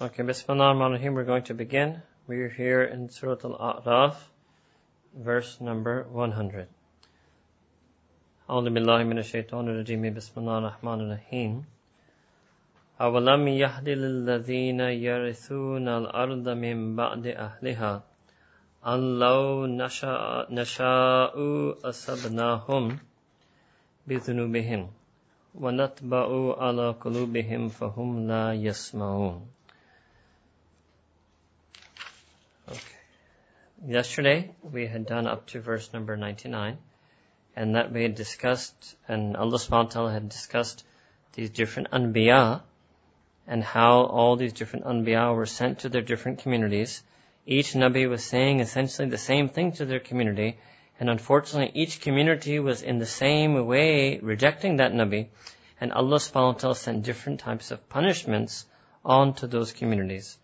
Okay, Bismillah ar-Rahman ar-Rahim, we're going to begin. We're here in Surah Al-A'raf, verse number 100. أعوذ بالله من الشيطان الرجيم بسم الله الرحمن الرحيم أولم يهد للذين يرثون الأرض من بعد أهلها أن لو نشاء, نشاء أصبناهم بذنوبهم ونتبع على قلوبهم فهم لا يسمعون Yesterday we had done up to verse number 99 and that we had discussed and Allah subhanahu wa ta'ala had discussed these different anbiya and how all these different anbiya were sent to their different communities. Each nabi was saying essentially the same thing to their community and unfortunately each community was in the same way rejecting that nabi and Allah subhanahu wa ta'ala sent different types of punishments onto those communities.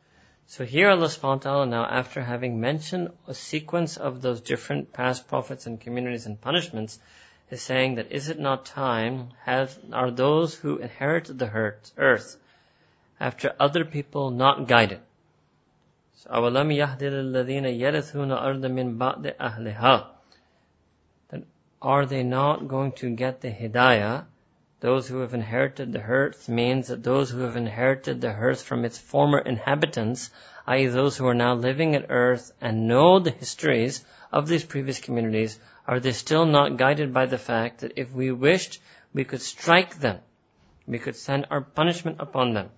So here Allah subhanahu wa ta'ala now after having mentioned a sequence of those different past prophets and communities and punishments is saying that is it not time have are those who inherited the earth after other people not guided. So أَوَلَمْ يَهْدِ الَّذِينَ يَرِثُونَ أَرْضَ مِنْ بَعْدِ أَهْلِهَا Then are they not going to get the hidayah those who have inherited the earth means that those who have inherited the earth from its former inhabitants, i.e. those who are now living at earth and know the histories of these previous communities, are they still not guided by the fact that if we wished, we could strike them. We could send our punishment upon them.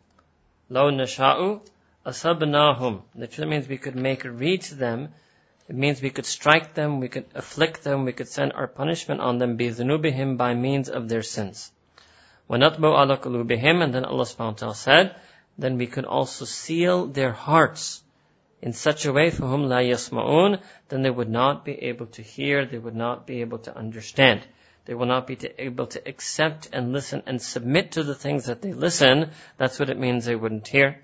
Law nasha'u asabnahum. Literally means we could make a read to them. It means we could strike them, we could afflict them, we could send our punishment on them, bi by means of their sins. وَنَطْبَوْ عَلَى قُلُوبِهِمْ And then Allah subhanahu wa ta'ala said, then we could also seal their hearts in such a way, for whom la yasma'un, then they would not be able to hear, they would not be able to understand. They will not be able to accept and listen and submit to the things that they listen. That's what it means they wouldn't hear.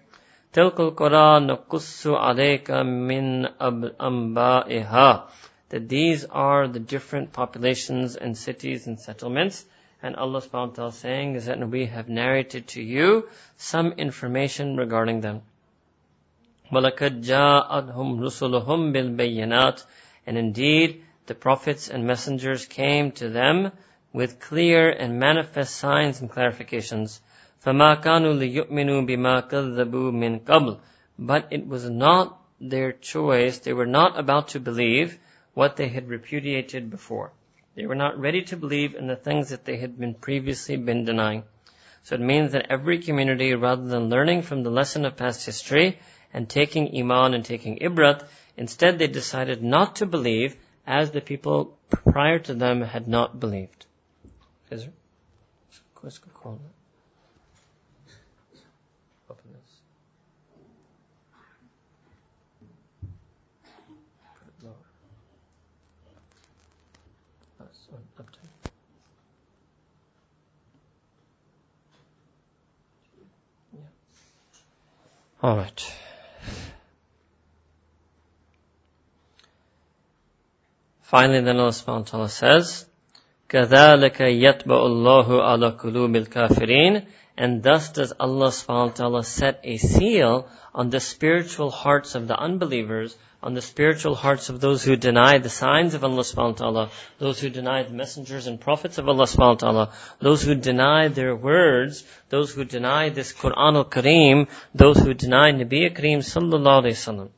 تِلْكُ الْقُرَى نَقُصُّ عَلَيْكَ مِنْ أَنْبَائِهَا That these are the different populations and cities and settlements and Allah subhanahu wa ta'ala saying is that we have narrated to you some information regarding them. وَلَقَدْ جَاءَتْهُمْ رُسُلُهُمْ بِالْبَيِّنَاتِ And indeed, the prophets and messengers came to them with clear and manifest signs and clarifications. فَمَا كَانُوا لِيُؤْمِنُوا بِمَا كَذَّبُوا مِنْ قَبْلِ But it was not their choice, they were not about to believe what they had repudiated before. They were not ready to believe in the things that they had been previously been denying. So it means that every community, rather than learning from the lesson of past history and taking iman and taking ibrat, instead they decided not to believe as the people prior to them had not believed. Is there? All right. Finally, then Allah subhanahu wa ta'ala says, كَذَلِكَ يَتْبَعُ اللَّهُ عَلَى قُلُوبِ الْكَافِرِينَ And thus does Allah subhanahu wa ta'ala set a seal on the spiritual hearts of the unbelievers on the spiritual hearts of those who deny the signs of Allah subhanahu wa ta'ala, those who deny the messengers and prophets of Allah subhanahu wa ta'ala, those who deny their words, those who deny this Quran al-Kareem, those who deny Nabi Kareem sallallahu alayhi wasallam.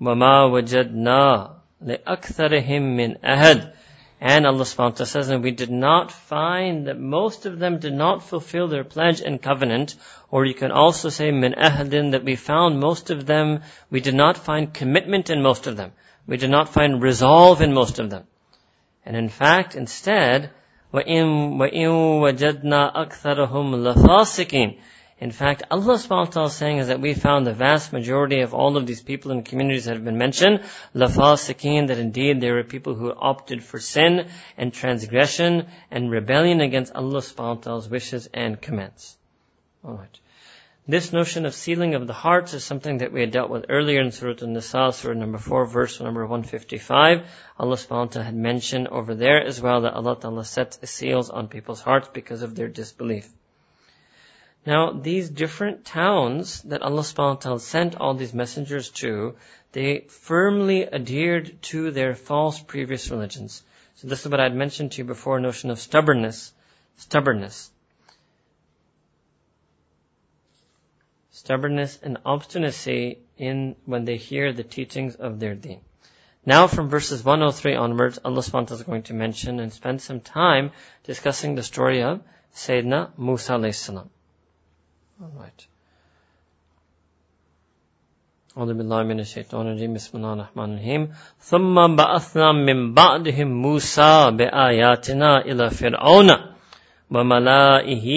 وَمَا وَجَدْنَا لِأَكْثَرِهِمْ مِنْ أَهَدٍ and Allah subhanahu wa ta'ala says, and we did not find that most of them did not fulfill their pledge and covenant, or you can also say min ahadin that we found most of them, we did not find commitment in most of them. We did not find resolve in most of them. And in fact, instead, وَإِن وَجَدْنَا أَكْثَرَهُمْ لَفَاسِقِينَ in fact, Allah subhanahu wa ta'ala is saying is that we found the vast majority of all of these people and communities that have been mentioned, lafasikin, that indeed there were people who opted for sin and transgression and rebellion against Allah subhanahu wa ta'ala's wishes and commands. Alright. This notion of sealing of the hearts is something that we had dealt with earlier in Surah An-Nisa, Surah number 4, verse number 155. Allah subhanahu wa ta'ala had mentioned over there as well that Allah ta'ala sets seals on people's hearts because of their disbelief. Now, these different towns that Allah subhanahu wa ta'ala sent all these messengers to, they firmly adhered to their false previous religions. So this is what I had mentioned to you before, notion of stubbornness. Stubbornness. stubbornness and obstinacy in when they hear the teachings of their deen. Now from verses 103 onwards, Allah subhanahu wa ta'ala is going to mention and spend some time discussing the story of Sayyidina Musa alayhi salam. Alright. أعوذ بالله من الشيطان الرجيم. بسم الله الرحمن الرحيم. ثم بعثنا من بعدهم موسى بآياتنا إلى فرعون وملائه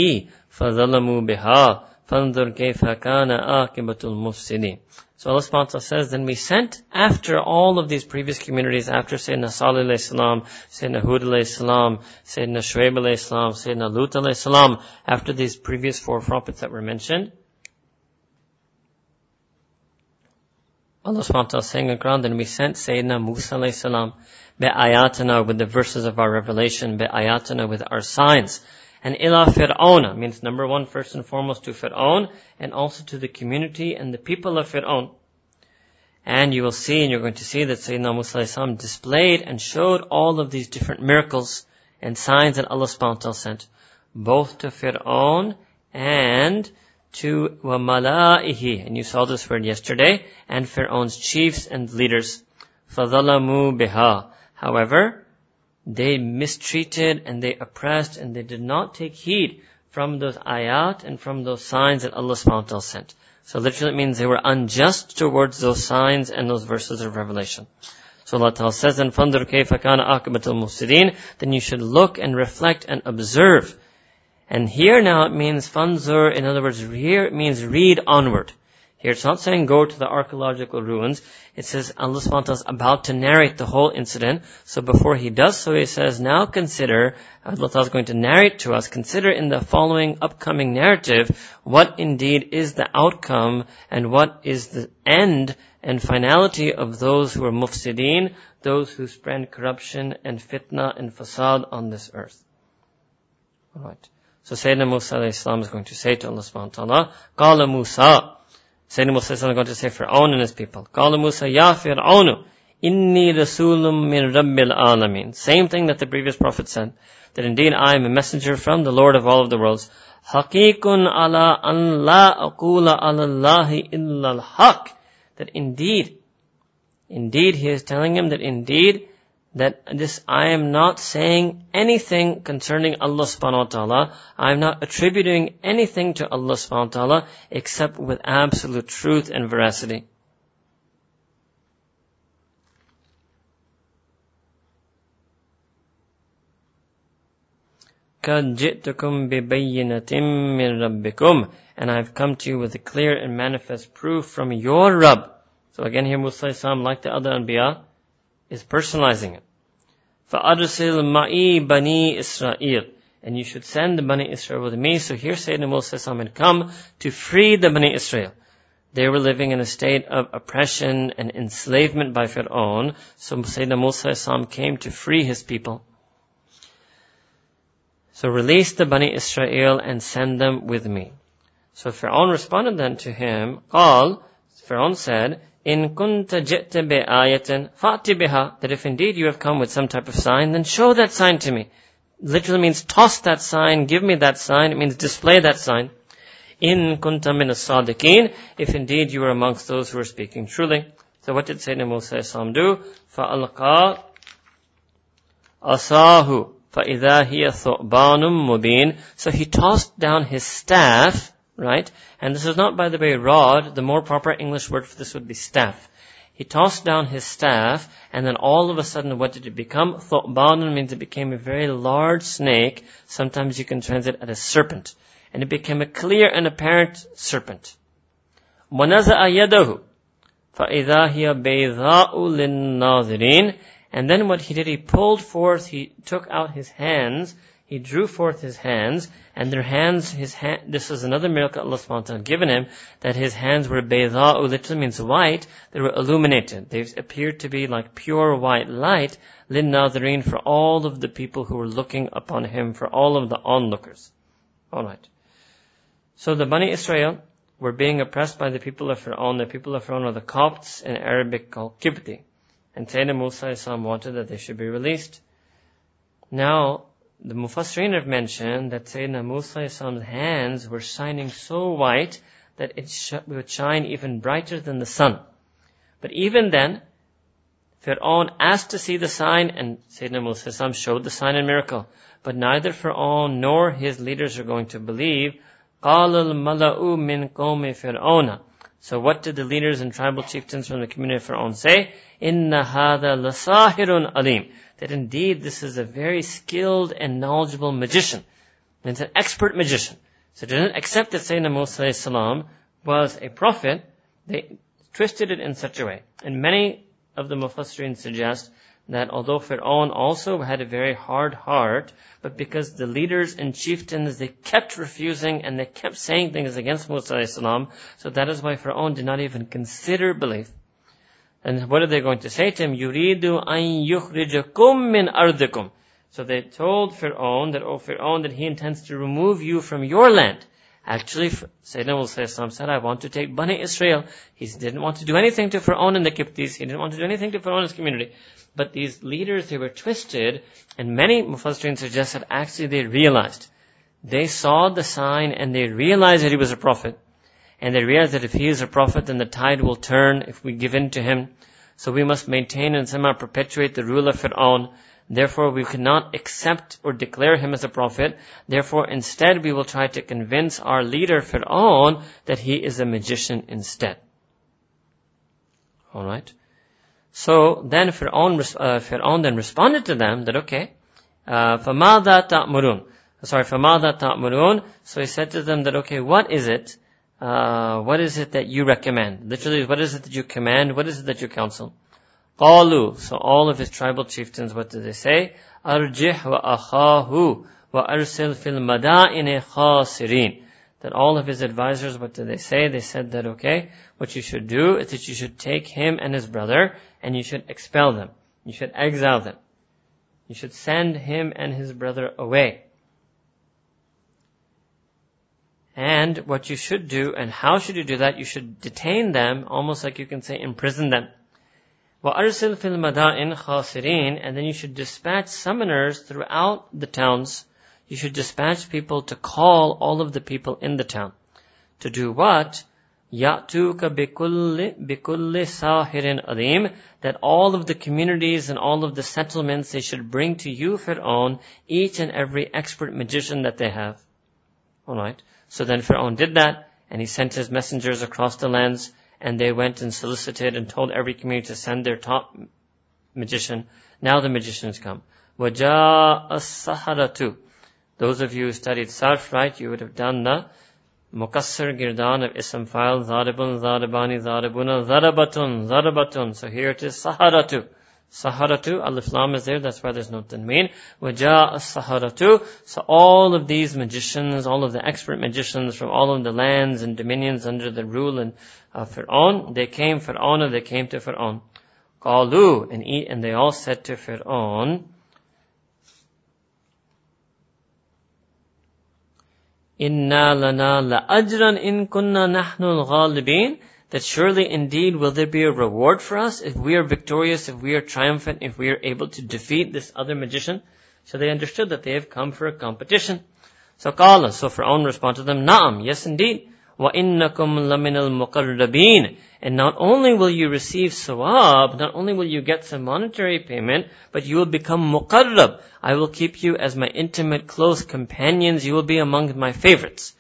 فظلموا بها. فَانْظُرْ كَيْفَ كَانَ آكِبَةُ الْمُفْسِدِينَ So Allah subhanahu says, then we sent after all of these previous communities, after Sayyidina Salih alayhi salam, Sayyidina Hud alayhi salam, Sayyidina Shuaib alayhi salam, Sayyidina Lut alayhi salam, after these previous four prophets that were mentioned, Allah subhanahu wa ta'ala saying in Quran, then we sent Sayyidina Musa alayhi salam, ayatana with the verses of our revelation, ayatana with our signs, and ila fir'auna means number one, first and foremost to Fir'aun, and also to the community and the people of Fir'aun. And you will see, and you're going to see that Sayyidina Musa displayed and showed all of these different miracles and signs that Allah subhanahu wa ta'ala sent, both to Fir'aun and to وَمَلَائِهِ And you saw this word yesterday, and Fir'aun's chiefs and leaders. فَظَلَمُوا بِهَا However, they mistreated and they oppressed and they did not take heed from those ayat and from those signs that Allah subhanahu wa ta'ala sent. So literally it means they were unjust towards those signs and those verses of revelation. So Allah Ta'ala says, "And فَانْظُرْ كَيْفَ كَانَ عَاقِبَةُ الْمُفْسِدِينَ Then you should look and reflect and observe. And here now it means fanzur, in other words, here it means read onward. Here it's not saying go to the archaeological ruins. It says Allah subhanahu is about to narrate the whole incident. So before he does so, he says, now consider, Allah is going to narrate to us, consider in the following upcoming narrative what indeed is the outcome and what is the end and finality of those who are mufsideen, those who spread corruption and fitna and fasad on this earth. Alright. So Sayyidina Musa is going to say to Allah subhanahu wa ta'ala, Qala Musa, Sayyidina Musa is going to say Fir'aun and his people. Qala Musa, Ya Fir'aunu, inni rasulum min rabbil alamin. Same thing that the previous prophet said, that indeed I am a messenger from the Lord of all of the worlds. Haqiqun ala an la aqula ala Allahi illa al-haq. That indeed, indeed he is telling him that indeed that this I am not saying anything concerning Allah subhanahu wa ta'ala. I am not attributing anything to Allah subhanahu wa ta'ala except with absolute truth and veracity. قَدْ جِئْتُكُمْ بِبَيِّنَةٍ مِّن رَبِّكُمْ And I have come to you with a clear and manifest proof from your Rabb. So again here Musa like the other Anbiya, is personalizing it. فَأَرْسِلْ مَعِي بَنِي إِسْرَائِيلِ And you should send the Bani Israel with me. So here Sayyidina Musa had come to free the Bani Israel. They were living in a state of oppression and enslavement by Fir'aun. So Sayyidina Musa came to free his people. So release the Bani Israel and send them with me. So Fir'aun responded then to him, قال, Fir'aun said, in kunta ji'ta ayatin fa'ti biha, that if indeed you have come with some type of sign, then show that sign to me. Literally means toss that sign, give me that sign, it means display that sign. In kunta min as-sadiqeen, if indeed you are amongst those who are speaking truly. So what did Sayyidina Musa do? فَأَلْقَى أَصَاهُ فَإِذَا هِيَ ثُعْبَانٌ مُبِينٌ So he tossed down his staff, right? And this is not, by the way, rod. The more proper English word for this would be staff. He tossed down his staff, and then all of a sudden, what did it become? Thu'banun means it became a very large snake. Sometimes you can translate it as serpent. And it became a clear and apparent serpent. وَنَزَأَ يَدَهُ فَإِذَا هِيَ بَيْضَاءُ لِلنَّاظِرِينَ And then what he did, he pulled forth, he took out his hands, he drew forth his hands, and their hands, his hand, this is another miracle Allah wa ta'ala given him, that his hands were bayda'u, literally means white, they were illuminated. They appeared to be like pure white light, lin nadhireen, for all of the people who were looking upon him, for all of the onlookers. Alright. So the Bani Israel were being oppressed by the people of Fir'aun. The people of Fir'aun are the Copts in Arabic called Kibti. And Sayyidina Musa wanted that they should be released. Now, the Mufassirin have mentioned that Sayyidina Musa's hands were shining so white that it sh- would shine even brighter than the sun. But even then, Fir'aun asked to see the sign and Sayyidina Musa showed the sign and miracle. But neither Fir'aun nor his leaders are going to believe. قَالَ الْمَلَأُ مِنْ قَوْمِ فِرْعَوْنَ So what did the leaders and tribal chieftains from the community of Fir'aun say? إِنَّ هَذَا لَسَاحِرٌ أَلِيمٌ that indeed this is a very skilled and knowledgeable magician. And it's an expert magician. So they didn't accept that Sayyidina Musa was a prophet. They twisted it in such a way. And many of the Mufassirin suggest that although Fir'aun also had a very hard heart, but because the leaders and chieftains, they kept refusing and they kept saying things against Musa so that is why Fir'aun did not even consider belief. And what are they going to say to him? Yuridu yukhrijakum min ardikum. So they told Fir'aun that, oh Fir'aun, that he intends to remove you from your land. Actually, Sayyidina will say, said, I want to take Bani Israel. He didn't want to do anything to Fir'aun and the Kiptis. He didn't want to do anything to Fir'aun and community. But these leaders, they were twisted, and many Mufassirin suggest that actually they realized. They saw the sign and they realized that he was a prophet and they realize that if he is a prophet, then the tide will turn if we give in to him. So we must maintain and somehow perpetuate the rule of Fir'aun. Therefore, we cannot accept or declare him as a prophet. Therefore, instead, we will try to convince our leader Fir'aun that he is a magician instead. Alright? So, then Fir'aun, uh, Fir'aun then responded to them that, okay, uh, فَمَاذَا تَأْمُرُونَ Sorry, فَمَاذَا تَأْمُرُونَ So he said to them that, okay, what is it uh, what is it that you recommend? Literally, what is it that you command? What is it that you counsel? Qalu. So all of his tribal chieftains, what did they say? Arjih wa akhahu wa arsil fil madaini khasirin. That all of his advisors, what did they say? They said that, okay, what you should do is that you should take him and his brother and you should expel them. You should exile them. You should send him and his brother away. And what you should do, and how should you do that? You should detain them, almost like you can say imprison them. وَأَرْسِلْ فِي الْمَدَائِنِ خَاسِرِينَ And then you should dispatch summoners throughout the towns. You should dispatch people to call all of the people in the town. To do what? يَأْتُوكَ بِكُلِّ, بِكُلِّ سَاحِرٍ أَلِيمٍ That all of the communities and all of the settlements, they should bring to you, Fir'aun, each and every expert magician that they have. Alright. So then Pharaoh did that, and he sent his messengers across the lands, and they went and solicited and told every community to send their top magician. Now the magicians has come. وَجَاءَ السَّحَرَةُ Those of you who studied Sarf, right, you would have done the Mukassir Girdan of Ism fa'il, Zaribun, Zaribani, Zaribuna, Zarabatun, So here it is, Saharatu. Saharatu, Alif Lam is there, that's why there's no tanween. Waja Saharatu. So all of these magicians, all of the expert magicians from all of the lands and dominions under the rule of uh, Fir'aun, they came Fir'aun, they came to Fir'aun. Qalu, and, and they all said to Fir'aun, Inna lana la ajran in kunna nahnu al-ghalibin that surely indeed will there be a reward for us if we are victorious, if we are triumphant, if we are able to defeat this other magician? So they understood that they have come for a competition. So qala, so Fir'aun responded to them, Na'am, yes indeed. وَإِنَّكُمْ لَمِنَ الْمُقَرَّبِينَ And not only will you receive sawab, not only will you get some monetary payment, but you will become muqarrab. I will keep you as my intimate, close companions. You will be among my favorites.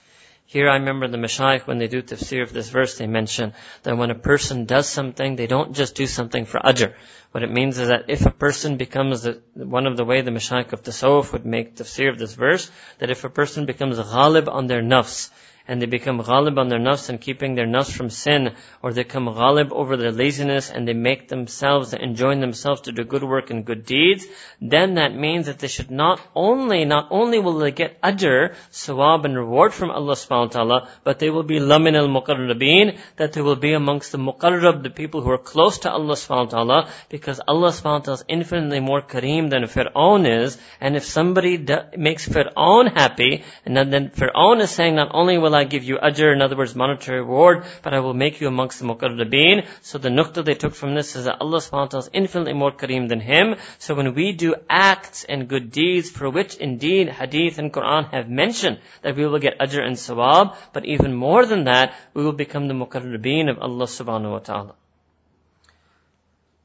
Here I remember the Mashaykh, when they do tafsir of this verse, they mention that when a person does something, they don't just do something for ajr. What it means is that if a person becomes the, one of the way the Mashaykh of Tasawwuf would make tafsir of this verse, that if a person becomes ghalib on their nafs, and they become ghalib on their nafs and keeping their nafs from sin, or they come ghalib over their laziness and they make themselves and join themselves to do good work and good deeds, then that means that they should not only, not only will they get ajr, sawab and reward from Allah subhanahu wa ta'ala, but they will be lamin al muqarrabeen, that they will be amongst the muqarrab, the people who are close to Allah subhanahu wa ta'ala, because Allah subhanahu wa ta'ala is infinitely more kareem than Fir'aun is, and if somebody makes Fir'aun happy, and then Fir'aun is saying, not only will I give you ajr, in other words, monetary reward, but I will make you amongst the muqarrabeen. So the nuqta they took from this is that Allah subhanahu wa ta'ala is infinitely more kareem than him. So when we do acts and good deeds for which indeed hadith and Quran have mentioned that we will get ajr and sawab, but even more than that, we will become the muqarrabeen of Allah subhanahu wa ta'ala.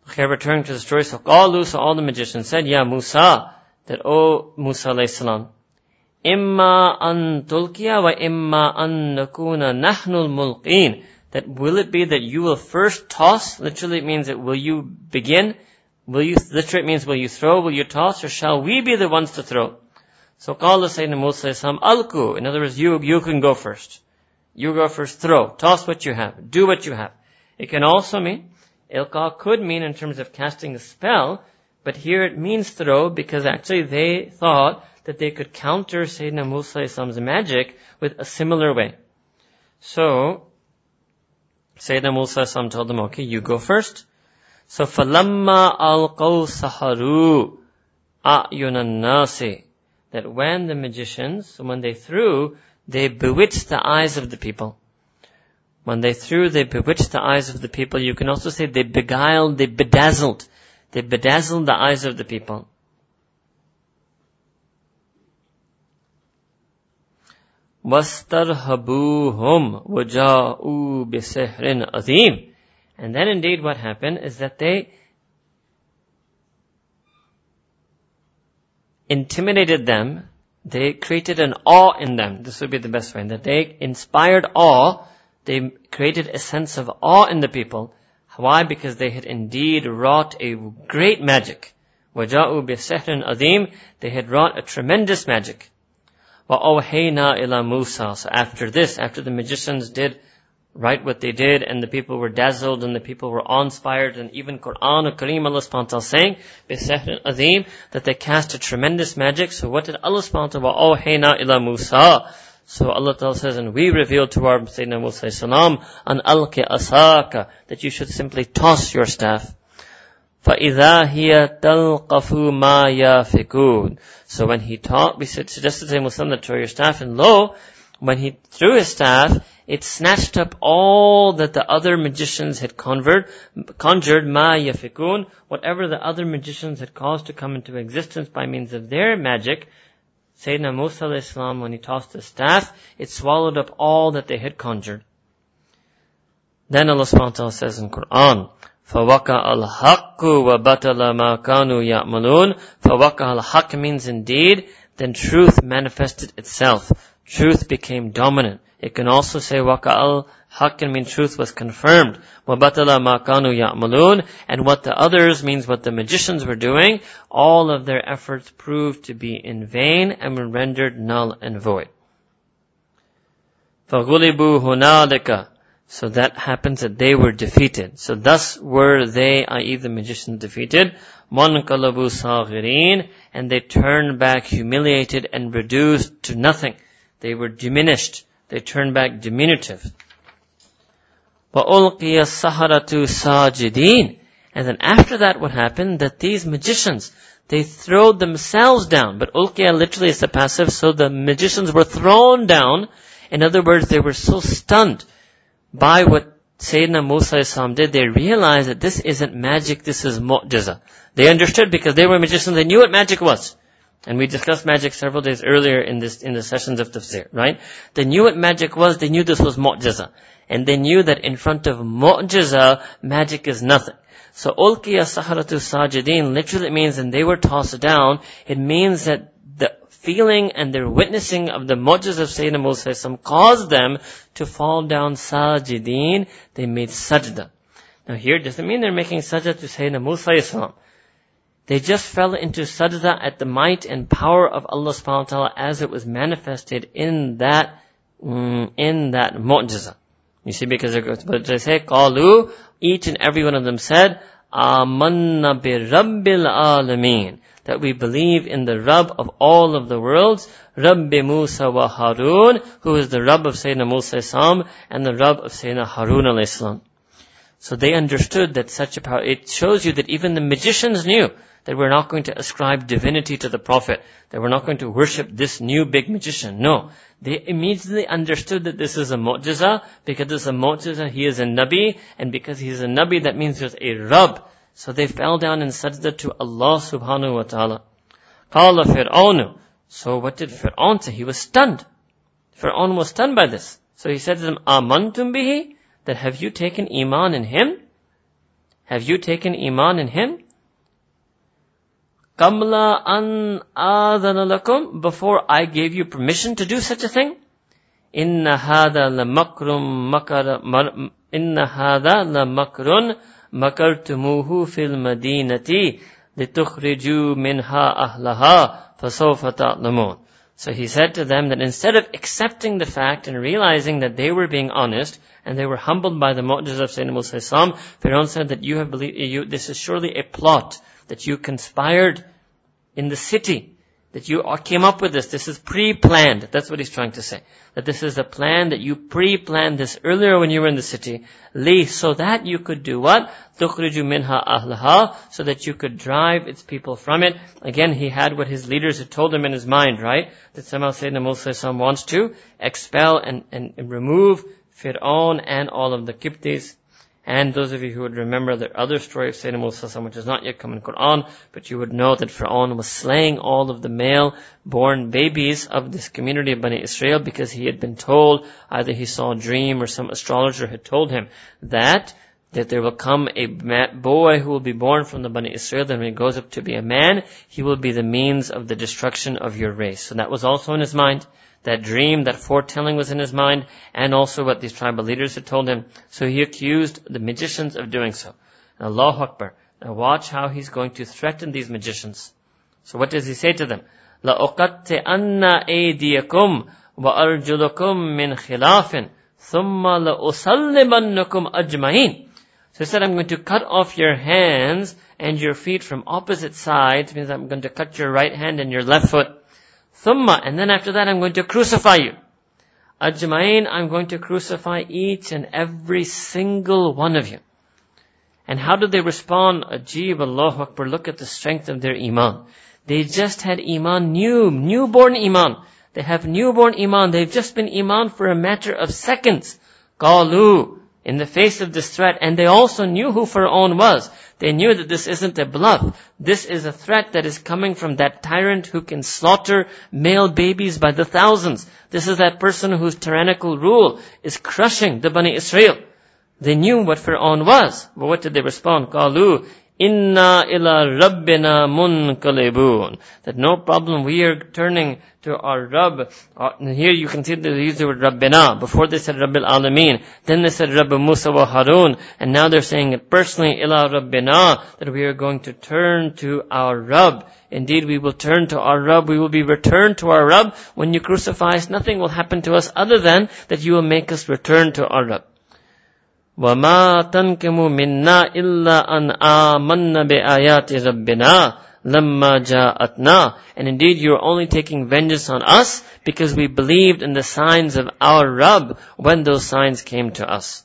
Okay, returning to the story, so all the magicians said, Ya Musa, that, O Musa alayhi salam, imma an tulkiya wa imma an nakuna nahnul mulqeen. That will it be that you will first toss? Literally it means that will you begin? Will you, literally it means will you throw, will you toss, or shall we be the ones to throw? So qala Sayyidina Musa Islam, alku. In other words, you, you can go first. You go first, throw, toss what you have, do what you have. It can also mean, ilqa could mean in terms of casting a spell, but here it means throw because actually they thought that they could counter Sayyidina Musa Islam's magic with a similar way. So, Sayyidina Musa Islam told them, okay, you go first. So, فَلَمَّا أَلْقَوْا سَحَرُوا أَعْيُنَ النَّاسِ That when the magicians, when they threw, they bewitched the eyes of the people. When they threw, they bewitched the eyes of the people. You can also say they beguiled, they bedazzled. They bedazzled the eyes of the people. وَاسْتَرْهَبُوهُمْ وَجَاءُوا بِسِحْرٍ عَظِيمٍ And then indeed what happened is that they intimidated them, they created an awe in them. This would be the best way. That they inspired awe, they created a sense of awe in the people. Why? Because they had indeed wrought a great magic. وَجَاءُوا بِسِحْرٍ عَظِيمٍ They had wrought a tremendous magic. وَأَوْحَيْنَا إِلَى Musa. So after this, after the magicians did right what they did and the people were dazzled and the people were awe-inspired and even Quran or Kareem Allah subhanahu wa ta'ala saying, بِسَحْرٍ azim, that they cast a tremendous magic. So what did Allah subhanahu wa ta'ala, وَأَوْحَيْنَا إِلَى Musa. So Allah Ta'ala says, and we revealed to our Sayyidina Musa salam, an alqi asaka, that you should simply toss your staff. فَإِذَا هِيَ تَلْقَفُ مَا يَافِكُونَ So when he taught, we suggested to him, Muslim, throw your staff, and lo, when he threw his staff, it snatched up all that the other magicians had conjured, conjured ma yafikun, whatever the other magicians had caused to come into existence by means of their magic. Sayyidina Musa Islam, when he tossed the staff, it swallowed up all that they had conjured. Then Allah subhanahu wa ta'ala says in Quran, فَوَقَعَ الْحَقُّ وَبَطَلَ مَا كَانُوا يَعْمَلُونَ فَوَقَعَ الْحَقِّ means indeed, then truth manifested itself. Truth became dominant. It can also say وَقَعَ الْحَقِّ means truth was confirmed. وَبَطَلَ مَا كَانُوا يَعْمَلُونَ And what the others means what the magicians were doing, all of their efforts proved to be in vain and were rendered null and void. فَغُلِبُوا هُنَالِكَ so that happens that they were defeated. So thus were they, i.e. the magicians defeated. Mankalabu saghirin, and they turned back humiliated and reduced to nothing. They were diminished. They turned back diminutive. وَأُلْقِيَ السَّحَرَةُ سَاجِدِينَ And then after that what happened? That these magicians, they throw themselves down. But ulqiya literally is the passive, so the magicians were thrown down. In other words, they were so stunned by what Sayyidina Musa did, they realized that this isn't magic, this is mu'jiza. They understood because they were magicians, they knew what magic was. And we discussed magic several days earlier in this, in the sessions of tafsir, right? They knew what magic was, they knew this was mu'jiza. And they knew that in front of mu'jiza, magic is nothing. So, ulqiya saharatu sajidin literally means, and they were tossed down, it means that feeling and their witnessing of the mu'jiz of Sayyidina Musa caused them to fall down sajideen. They made sajda. Now here doesn't mean they're making sajda to Sayyidina Musa They just fell into sajda at the might and power of Allah subhanahu wa ta'ala as it was manifested in that mm, in that mu'jiza. You see, because they say, qalu, each and every one of them said, amanna bi rabbil. That we believe in the Rabb of all of the worlds, Rabbi Musa wa Harun, who is the Rabb of Sayyidina Musa Islam, and the Rabb of Sayyidina Harun alayhi salam. So they understood that such a power, it shows you that even the magicians knew that we're not going to ascribe divinity to the Prophet, that we're not going to worship this new big magician. No. They immediately understood that this is a mu'jiza, because it's a mu'jiza, he is a nabi, and because he is a nabi, that means there's a Rabb. So they fell down in sajda to Allah subhanahu wa ta'ala. Qala Fir'aunu. So what did Fir'aun say? He was stunned. Fir'aun was stunned by this. So he said to them, Amantum bihi? That have you taken iman in him? Have you taken iman in him? Kamla an adana before I gave you permission to do such a thing? Inna hada la makrum makar, inna hada la makrun makartumuhu fil madinati litukhriju minha ahlaha fasawfa ta'lamun. So he said to them that instead of accepting the fact and realizing that they were being honest and they were humbled by the mu'jiz of Sayyidina Musa Fir'aun said that you have believed, you, this is surely a plot that you conspired in the city, that you came up with this. This is pre-planned. That's what he's trying to say. That this is a plan that you pre-planned this earlier when you were in the city. Li, so that you could do what? تُخْرِجُ minha ahlaha, so that you could drive its people from it. Again, he had what his leaders had told him in his mind, right? That somehow Sayyidina Musa wants to expel and, and, and remove Fir'aun and all of the Kiptis and those of you who would remember the other story of Sayyidina Musa, which has not yet come in Quran, but you would know that Fir'aun was slaying all of the male born babies of this community of Bani Israel because he had been told, either he saw a dream or some astrologer had told him that that there will come a boy who will be born from the Bani Israel, then when he goes up to be a man, he will be the means of the destruction of your race. So that was also in his mind That dream, that foretelling was in his mind, and also what these tribal leaders had told him. So he accused the magicians of doing so. And Allah Akbar. Now watch how he's going to threaten these magicians. So what does he say to them? لَأُقَتِّئَنَّ أَيْدِيَكُمْ وَأَرْجُلَكُمْ مِنْ خِلَافٍ ثُمَّ لَأُسَلِّمَنَّكُمْ أَجْمَعِينَ So he said, I'm going to cut off your hands and your feet from opposite sides, means I'm going to cut your right hand and your left foot. Thumma, and then after that I'm going to crucify you. Ajmain, I'm going to crucify each and every single one of you. And how did they respond? Ajib Allah Akbar, look at the strength of their iman. They just had iman, new, newborn iman. They have newborn iman. They've just been iman for a matter of seconds. Qalu, in the face of this threat, and they also knew who Pharaoh was. They knew that this isn't a bluff. This is a threat that is coming from that tyrant who can slaughter male babies by the thousands. This is that person whose tyrannical rule is crushing the Bani Israel. They knew what Pharaoh was. But what did they respond? Qalu, Inna ila rabbina munqalibun. That no problem, we are turning to our Rabb. Uh, here you can see they use the word Rabbina. Before they said Rabbil Alameen. Then they said Rabb Musa wa Harun. And now they're saying it personally, ila Rabbina. That we are going to turn to our Rabb. Indeed, we will turn to our Rabb. We will be returned to our Rabb. When you crucify us, nothing will happen to us other than that you will make us return to our Rabb. وما تنكم منا إلا أن آمنا بآيات ربنا لما جاءتنا and indeed you are only taking vengeance on us because we believed in the signs of our Rabb when those signs came to us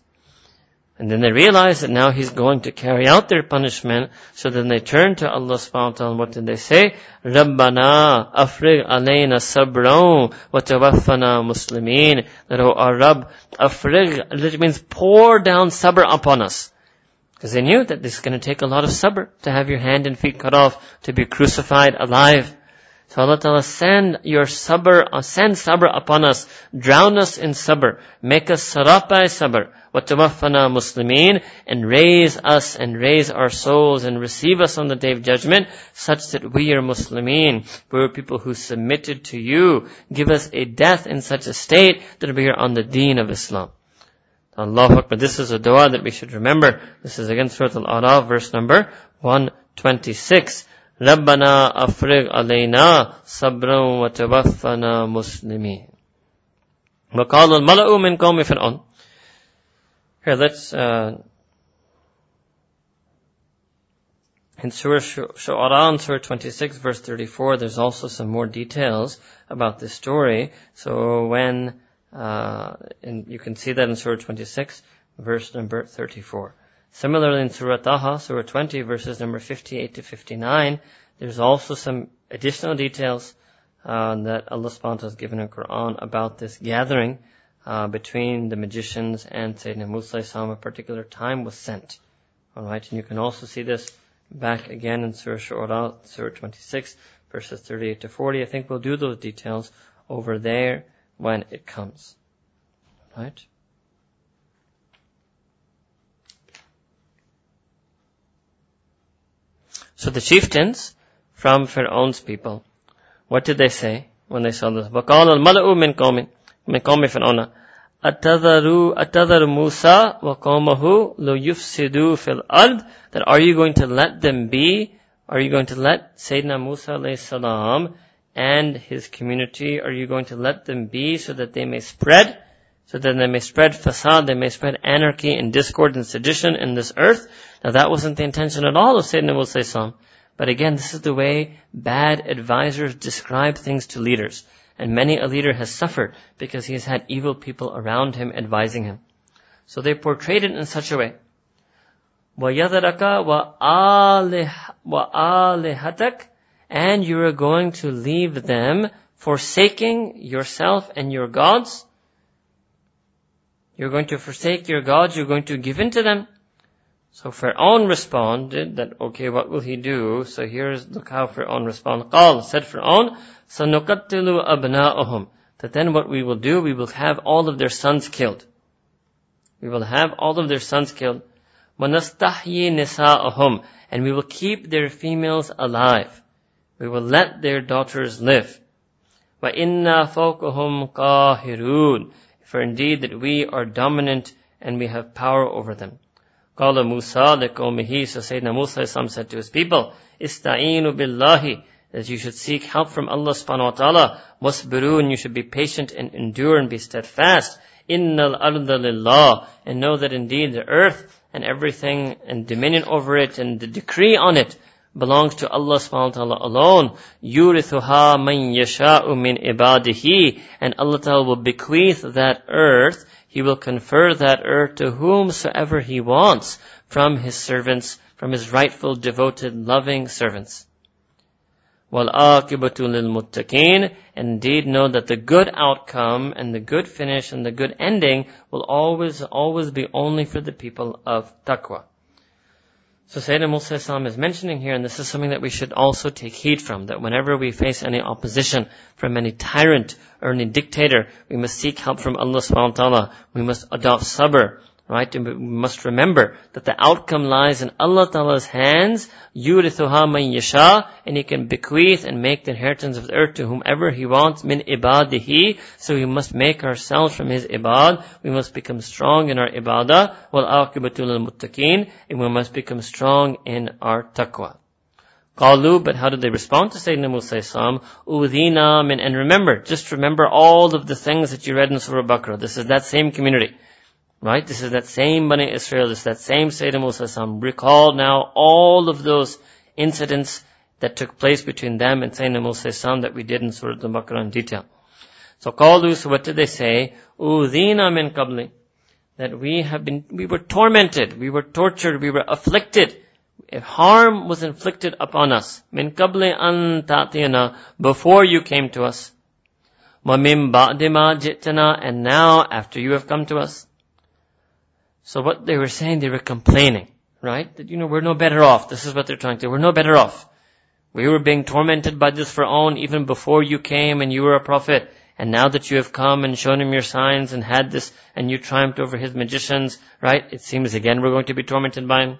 and then they realize that now he's going to carry out their punishment. So then they turn to Allah subhanahu wa ta'ala. And what did they say? Afrig alayna sabran wa tawaffana muslimin. That, oh, our Rabb, literally means pour down sabr upon us. Because they knew that this is going to take a lot of sabr to have your hand and feet cut off, to be crucified alive. So Allah Ta'ala send your sabr, uh, send sabr upon us, drown us in sabr, make us sarapai sabr, وَتَوَفَّنَا muslimin, and raise us and raise our souls and receive us on the day of judgment such that we are Muslimin. We are people who submitted to you. Give us a death in such a state that we are on the deen of Islam. Allah Akbar. This is a dua that we should remember. This is again Surah Al-Araf, verse number 126. ربنا أفرغ علينا صبرا وتوفنا مسلمين وَقَالَ الْمَلَأُ مِنْ قَوْمِ فِرْعَوْنَ here, let's, uh, in Surah Shu'ara, Surah 26, verse 34, there's also some more details about this story. So when, uh, and you can see that in Surah 26, verse number 34. Similarly in Surah Taha, Surah 20, verses number 58 to 59, there's also some additional details uh, that Allah subhanahu wa ta'ala has given in Quran about this gathering uh, between the magicians and Sayyidina Musa a particular time was sent. Alright, and you can also see this back again in Surah Shu'ara, Surah 26, verses 38 to 40. I think we'll do those details over there when it comes. Right? So the chieftains from Pharaoh's people, what did they say when they saw this? وَقَالَ الْمَلَأُ مِنْ قَوْمٍ مِنْ قَوْمِ فِرْعَوْنَ أَتَذَرُ أَتَذَرُ مُوسَى وَقَوْمَهُ لَوْ يُفْسِدُوا فِي الْأَرْضِ That are you going to let them be? Are you going to let Sayyidina Musa alayhi salam and his community, are you going to let them be so that they may spread? So that they may spread fasad, they may spread anarchy and discord and sedition in this earth? Now that wasn't the intention at all of Sayyidina Musa salam. But again, this is the way bad advisors describe things to leaders. And many a leader has suffered because he has had evil people around him advising him. So they portrayed it in such a way. وَيَذَرَكَ وَآلِهَتَكَ And you are going to leave them forsaking yourself and your gods. You're going to forsake your gods, you're going to give in to them. So Fir'aun responded that, okay, what will he do? So here's, look how Fir'aun responded. قال, said Fir'aun, سَنُقَتِّلُ أَبْنَاءَهُم That then what we will do, we will have all of their sons killed. We will have all of their sons killed. وَنَسْتَحْيِي نِسَاءَهُم And we will keep their females alive. We will let their daughters live. وَإِنَّا فَوْقَهُمْ قَاهِرُونَ For indeed that we are dominant and we have power over them. قال Musa لقومه So Sayyidina Musa said to his people, Ista'inu billahi that you should seek help from Allah subhanahu wa ta'ala. Wasbirun, you should be patient and endure and be steadfast. Innal arda lillah. And know that indeed the earth and everything and dominion over it and the decree on it belongs to Allah subhanahu wa ta'ala alone. Yurithuha man yasha'u min ibadihi. And Allah ta'ala will bequeath that earth he will confer that earth to whomsoever He wants from His servants, from His rightful, devoted, loving servants. وَالْآقِبَةُ لِلْمُتَّقِينَ Indeed know that the good outcome and the good finish and the good ending will always, always be only for the people of taqwa. So Sayyidina Musa is mentioning here, and this is something that we should also take heed from, that whenever we face any opposition from any tyrant or any dictator, we must seek help from Allah subhanahu wa ta'ala. We must adopt sabr. Right? We must remember that the outcome lies in Allah Ta'ala's hands. Yurithuha man yasha. And He can bequeath and make the inheritance of the earth to whomever He wants. Min ibadihi. So we must make ourselves from His ibad. We must become strong in our ibadah. Wal muttaqeen. And we must become strong in our taqwa. Qalu, but how did they respond to Sayyidina Musa Islam? Udhina min, and remember, just remember all of the things that you read in Surah Baqarah. This is that same community. Right? This is that same Bani Israel, this is that same Sayyidina Musa. Recall now all of those incidents that took place between them and Sayyidina Musa that we did in Surah Al-Baqarah in detail. So qalu, so what did they say? Udhina min qabli. That we have been, we were tormented, we were tortured, we were afflicted. If harm was inflicted upon us, min qabli an ta'tiyana, before you came to us. Wa min ba'di ma jitana, and now after you have come to us. So what they were saying, they were complaining, right? That, you know, we're no better off. This is what they're trying to do. We're no better off. We were being tormented by this Fir'aun even before you came and you were a prophet. And now that you have come and shown him your signs and had this, and you triumphed over his magicians, right? It seems again we're going to be tormented by him.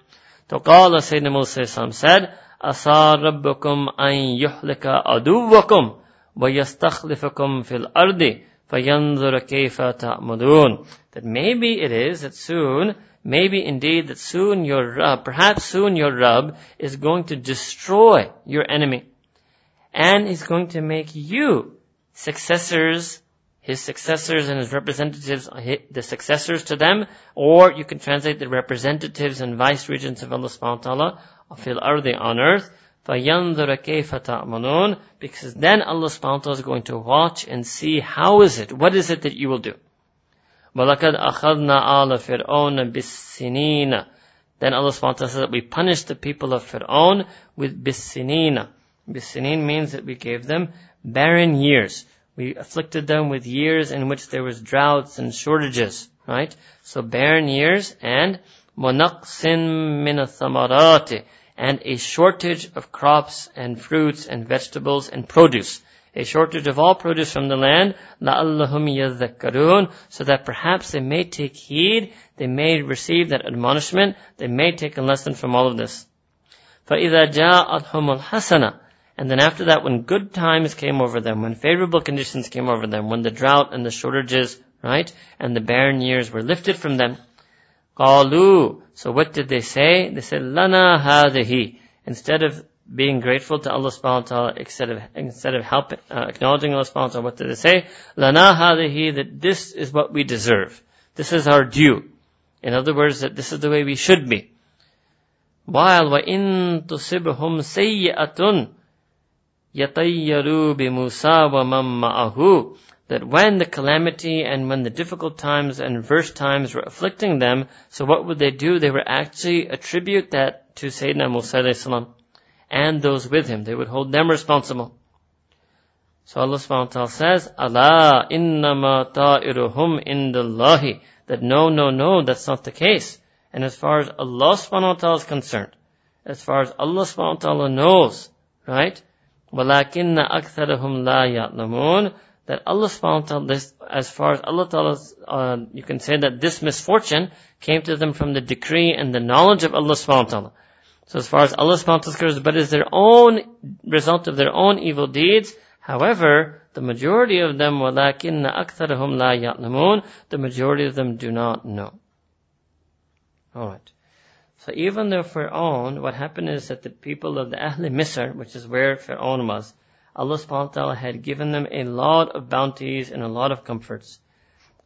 So قال Sayyidina Musa said, أَسَى رَبُّكُمْ أَن يُحْلِكَ عَدُوَّكُمْ وَيَسْتَخْلِفَكُمْ فِي الْأَرْضِ فَيَنْظُرَ كَيْفَ تَعْمَدُونَ That maybe it is that soon, maybe indeed that soon your Rabb, perhaps soon your Rabb is going to destroy your enemy. And is going to make you successors his successors and his representatives, the successors to them, or you can translate the representatives and vice regents of Allah subhanahu wa ta'ala, fil ardi on earth, فَيَنْظُرَ كَيْفَ تَعْمَلُونَ Because then Allah subhanahu wa ta'ala is going to watch and see how is it, what is it that you will do. وَلَقَدْ أَخَذْنَا آلَ فِرْعَوْنَ بِالسِّنِينَ Then Allah subhanahu wa ta'ala says that we punished the people of Fir'aun with bisinina. Bisinin means that we gave them barren years. We afflicted them with years in which there was droughts and shortages, right? So barren years and monaqsin min thamarati and a shortage of crops and fruits and vegetables and produce. A shortage of all produce from the land, لَأَلَّهُمْ يَذَّكَّرُونَ So that perhaps they may take heed, they may receive that admonishment, they may take a lesson from all of this. فَإِذَا جَاءَتْهُمُ الْحَسَنَةِ and then after that, when good times came over them, when favorable conditions came over them, when the drought and the shortages, right, and the barren years were lifted from them, qalu. So what did they say? They said, lana hadihi. Instead of being grateful to Allah subhanahu wa ta'ala, instead of, instead of helping, uh, acknowledging Allah subhanahu wa ta'ala, what did they say? Lana hadihi, that this is what we deserve. This is our due. In other words, that this is the way we should be. While وَإِن تُصِبْهُمْ سَيِّئَةٌ يَطَيَّرُوا بِمُوسَى وَمَن مَّعَهُ that when the calamity and when the difficult times and adverse times were afflicting them, so what would they do? They would actually attribute that to Sayyidina Musa salam and those with him. They would hold them responsible. So Allah subhanahu wa ta'ala says, Allah innama ta'iruhum indallahi. That no, no, no, that's not the case. And as far as Allah subhanahu wa ta'ala is concerned, as far as Allah subhanahu wa ta'ala knows, right? وَلَكِنَّ أَكْثَرَهُمْ لَا يَعْلَمُونَ That Allah subhanahu wa ta'ala, as far as Allah ta'ala, uh, you can say that this misfortune came to them from the decree and the knowledge of Allah subhanahu wa ta'ala. So as far as Allah subhanahu wa ta'ala is concerned, but is their own result of their own evil deeds. However, the majority of them, وَلَكِنَّ أَكْثَرَهُمْ لَا يَعْلَمُونَ The majority of them do not know. Alright. So even though Fir'aun, what happened is that the people of the Ahl Misr, which is where Fir'aun was, Allah subhanahu wa ta'ala had given them a lot of bounties and a lot of comforts.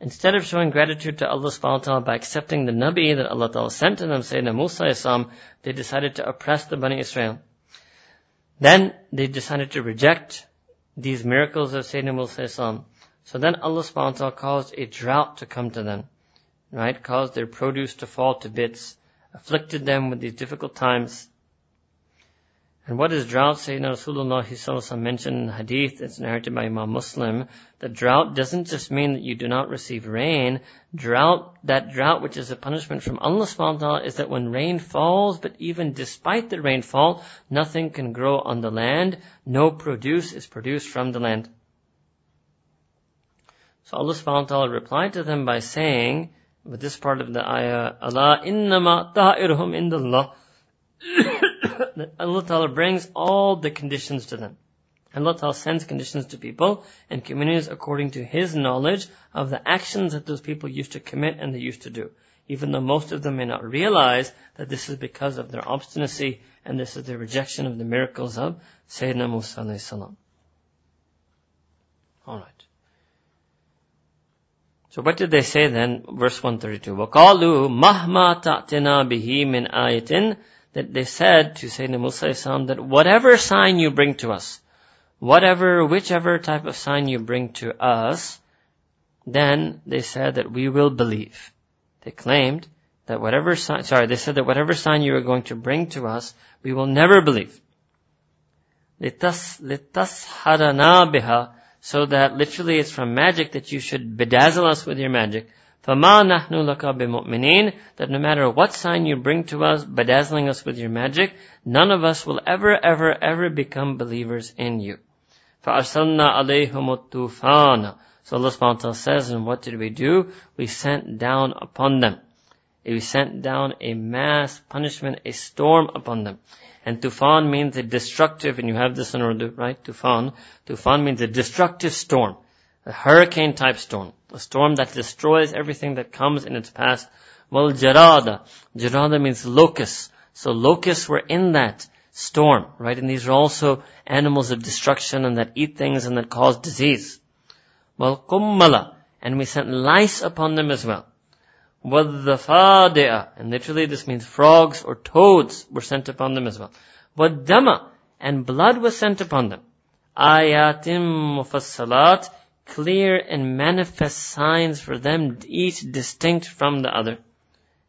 Instead of showing gratitude to Allah subhanahu wa ta'ala by accepting the Nabi that Allah ta'ala sent to them, Sayyidina Musa Islam, they decided to oppress the Bani Israel. Then they decided to reject these miracles of Sayyidina Musa Islam. So then Allah subhanahu wa ta'ala caused a drought to come to them, right? Caused their produce to fall to bits afflicted them with these difficult times. And what is drought? Sayyidina Rasulullah mentioned in hadith that's narrated by Imam Muslim, that drought doesn't just mean that you do not receive rain. Drought, that drought which is a punishment from Allah subhanahu wa ta'ala is that when rain falls, but even despite the rainfall, nothing can grow on the land. No produce is produced from the land. So Allah subhanahu wa ta'ala replied to them by saying, with this part of the ayah, Allah innama ta'irhum indallah. Allah Ta'ala brings all the conditions to them. Allah Ta'ala sends conditions to people and communities according to His knowledge of the actions that those people used to commit and they used to do. Even though most of them may not realize that this is because of their obstinacy and this is their rejection of the miracles of Sayyidina Musa alayhi salam. Alright. So what did they say then? Verse 132. وَقَالُوا مَهْمَا تَعْتِنَا بِهِ مِنْ آيَةٍ That they said to Sayyidina Musa that whatever sign you bring to us, whatever, whichever type of sign you bring to us, then they said that we will believe. They claimed that whatever sign, sorry, they said that whatever sign you are going to bring to us, we will never believe. لِتَسْحَرَنَا بِهَا so that literally it's from magic that you should bedazzle us with your magic. فَمَا نَحْنُ لَكَ بِمُؤْمِنِينَ That no matter what sign you bring to us, bedazzling us with your magic, none of us will ever, ever, ever become believers in you. فَأَرْسَلْنَا عَلَيْهُمُ الطُّوفَانَ So Allah subhanahu wa ta'ala says, and what did we do? We sent down upon them. We sent down a mass punishment, a storm upon them. And tufan means a destructive, and you have this in Urdu, right? Tufan. Tufan means a destructive storm. a hurricane type storm, a storm that destroys everything that comes in its path. Well, jarada, jarada means locusts. So locusts were in that storm, right? And these are also animals of destruction and that eat things and that cause disease. Well, kummala, and we sent lice upon them as well. Wadhafadea, and literally this means frogs or toads were sent upon them as well. Wadama, and blood was sent upon them. Ayatim mufassalat, Clear and manifest signs for them, each distinct from the other.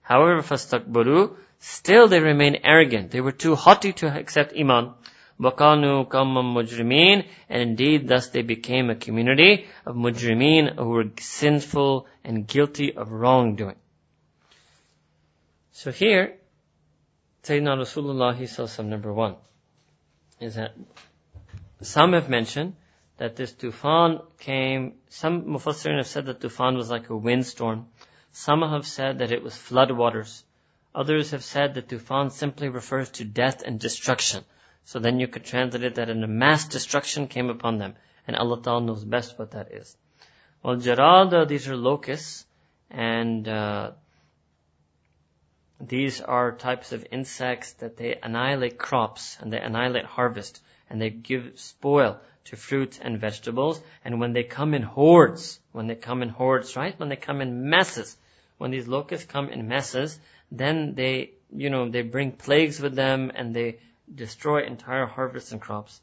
However, فَاسْتَكْبَرُوا Still they remained arrogant. They were too haughty to accept Iman. وَكَانُوا كَمَّا مُجْرِمِينَ And indeed, thus they became a community of mujrimeen who were sinful and guilty of wrongdoing. So here, Sayyidina Rasulullah number one, is that some have mentioned that this tufan came, some Mufassirin have said that tufan was like a windstorm. Some have said that it was flood waters. Others have said that tufan simply refers to death and destruction. So then you could translate it that a mass destruction came upon them. And Allah Ta'ala knows best what that is. Well, jarada, these are locusts, and uh, these are types of insects that they annihilate crops and they annihilate harvest and they give spoil to fruits and vegetables. And when they come in hordes, when they come in hordes, right? When they come in masses, when these locusts come in masses, then they, you know, they bring plagues with them and they destroy entire harvests and crops.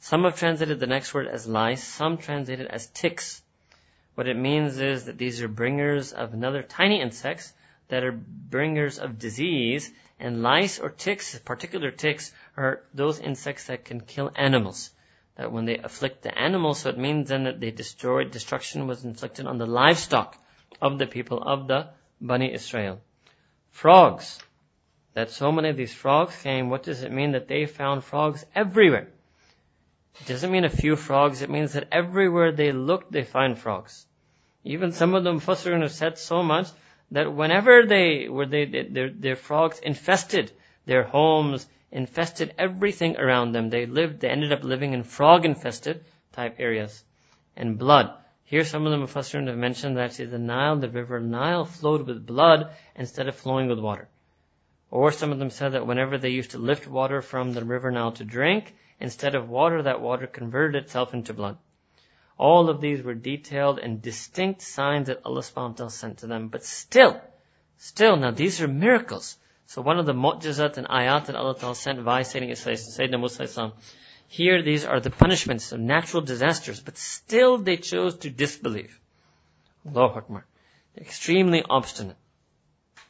Some have translated the next word as lice, some translated as ticks. What it means is that these are bringers of another tiny insects that are bringers of disease, and lice or ticks, particular ticks, are those insects that can kill animals. That when they afflict the animals, so it means then that they destroyed, destruction was inflicted on the livestock of the people of the Bani Israel. Frogs. That so many of these frogs came, what does it mean that they found frogs everywhere? It doesn't mean a few frogs, it means that everywhere they look, they find frogs. Even some of them Mufassirun have said so much that whenever they were they their, their frogs infested their homes, infested everything around them. They lived, they ended up living in frog infested type areas. And blood. Here some of the Mufassirun have mentioned that actually the Nile, the river Nile flowed with blood instead of flowing with water. Or some of them said that whenever they used to lift water from the river Nile to drink, instead of water, that water converted itself into blood. All of these were detailed and distinct signs that Allah subhanahu wa ta'ala sent to them. But still, still, now these are miracles. So one of the mu'jizat and ayat that Allah ta'ala sent via Sayyidina Musa here these are the punishments of natural disasters, but still they chose to disbelieve. Allahu Akbar. Extremely obstinate.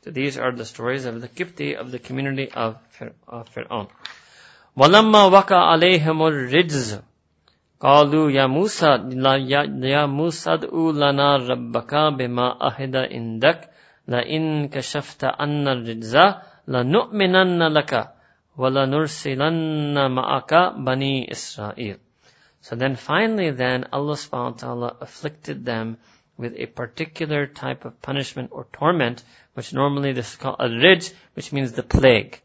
So these are the stories of the Kifti of the community of, of Fir'aun. وَلَمَّا وَقَى عَلَيْهِمُ الرِّجْزُ قالوا يا موسى يا موسى ادعو لنا ربك بما أهد عندك la in kashafta anna rijza la nu'minanna laka wa la nursilanna ma'aka bani Israel. So then finally then Allah subhanahu wa ta'ala afflicted them with a particular type of punishment or torment, which normally this is called a rijz, which means the plague.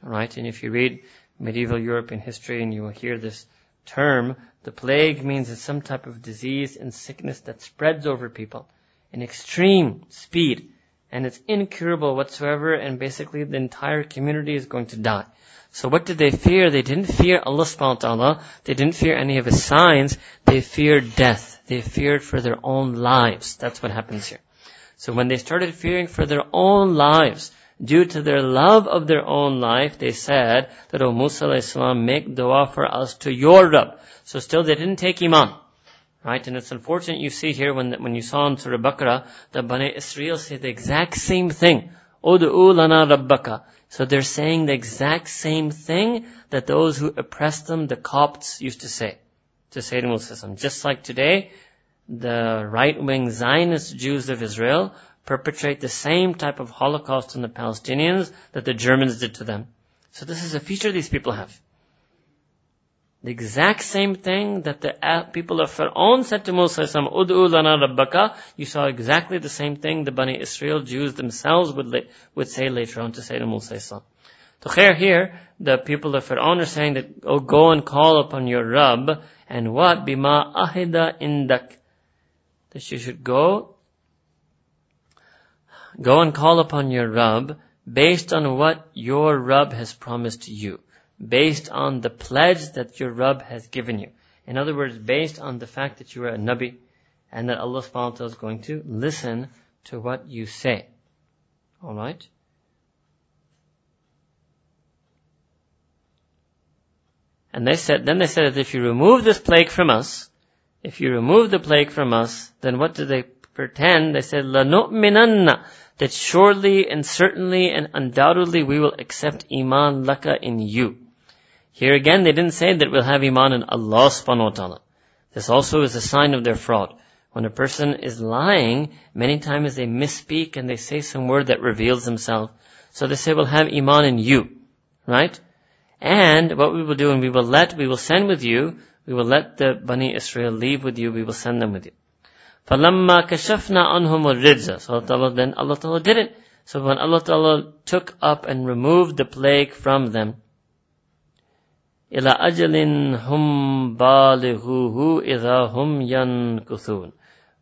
Right? And if you read medieval European history and you will hear this term, the plague means it's some type of disease and sickness that spreads over people in extreme speed and it's incurable whatsoever and basically the entire community is going to die. So what did they fear? They didn't fear Allah subhanahu wa ta'ala. They didn't fear any of His signs. They feared death. They feared for their own lives. That's what happens here. So when they started fearing for their own lives, due to their love of their own life, they said that, O Musa salam, make dua for us to your Rabb. So still they didn't take Iman. Right? And it's unfortunate you see here when, when you saw in Surah Baqarah, that Bani Israel say the exact same thing. Udu'u lana rabbaka. So they're saying the exact same thing that those who oppressed them, the Copts, used to say to Sayyidina Musa. Just like today, the right-wing Zionist Jews of Israel perpetrate the same type of Holocaust on the Palestinians that the Germans did to them. So this is a feature these people have. The exact same thing that the uh, people of Pharaoh said to Moses, Ud'u lana rabbaka, you saw exactly the same thing the Bani Israel Jews themselves would, would say later on to say to Moses. So here, here, the people of Pharaoh are saying that, oh, go and call upon your Rabb, and what? Bima ahida indak. That you should go Go and call upon your Rabb based on what your Rabb has promised you Based on the pledge that your Rabb has given you. In other words, based on the fact that you are a Nabi and that Allah subhanahu wa ta'ala is going to listen to what you say. Alright? And they said, then they said that if you remove this plague from us, if you remove the plague from us, then what did they pretend? They said, لَنُؤْمِنَنَّ That surely and certainly and undoubtedly we will accept iman laka in you. Here again, they didn't say that we'll have iman in Allah subhanahu wa ta'ala. This also is a sign of their fraud. When a person is lying, many times they misspeak and they say some word that reveals themselves. So they say, we'll have iman in you. Right? And what we will do, and we will let, we will send with you, we will let the Bani Israel leave with you, we will send them with you. فَلَمَّا كَشَفْنَا عَنْهُمُ الرِّجْزَ So Allah Ta'ala, then Allah Ta'ala did it. So when Allah Ta'ala took up and removed the plague from them, إِلَى أَجَلٍ هُمْ بَالِغُوهُ إِذَا هُمْ يَنْكُثُونَ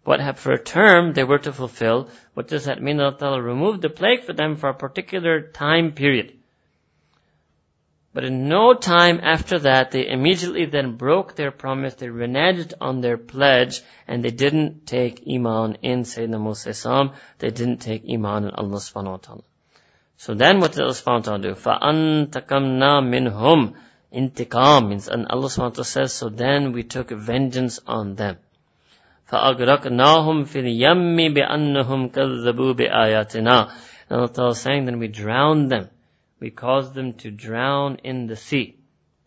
What for a term they were to fulfill. What does that mean? Allah Ta'ala removed the plague for them for a particular time period. But in no time after that, they immediately then broke their promise, they reneged on their pledge, and they didn't take Iman in Sayyidina Musa they didn't take Iman in Allah subhanahu wa ta'ala. So then what did Allah subhanahu wa ta'ala do? فَأَنْتَقَمْنَا مِنْهُمْ Intiqam means, and Allah subhanahu wa ta'ala says, so then we took vengeance on them. فَأَغْرَقْنَاهُمْ فِي الْيَمِّ بِأَنَّهُمْ كَذَّبُوا بِآيَاتِنَا And Allah ta'ala is saying, then we drowned them we caused them to drown in the sea.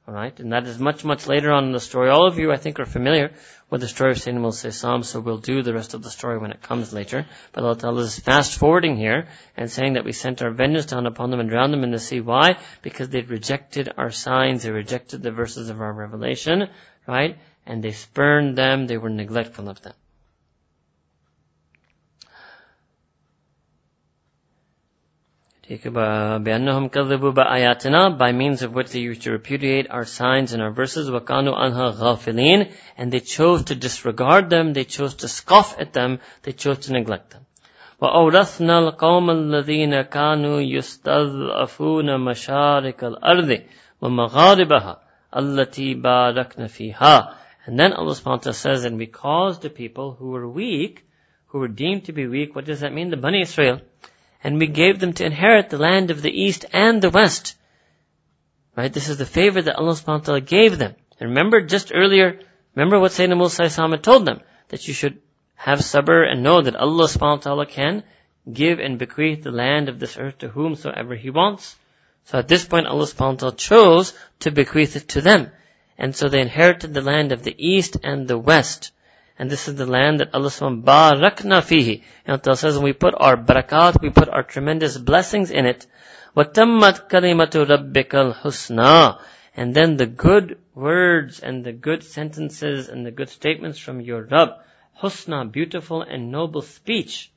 Alright? And that is much, much later on in the story. All of you, I think, are familiar with the story of Sayyidina Musa so we'll do the rest of the story when it comes later. But Allah Ta'ala is fast forwarding here and saying that we sent our vengeance down upon them and drowned them in the sea. Why? Because they rejected our signs, they rejected the verses of our revelation, right? And they spurned them, they were neglectful of them. بأنهم كذبوا بآياتنا by means of which they used to repudiate our signs and our verses وكانوا عنها غافلين and they chose to disregard them they chose to scoff at them they chose to neglect them وأورثنا القوم الذين كانوا يستضعفون مشارق الأرض ومغاربها التي باركنا فيها and then Allah subhanahu wa ta'ala says and we caused the people who were weak who were deemed to be weak what does that mean the Bani Israel and we gave them to inherit the land of the east and the west. Right? This is the favor that Allah subhanahu wa ta'ala gave them. And remember just earlier, remember what Sayyidina Musa told them, that you should have sabr and know that Allah subhanahu wa ta'ala can give and bequeath the land of this earth to whomsoever He wants. So at this point Allah subhanahu wa ta'ala chose to bequeath it to them. And so they inherited the land of the east and the west. And this is the land that Allah subhanahu barakna fihi. And Allah says when we put our barakat, we put our tremendous blessings in it. وَتَمَّتْ كَلِمَةُ رَبِّكَ الْحُسْنَى And then the good words and the good sentences and the good statements from your Rabb. Husna, beautiful and noble speech.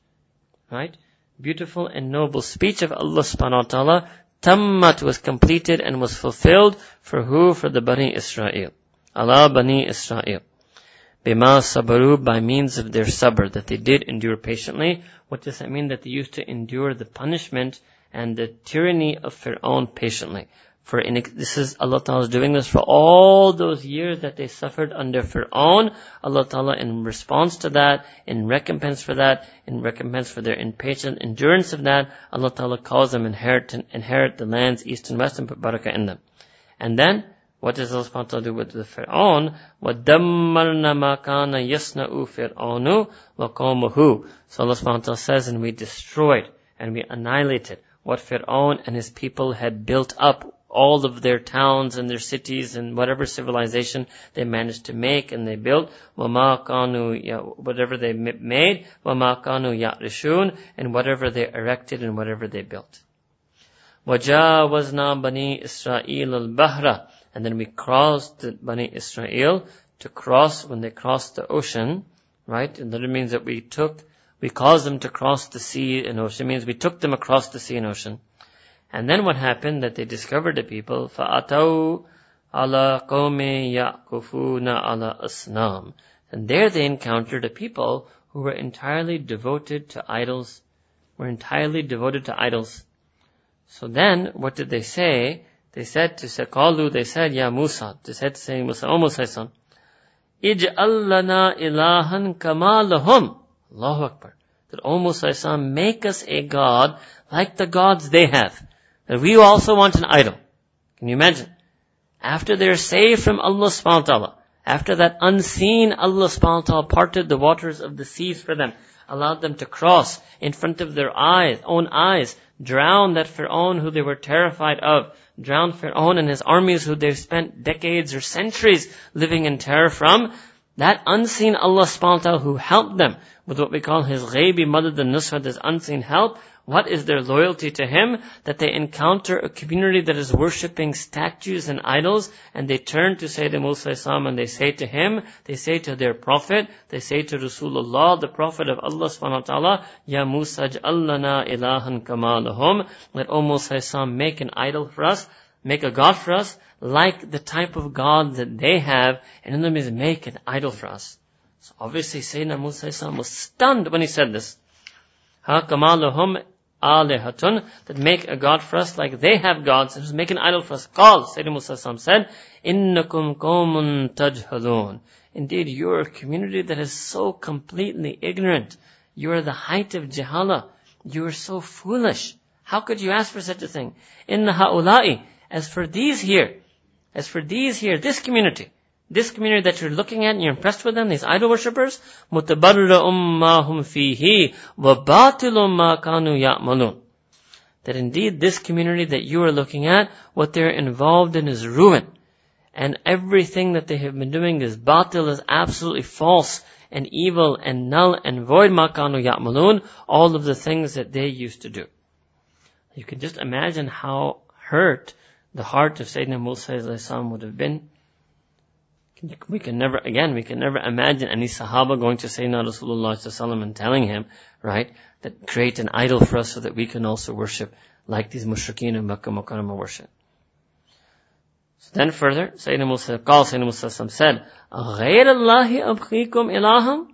Right? Beautiful and noble speech of Allah subhanahu wa ta'ala. Tammat was completed and was fulfilled for who? For the Bani Israel. Allah Bani Israel. Bima sabaru by means of their sabr, that they did endure patiently. What does that mean? That they used to endure the punishment and the tyranny of Fir'aun patiently. For in, this is Allah Ta'ala is doing this for all those years that they suffered under Fir'aun. Allah Ta'ala in response to that, in recompense for that, in recompense for their impatient endurance of that, Allah Ta'ala calls them inherit, inherit the lands east and west and put barakah in them. And then, what does Allah subhanahu wa ta'ala do with the Fir'aun? وَدَمَّرْنَا مَا كَانَ يَصْنَعُ فِرْعَونُ وَقَوْمُهُ So Allah subhanahu wa ta'ala says, and we destroyed and we annihilated what Fir'aun and his people had built up all of their towns and their cities and whatever civilization they managed to make and they built, وَمَا كَانُوا whatever they made, وَمَا كَانُوا يَعْرِشُونَ and whatever they erected and whatever they built. وَجَاوَزْنَا بَنِي إِسْرَائِيلَ الْبَحْرَ and then we crossed the Bani Israel to cross when they crossed the ocean, right? And that means that we took, we caused them to cross the sea and ocean. It means we took them across the sea and ocean. And then what happened that they discovered the people, فَأَتَوْا عَلَى قَوْمِ يَعْكُفُونَ عَلَى أَصْنَامٍ And there they encountered a people who were entirely devoted to idols, were entirely devoted to idols. So then, what did they say? They said to Sekalu, they said, Ya Musa, they said to say Musa, O Musa son, Ij'al lana ilahan kama. Allahu Akbar. That, O Musa son, make us a God like the gods they have. That we also want an idol. Can you imagine? After they're saved from Allah subhanahu wa ta'ala, after that unseen Allah subhanahu wa ta'ala parted the waters of the seas for them, allowed them to cross in front of their eyes, own eyes, drown that Fir'aun who they were terrified of, drown Fir'aun and his armies who they've spent decades or centuries living in terror from, that unseen Allah subhanahu wa ta'ala who helped them with what we call his ghaibi madad and nusrat, his unseen help, what is their loyalty to Him? That they encounter a community that is worshipping statues and idols, and they turn to Sayyidina Musa Islam and they say to him, they say to their Prophet, they say to Rasulullah, the Prophet of Allah subhanahu wa ta'ala, Ya Musa ja'allana ilahan kamalahum, let O Musa Islam make an idol for us, make a God for us, like the type of God that they have, and in them is make an idol for us. So obviously Sayyidina Musa Islam was stunned when he said this. Ha kamalahum that make a god for us like they have gods, and make an idol for us. Qal, Sayyidina Musa said, Innakum qawmun tajhalun. Indeed, you are a community that is so completely ignorant. You are the height of jahala. You are so foolish. How could you ask for such a thing? Inna ha'ula'i. As for these here, as for these here, this community, this community that you're looking at and you're impressed with them, these idol worshippers, مُتَبَرَّأُمْ umma هُمْ فِيهِ وَبَاطِلٌ مَا كَانُوا يَعْمَلُونَ That indeed this community that you are looking at, what they're involved in is ruin. And everything that they have been doing is batil, is absolutely false and evil and null and void makanu ya'malun, all of the things that they used to do. You can just imagine how hurt the heart of Sayyidina Musa would have been we can never, again, we can never imagine any Sahaba going to Sayyidina Rasulullah and telling him, right, that create an idol for us so that we can also worship like these mushrikeen in Makkah Mukarramah worship. So then further, Sayyidina Musa, called Sayyidina Musa said, غَيْرَ اللَّهِ أَبْخِيكُمْ إِلَهًا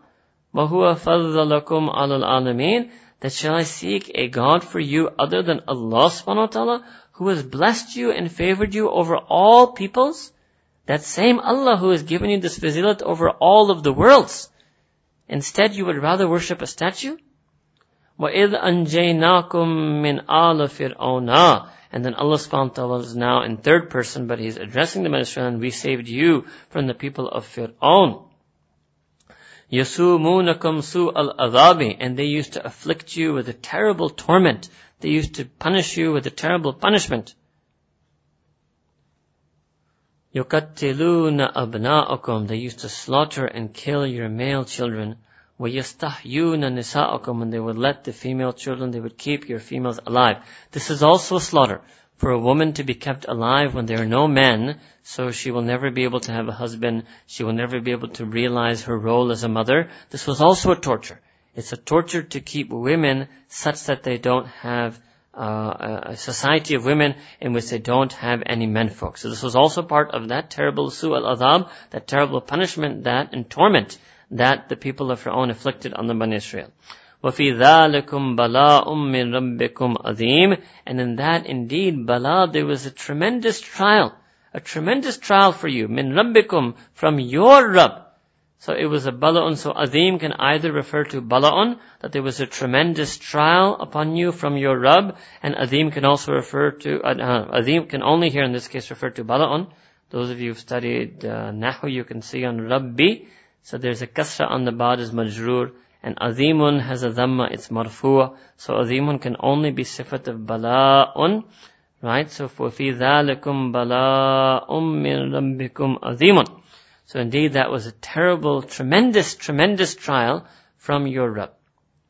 وَهُوَ فَضَّلَكُمْ عَلَى الْعَالَمِينَ That shall I seek a God for you other than Allah subhanahu wa ta'ala, who has blessed you and favored you over all peoples? That same Allah who has given you this fazilat over all of the worlds. Instead, you would rather worship a statue? وَإِذْ أَنْجَيْنَاكُمْ مِنْ آلَ فِرْعَوْنَا And then Allah subhanahu wa ta'ala is now in third person, but He's addressing the minister and we saved you from the people of Fir'aun. يَسُومُونَكُمْ سُوءَ الْأَذَابِ And they used to afflict you with a terrible torment. They used to punish you with a terrible punishment. يُقَتِّلُونَ أَبْنَاءَكُمْ They used to slaughter and kill your male children. وَيَسْتَحْيُونَ نِسَاءَكُمْ And they would let the female children, they would keep your females alive. This is also a slaughter. For a woman to be kept alive when there are no men, so she will never be able to have a husband, she will never be able to realize her role as a mother. This was also a torture. It's a torture to keep women such that they don't have uh, a society of women in which they don't have any menfolk. So this was also part of that terrible su al-adhab, that terrible punishment, that and torment that the people of Fir'aun inflicted on the Bani Israel. وَفِي ذَلِكُمْ بَلَاءٌ مِّن رَبِّكُمْ عَظِيمٌ And in that indeed, bala, there was a tremendous trial, a tremendous trial for you, min rabbikum, from your Rabb. So it was a bala'un. So azim can either refer to bala'un, that there was a tremendous trial upon you from your Rabb, and azim can also refer to, uh, uh, azim can only here in this case refer to bala'un. Those of you who've studied uh, Nahu, you can see on Rabbi, so there's a kasra on the bad is majrur, and azimun has a dhamma, it's marfu'a. So azimun can only be sifat of bala'un, right? So for fi dhalikum bala'um min rabbikum azimun. So indeed that was a terrible, tremendous, tremendous trial from your Rabb.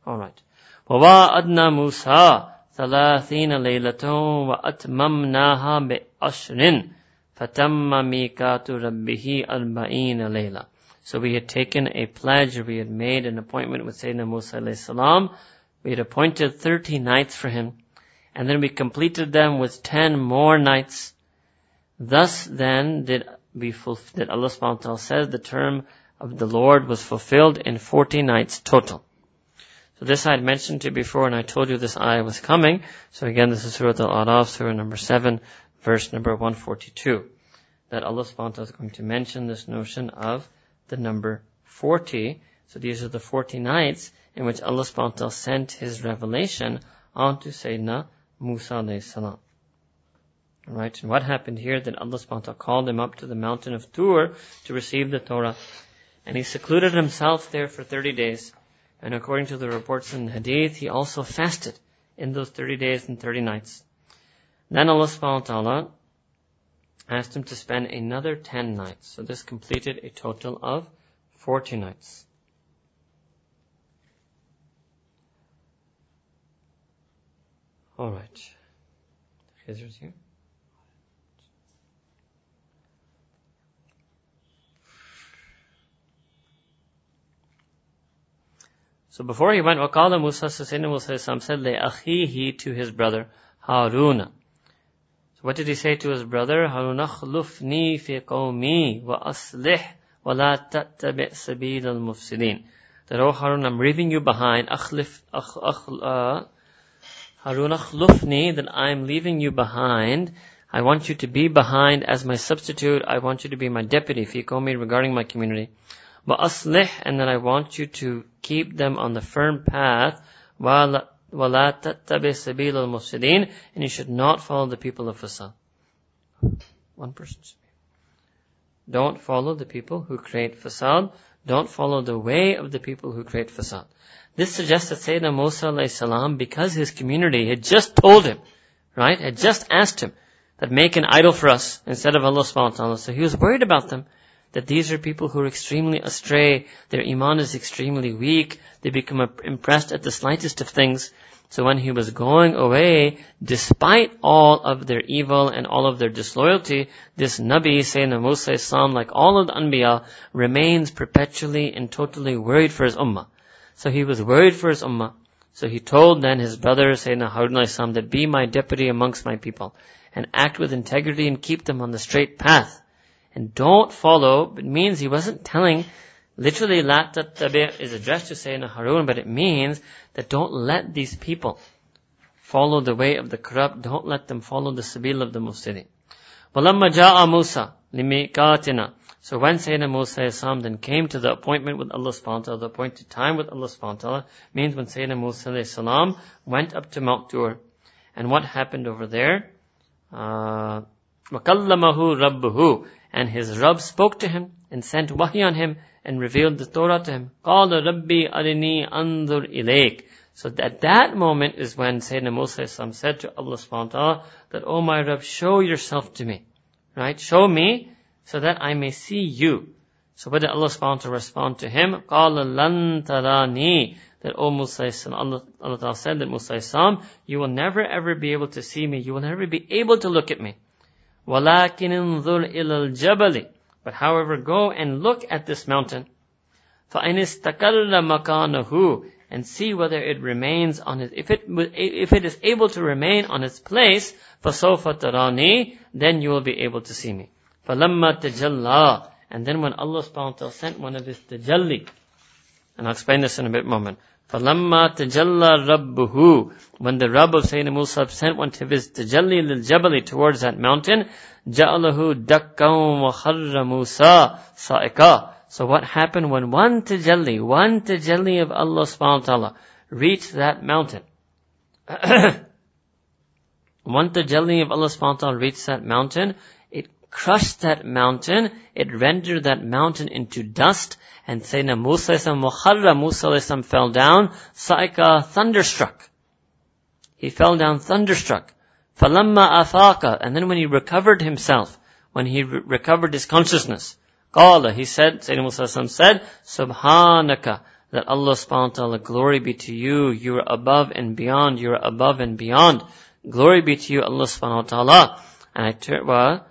Alright. وَوَاءَدْنَا مُوسَى ثَلَاثِينَ لَيْلَةً وَأَتْمَمْنَاهَا بِأَشْرٍ فَتَمَّ مِيقَاتُ رَبِّهِ أَرْبَعِينَ لَيْلَةً So we had taken a pledge, we had made an appointment with Sayyidina Musa alayhi salam. We had appointed 30 nights for him. And then we completed them with 10 more nights. Thus then did be fulfilled, that Allah subhanahu wa ta'ala says the term of the Lord was fulfilled in 40 nights total. So this I had mentioned to you before and I told you this ayah was coming. So again, this is Surah Al-Araf, Surah number 7, verse number 142. That Allah subhanahu wa ta'ala is going to mention this notion of the number 40. So these are the 40 nights in which Allah subhanahu wa ta'ala sent His revelation onto Sayyidina Musa alayhi salam. Right? And what happened here that Allah subhanahu wa ta'ala called him up to the mountain of Tur to receive the Torah. And he secluded himself there for 30 days. And according to the reports in Hadith, he also fasted in those 30 days and 30 nights. Then Allah subhanahu wa ta'ala asked him to spend another 10 nights. So this completed a total of 40 nights. Alright. Khizr's here. So before he went, وَقَالَ Musa Sayyidina Musa said, لِأَخِيهِ to his brother, Haruna. So what did he say to his brother? هَارُونَ خْلُفْنِي فِي قَوْمِي وَأَصْلِحْ وَلَا تَتَّبِعْ سَبِيلَ الْمُفْسِدِينَ That, oh Harun, I'm leaving you behind. أخلف, أخ, أخ, uh, Harun akhlufni, that I'm leaving you behind. I want you to be behind as my substitute. I want you to be my deputy, fi qawmi, regarding my community. وَأَصْلِحْ And then I want you to keep them on the firm path. وَلَا تَتَّبِعْ سَبِيلَ الْمُفْسِدِينَ And you should not follow the people of fasad. One person. Don't follow the people who create fasad. Don't follow the way of the people who create fasad. This suggests that Sayyidina Musa salam, because his community had just told him, right, had just asked him that make an idol for us instead of Allah subhanahu wa ta'ala. So he was worried about them that these are people who are extremely astray, their iman is extremely weak, they become impressed at the slightest of things. So when he was going away, despite all of their evil and all of their disloyalty, this Nabi, Sayyidina Musa Islam, like all of the Anbiya, remains perpetually and totally worried for his ummah. So he was worried for his ummah. So he told then his brother, Sayyidina Harun Islam, that be my deputy amongst my people, and act with integrity and keep them on the straight path and don't follow, it means he wasn't telling, literally, la tattabi' is addressed to Sayyidina Harun, but it means that don't let these people follow the way of the corrupt, don't let them follow the sabil of the mufsidin. وَلَمَّا جَاءَ مُوسَى لِمِيقَاتِنَا So when Sayyidina Musa Islam then came to the appointment with Allah subhanahu wa ta'ala, the appointed time with Allah subhanahu wa ta'ala, means when Sayyidina Musa Islam went up to Mount Tur. And what happened over there? Uh, وَكَلَّمَهُ رَبُّهُ and his Rabb spoke to him and sent wahi on him and revealed the Torah to him. قَالَ رَبِّي أَرِنِي أَنظُرْ إِلَيْكَ So at that moment is when Sayyidina Musa said to Allah subhanahu wa ta'ala that, Oh my Rabb, show yourself to me. Right? Show me so that I may see you. So what did Allah subhanahu wa ta'ala respond to him? قَالَ لَن تَرَانِي That, O Musa Allah, Allah ta'ala said that Musa you will never ever be able to see me. You will never be able to look at me. وَلَكِنْ انظُرْ إِلَى الْجَبَلِ But however, go and look at this mountain. فَإِنِ اسْتَقَرَّ مَكَانَهُ And see whether it remains on its, if it, if it is able to remain on its place, فَسَوْفَ تَرَانِي Then you will be able to see me. فَلَمَّا تَجَلَّى And then when Allah subhanahu wa ta'ala sent one of his tajalli, and I'll explain this in a bit moment. فَلَمَّا تَجَلَّى رَبُّهُ When the Rabb of Sayyidina Musa sent one of his tajalli lil jabali towards that mountain, جَعَلَهُ دَكًّا وَخَرَّ مُوسَى صَائِقًا So what happened when one tajalli, one tajalli of Allah subhanahu wa ta'ala reached that mountain? one tajalli of Allah subhanahu wa ta'ala reached that mountain, it crushed that mountain, it rendered that mountain into dust, and Sayyidina Musa Mukharra Musa fell down, Saika thunderstruck. He fell down thunderstruck. Falamma afaka, and then when he recovered himself, when he re- recovered his consciousness, Qala, he said, Sayyidina Musa said, Subhanaka, that Allah subhanahu wa ta'ala, glory be to you, you are above and beyond, you are above and beyond. Glory be to you, Allah subhanahu wa ta'ala. And I turn, well,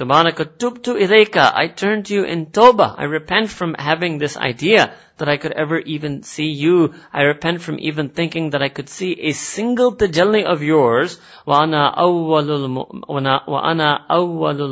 so Subhanaka tubtu ireka. I turn to you in toba. I repent from having this idea that I could ever even see you. I repent from even thinking that I could see a single tajalli of yours. Wa ana awwalul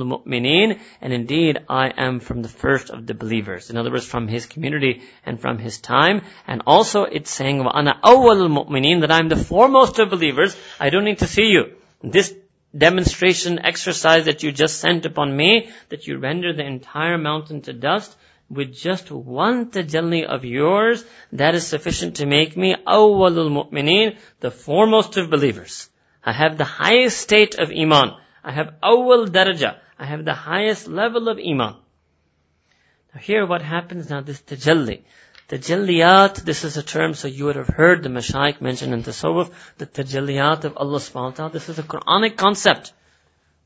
mu'minin. And indeed, I am from the first of the believers. In other words, from his community and from his time. And also it's saying wa ana awwalul mu'minin that I'm the foremost of believers. I don't need to see you. This demonstration exercise that you just sent upon me, that you render the entire mountain to dust, with just one tajalli of yours, that is sufficient to make me awwalul mu'mineen, the foremost of believers. I have the highest state of iman. I have awwal daraja. I have the highest level of iman. Now here what happens now, this tajalli. Tajalliyat, this is a term, so you would have heard the Mashaykh mention in the Tasawwuf, the tajalliyat of Allah subhanahu wa ta'ala. This is a Quranic concept.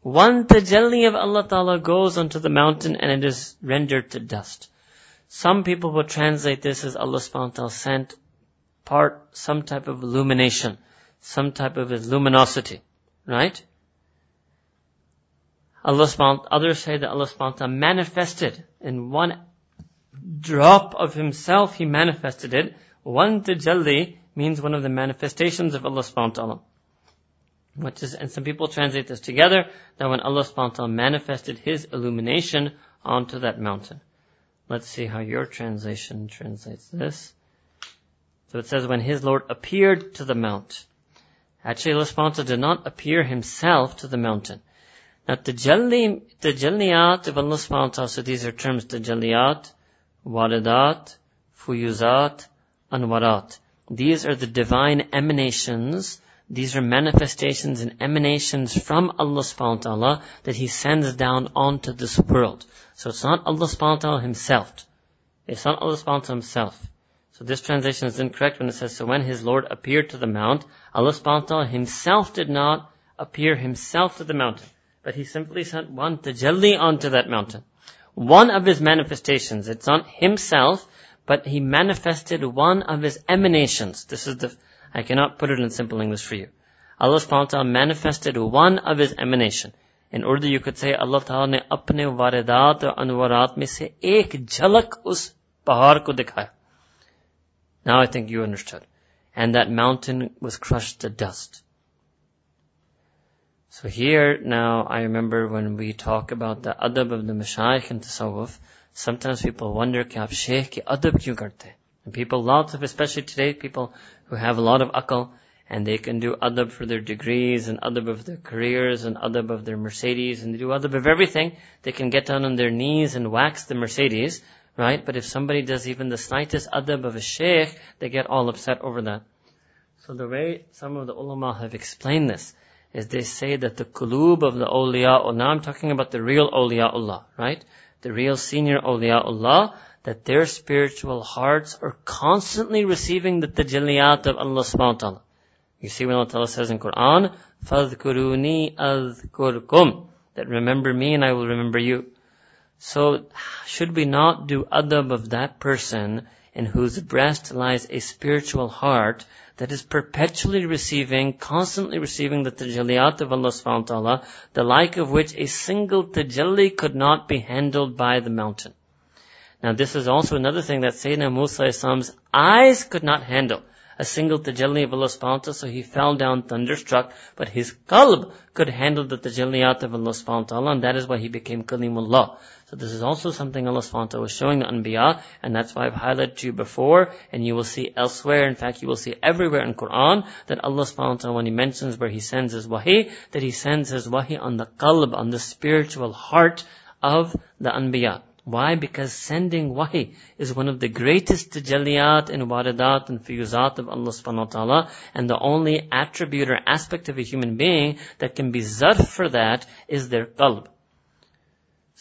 One tajalli of Allah ta'ala goes onto the mountain and it is rendered to dust. Some people will translate this as Allah subhanahu wa ta'ala sent part, some type of illumination, some type of luminosity, right? Allah subhanahu, others say that Allah subhanahu wa ta'ala manifested in one drop of himself, he manifested it. One tajalli means one of the manifestations of Allah subhanahu wa ta'ala. Which is, and some people translate this together, that when Allah subhanahu wa ta'ala manifested His illumination onto that mountain. Let's see how your translation translates this. So it says, when His Lord appeared to the mount. Actually, Allah subhanahu wa ta'ala did not appear Himself to the mountain. Now, tajalli, tajalliyat of Allah subhanahu wa ta'ala, so these are terms, tajalliyat, waradat, fuyuzat, and anwarat. These are the divine emanations, these are manifestations and emanations from Allah subhanahu wa ta'ala that He sends down onto this world. So it's not Allah subhanahu wa ta'ala Himself. It's not Allah subhanahu wa ta'ala Himself. So this translation is incorrect when it says, so when His Lord appeared to the mount, Allah subhanahu wa ta'ala Himself did not appear Himself to the mountain. But He simply sent one tajalli onto that mountain one of his manifestations. It's not himself, but he manifested one of his emanations. This is the, I cannot put it in simple English for you. Allah subhanahu manifested one of his emanation. In order you could say Allah Ta'ala ne apne waridat aur anwarat mein se ek jhalak us pahar ko dikhaya. Now I think you understood. And that mountain was crushed to dust. So here now I remember when we talk about the adab of the mashayikh and tasawwuf, sometimes people wonder ki aap sheikh ki adab kyun karte? And people, lots of, especially today, people who have a lot of akal, and they can do adab for their degrees and adab of their careers and adab of their Mercedes and they do adab of everything. They can get down on their knees and wax the Mercedes, right? But if somebody does even the slightest adab of a sheikh, they get all upset over that. So the way some of the ulama have explained this, is they say that the kulub of the awliya, now I'm talking about the real awliyaullah, right? The real senior awliyaullah, that their spiritual hearts are constantly receiving the tajalliyat of Allah subhanahu wa ta'ala. You see when Allah ta'ala says in Quran, فَاذْكُرُونِي أَذْكُرْكُمْ That remember me and I will remember you. So, should we not do adab of that person in whose breast lies a spiritual heart that is perpetually receiving, constantly receiving the tajalliyat of Allah subhanahu wa ta'ala, the like of which a single tajalli could not be handled by the mountain. Now this is also another thing that Sayyidina Musa Islam's eyes could not handle a single tajalli of Allah subhanahu wa ta'ala, so he fell down thunderstruck, but his qalb could handle the tajalliyat of Allah subhanahu wa ta'ala, and that is why he became Kalimullah. So this is also something Allah wa was showing the Anbiya, and that's why I've highlighted to you before, and you will see elsewhere, in fact you will see everywhere in Quran, that Allah wa when He mentions where He sends His wahi, that He sends His wahi on the qalb, on the spiritual heart of the Anbiya. Why? Because sending wahi is one of the greatest tajalliyat and waradat and fiyuzat of Allah subhanahu wa ta'ala, and the only attribute or aspect of a human being that can be zarf for that is their qalb.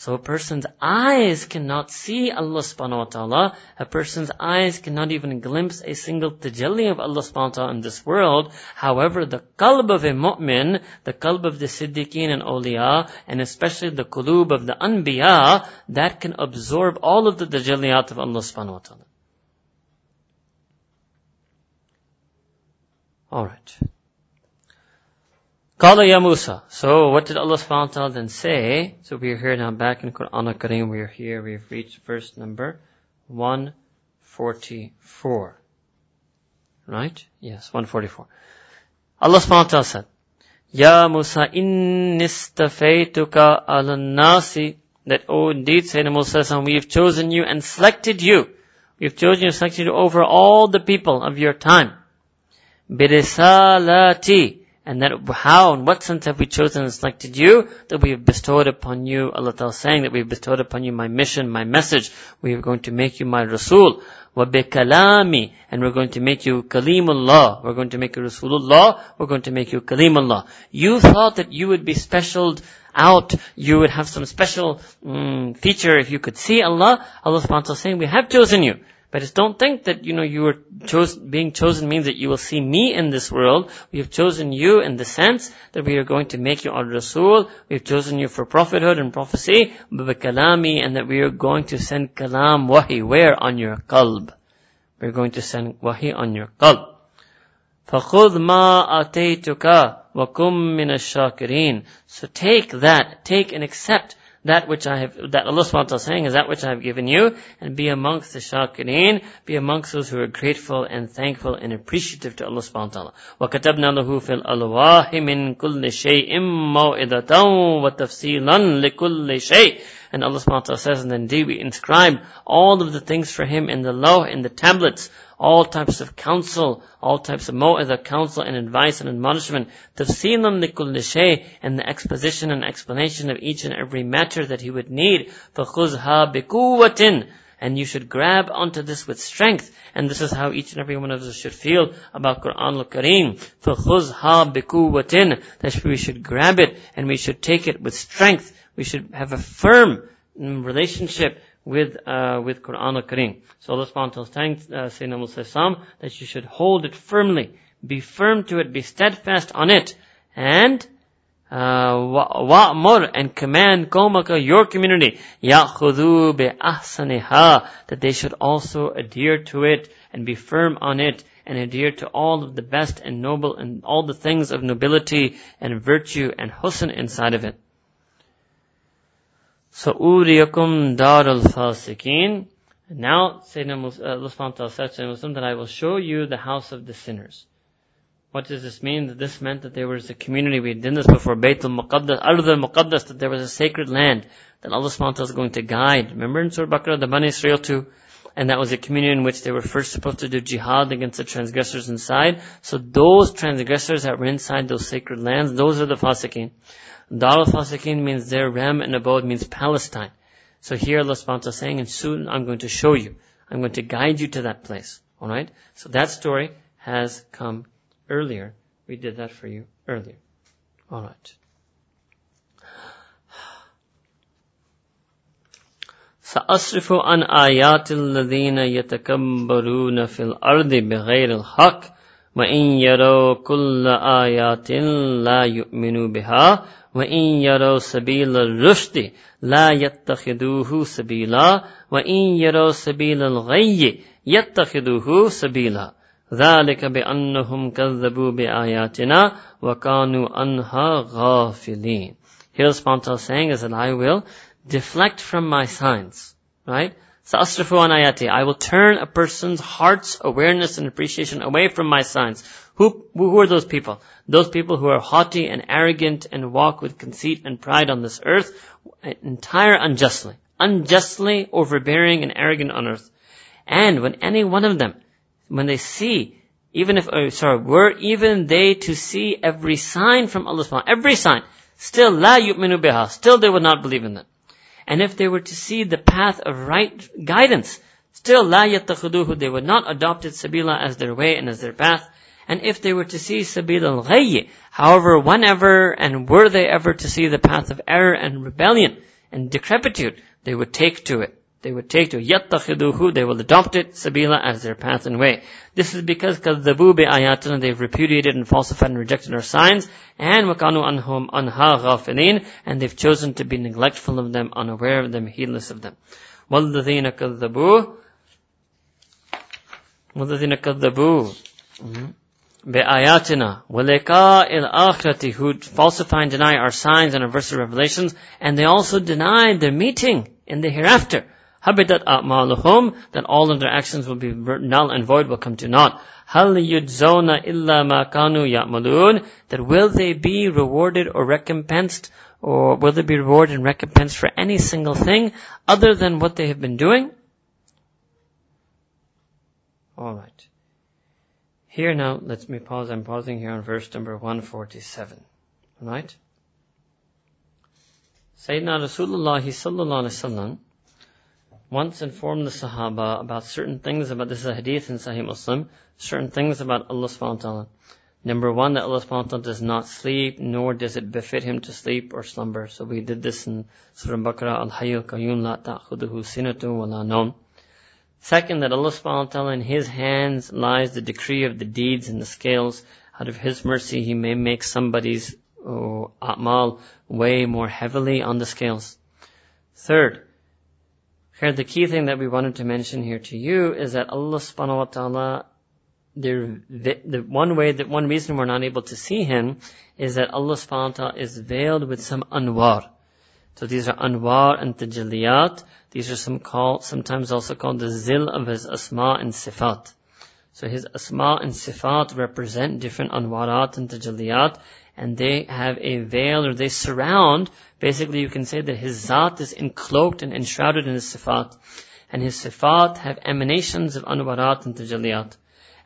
So a person's eyes cannot see Allah subhanahu wa ta'ala. A person's eyes cannot even glimpse a single tajalli of Allah subhanahu wa ta'ala in this world. However, the qalb of a mu'min, the qalb of the siddiqeen and awliya, and especially the qulub of the anbiya, that can absorb all of the tajalliyat of Allah subhanahu wa ta'ala. Alright. Qala ya Musa. So what did Allah subhanahu wa ta'ala then say? So we are here now back in Quran al-Kareem. We are here. We have reached verse number 144. Right? Yes, 144. Allah subhanahu wa ta'ala said, Ya Musa, innistafaytuka ala nasi. That, oh, indeed, Sayyidina Musa, we have chosen you and selected you. We have chosen you and selected you over all the people of your time. Birisalati and that how and what sense have we chosen and selected you? That we have bestowed upon you, Allah Ta'ala saying that we have bestowed upon you my mission, my message. We are going to make you my Rasul. وَبِكَلَامِ And we're going to make you Kalimullah. We're going to make you Rasulullah. We're going to make you Kalimullah. You thought that you would be specialed out, you would have some special um, feature if you could see Allah. Allah subhanahu wa ta'ala saying, we have chosen you. But just don't think that, you know, you were chose, being chosen means that you will see me in this world. We have chosen you in the sense that we are going to make you our Rasul. We have chosen you for prophethood and prophecy, kalami, and that we are going to send kalam wahi. Where? On your qalb. We're going to send wahi on your qalb. فَخُذْ مَا أَتَيْتُكَ وَكُمْ مِنَ الشَّاكِرِينَ So take that, take and accept that which I have, that Allah subhanahu wa ta'ala is saying is that which I have given you, and be amongst the shakirin, be amongst those who are grateful and thankful and appreciative to Allah subhanahu wa ta'ala. وَكَتَبْنَا لَهُ فِي الْأَلْوَاحِ مِنْ كُلِّ شَيْءٍ مَوْئِذَةً وَتَفْصِيلًا لِكُلِّ شَيْءٍ And Allah subhanahu wa ta'ala says, and indeed we inscribed all of the things for him in the law, in the tablets, all types of counsel, all types of mu'adha, counsel and advice and admonishment, tafsilan likulli shay, and the exposition and explanation of each and every matter that he would need. فَخُذْهَا بِقُوَّةٍ and you should grab onto this with strength. And this is how each and every one of us should feel about Quran al-Kareem. فَخُذْهَا بِقُوَّةٍ That we should grab it and we should take it with strength. We should have a firm relationship with uh, with Quran al-Kareem. So Allah subhanahu wa ta'ala uh, Sayyidina Musa that you should hold it firmly, be firm to it, be steadfast on it, and uh, wa'mur and command qawmaka, your community, ya'khudhu bi'ahsaniha, that they should also adhere to it and be firm on it and adhere to all of the best and noble and all the things of nobility and virtue and husn inside of it. Sa'uriyakum darul fasikin. Now, Sayyidina Lusman uh, said to Muslim that I will show you the house of the sinners. What does this mean? This meant that there was a community. We did this before. Baytul Muqaddas, Ard al-Muqaddas, that there was a sacred land that Allah subhanahu is going to guide. Remember in Surah Baqarah, the Bani Israel too. And that was a community in which they were first supposed to do jihad against the transgressors inside. So those transgressors that were inside those sacred lands, those are the fasiqeen. Darul Fasikin means their realm and abode means Palestine. So here Allah subhanahu is saying, and soon I'm going to show you. I'm going to guide you to that place. Alright? So that story has come earlier. We did that for you earlier. Alright. سأصرف عن آيات الذين يتكبرون في الأرض بغير الحق وإن يروا كل آيات لا يؤمنوا بها وَإِن يَرَوْا سَبِيلَ الرُّشْدِ لَا يَتَّخِذُوهُ سَبِيلًا وَإِن يَرَوْا سَبِيلَ الْغَيِّ يَتَّخِذُوهُ سَبِيلًا ذَلِكَ بِأَنَّهُمْ كَذَّبُوا بِآيَاتِنَا وَكَانُوا أَنْهَا غَافِلِينَ Here is saying is that I will deflect from my signs, right? عن آياتي I will turn a person's heart's awareness and appreciation away from my signs. Who, who are those people? Those people who are haughty and arrogant and walk with conceit and pride on this earth, entire unjustly. Unjustly overbearing and arrogant on earth. And when any one of them, when they see, even if, oh, sorry, were even they to see every sign from Allah subhanahu every sign, still la yu'minu biha, still they would not believe in them. And if they were to see the path of right guidance, still la yattakhuduhu, they would not adopt it sabila as their way and as their path And if they were to see sabil al however, whenever and were they ever to see the path of error and rebellion and decrepitude, they would take to it. They would take to yattakhiduhu, they will adopt it, sabila, as their path and way. This is because kadhabu bi ayatuna, they've repudiated and falsified and rejected our signs, and wakanu anhum anha ghafilin, and they've chosen to be neglectful of them, unaware of them, heedless of them. وَالَّذِينَ كَذَّبُوا وَالَّذِينَ كَذَّبُوا بِآيَاتِنَا وَلِقَاءِ الْآخِرَةِ who falsify and deny our signs and our verses of revelations, and they also deny the meeting in the hereafter. Habitat a'maluhum, that all of their actions will be null and void, will come to naught. Hal yudzona illa ma kanu ya'malun, that will they be rewarded or recompensed, or will they be rewarded and recompensed for any single thing other than what they have been doing? Alright. Here now, let me pause. I'm pausing here on verse number 147. Right? Sayyidina Rasulullah sallallahu once informed the Sahaba about certain things about this is a hadith in Sahih Muslim, certain things about Allah subhanahu wa ta'ala. Number one, that Allah subhanahu wa ta'ala does not sleep, nor does it befit him to sleep or slumber. So we did this in Surah Baqarah, Al-Hayyul Qayyum La Ta'khuduhu Sinatu wa La. Second, that Allah subhanahu wa ta'ala in His hands lies the decree of the deeds and the scales. Out of His mercy, He may make somebody's oh, a'mal weigh more heavily on the scales. Third, here the key thing that we wanted to mention here to you is that Allah subhanahu wa ta'ala the, the one way that one reason we're not able to see him is that Allah subhanahu wa ta'ala is veiled with some anwar. So these are anwar and tajalliyat. These are some sometimes also called the zil of his asma and sifat. So his asma and sifat represent different anwarat and tajalliyat, and they have a veil or they surround, basically you can say that his zat is encloaked and enshrouded in his sifat. And his sifat have emanations of anwarat and tajalliyat.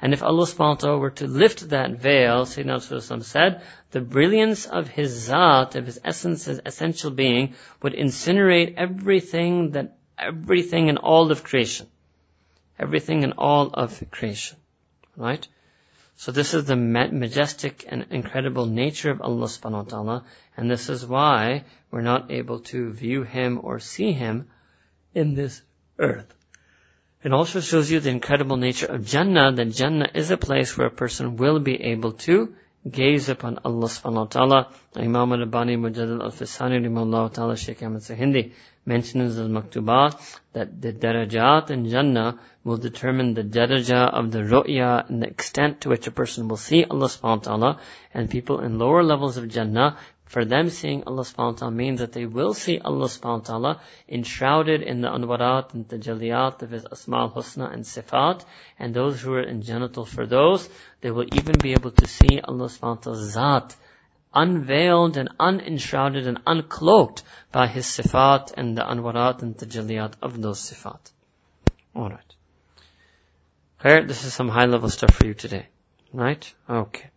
And if Allah subhanahu wa ta'ala were to lift that veil, Sayyidina Rasulullah said, the brilliance of His Zat, of His essence, His essential being, would incinerate everything that, everything in all of creation. Everything in all of creation. Right? So this is the majestic and incredible nature of Allah subhanahu wa ta'ala, and this is why we're not able to view Him or see Him in this earth. It also shows you the incredible nature of Jannah, that Jannah is a place where a person will be able to gaze upon Allah subhanahu wa ta'ala. Imam al-Rabbani Mujaddid Alf-e-Sani rahimahullah ta'ala Shaykh Ahmad Sirhindi mentions in Maktubat that the darajat in Jannah will determine the daraja of the ru'ya and the extent to which a person will see Allah subhanahu wa ta'ala and people in lower levels of Jannah for them seeing Allah subhanahu wa ta'ala means that they will see Allah subhanahu wa ta'ala enshrouded in the anwarat and tajalliyat of His Asma'ul Husna and Sifat. And those who are in Jannatul Firdaus, they will even be able to see Allah subhanahu wa ta'ala's Zat unveiled and unenshrouded and uncloaked by His Sifat and the anwarat and tajalliyat of those Sifat. Alright. Clear? This is some high level stuff for you today. Right? Okay.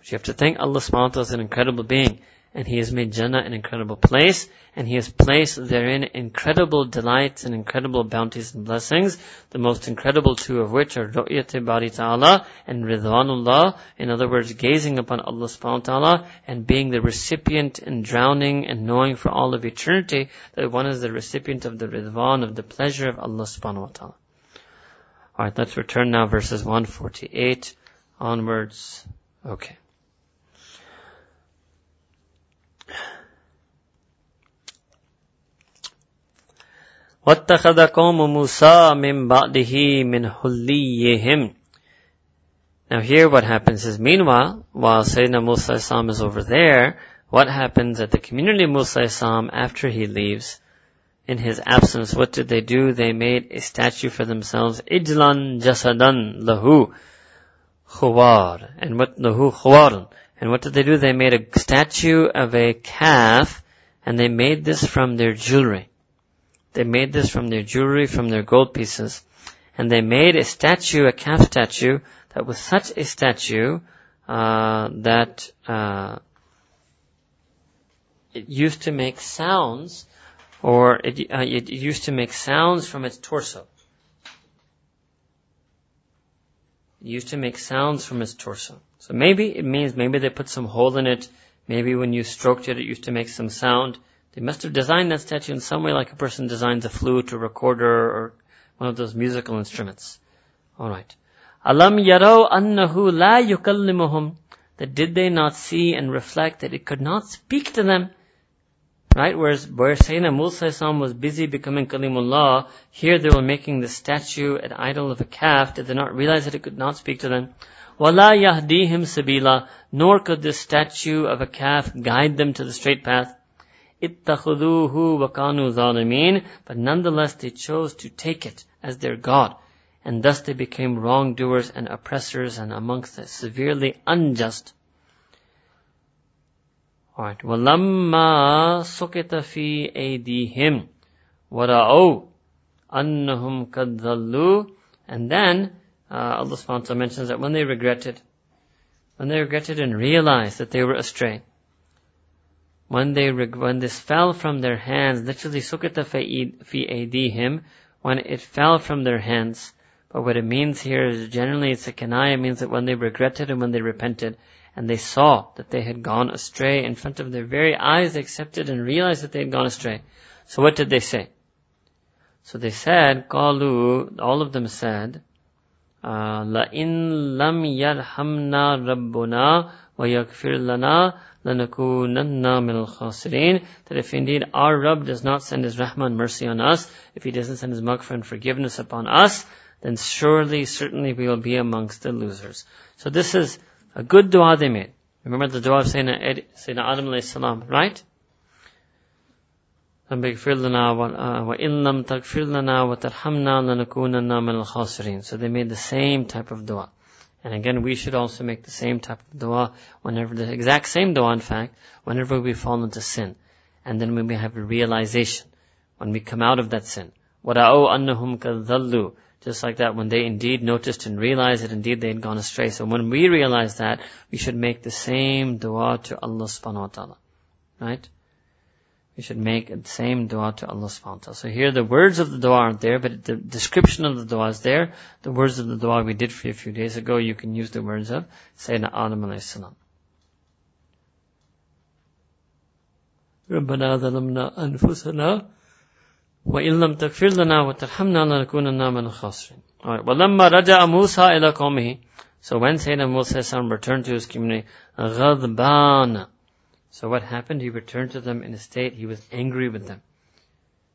But you have to thank Allah subhanahu wa ta'ala as an incredible being and He has made Jannah an incredible place, and He has placed therein incredible delights and incredible bounties and blessings, the most incredible two of which are Ru'yat Bari Ta'ala and Ridwanullah, in other words, gazing upon Allah subhanahu wa ta'ala and being the recipient and drowning and knowing for all of eternity that one is the recipient of the Ridwan, of the pleasure of Allah subhanahu wa ta'ala. Alright, let's return now verses 148 onwards. Okay. وَاتَّخَذَ قَوْمُ مُوسَى مِن بَعْدِهِ مِنْ حُلِّيِّهِمْ Now here what happens is, meanwhile, while Sayyidina Musa is over there, what happens at the community of Musa after he leaves? In his absence, what did they do? They made a statue for themselves, Ijlan Jasadan Lahu Khuwar. And what, Lahu Khuwarun. And what did they do? They made a statue of a calf, and they made this from their jewelry. They made this from their jewelry, from their gold pieces. And they made a statue, a calf statue, that was such a statue uh, that uh, it used to make sounds, or it, uh, it used to make sounds from its torso. It used to make sounds from its torso. So maybe it means maybe they put some hole in it. Maybe when you stroked it, it used to make some sound. They must have designed that statue in some way like a person designs a flute or recorder or one of those musical instruments. Alright. Alam yaro annahu la yukallimuhum. That did they not see and reflect that it could not speak to them? Right? Whereas, where Sayyidina Musa was busy becoming Kalimullah, here they were making the statue, an idol of a calf. Did they not realize that it could not speak to them? Wala yahdihim sabila. Nor could this statue of a calf guide them to the straight path اتخذوه وكانوا ظالمين but nonetheless they chose to take it as their god and thus they became wrongdoers and oppressors and amongst the severely unjust Alright. وَلَمَّا سُقِطَ فِي أَيْدِيهِمْ وَرَأَوْا أَنَّهُمْ قَدْ ضَلُّوا And then, uh, Allah subhanahu wa ta'ala mentions that when they regretted, when they regretted and realized that they were astray, when they when this fell from their hands, literally sukata fi adihim, when it fell from their hands. But what it means here is generally it's a kinaya means that when they regretted and when they repented, and they saw that they had gone astray in front of their very eyes, they accepted and realized that they had gone astray. So what did they say? So they said, all of them said, uh, La in lam yarhamna rabbuna wa yakfir lana لَنَكُونَنَّ مِنَ الْخَاسِرِينَ That if indeed our Rabb does not send His rahman mercy on us, if He doesn't send His maghfirah and forgiveness upon us, then surely, certainly we will be amongst the losers. So this is a good dua they made. Remember the dua of Sayyidina, Sayyidina Adam alayhi salam, right? So they made the same type of dua. And again, we should also make the same type of dua whenever, the exact same dua in fact, whenever we fall into sin. And then when we have a realization, when we come out of that sin. وَرَأَوْا أَنَّهُمْ كَذَّلُّوا Just like that, when they indeed noticed and realized that indeed they had gone astray. So when we realize that, we should make the same dua to Allah subhanahu wa ta'ala. Right? we should make the same dua to Allah subhanahu wa ta'ala. So here the words of the dua aren't there, but the description of the dua is there. The words of the dua we did for you a few days ago, you can use the words of Sayyidina Adam alayhi salam. ربنا ظلمنا أنفسنا وإن لم تغفر لنا وترحمنا لنكونن من الخاسرين. Alright. ولما رجع موسى إلى قومه So when Sayyidina Musa returned to his community, غضبان so what happened? He returned to them in a state, he was angry with them.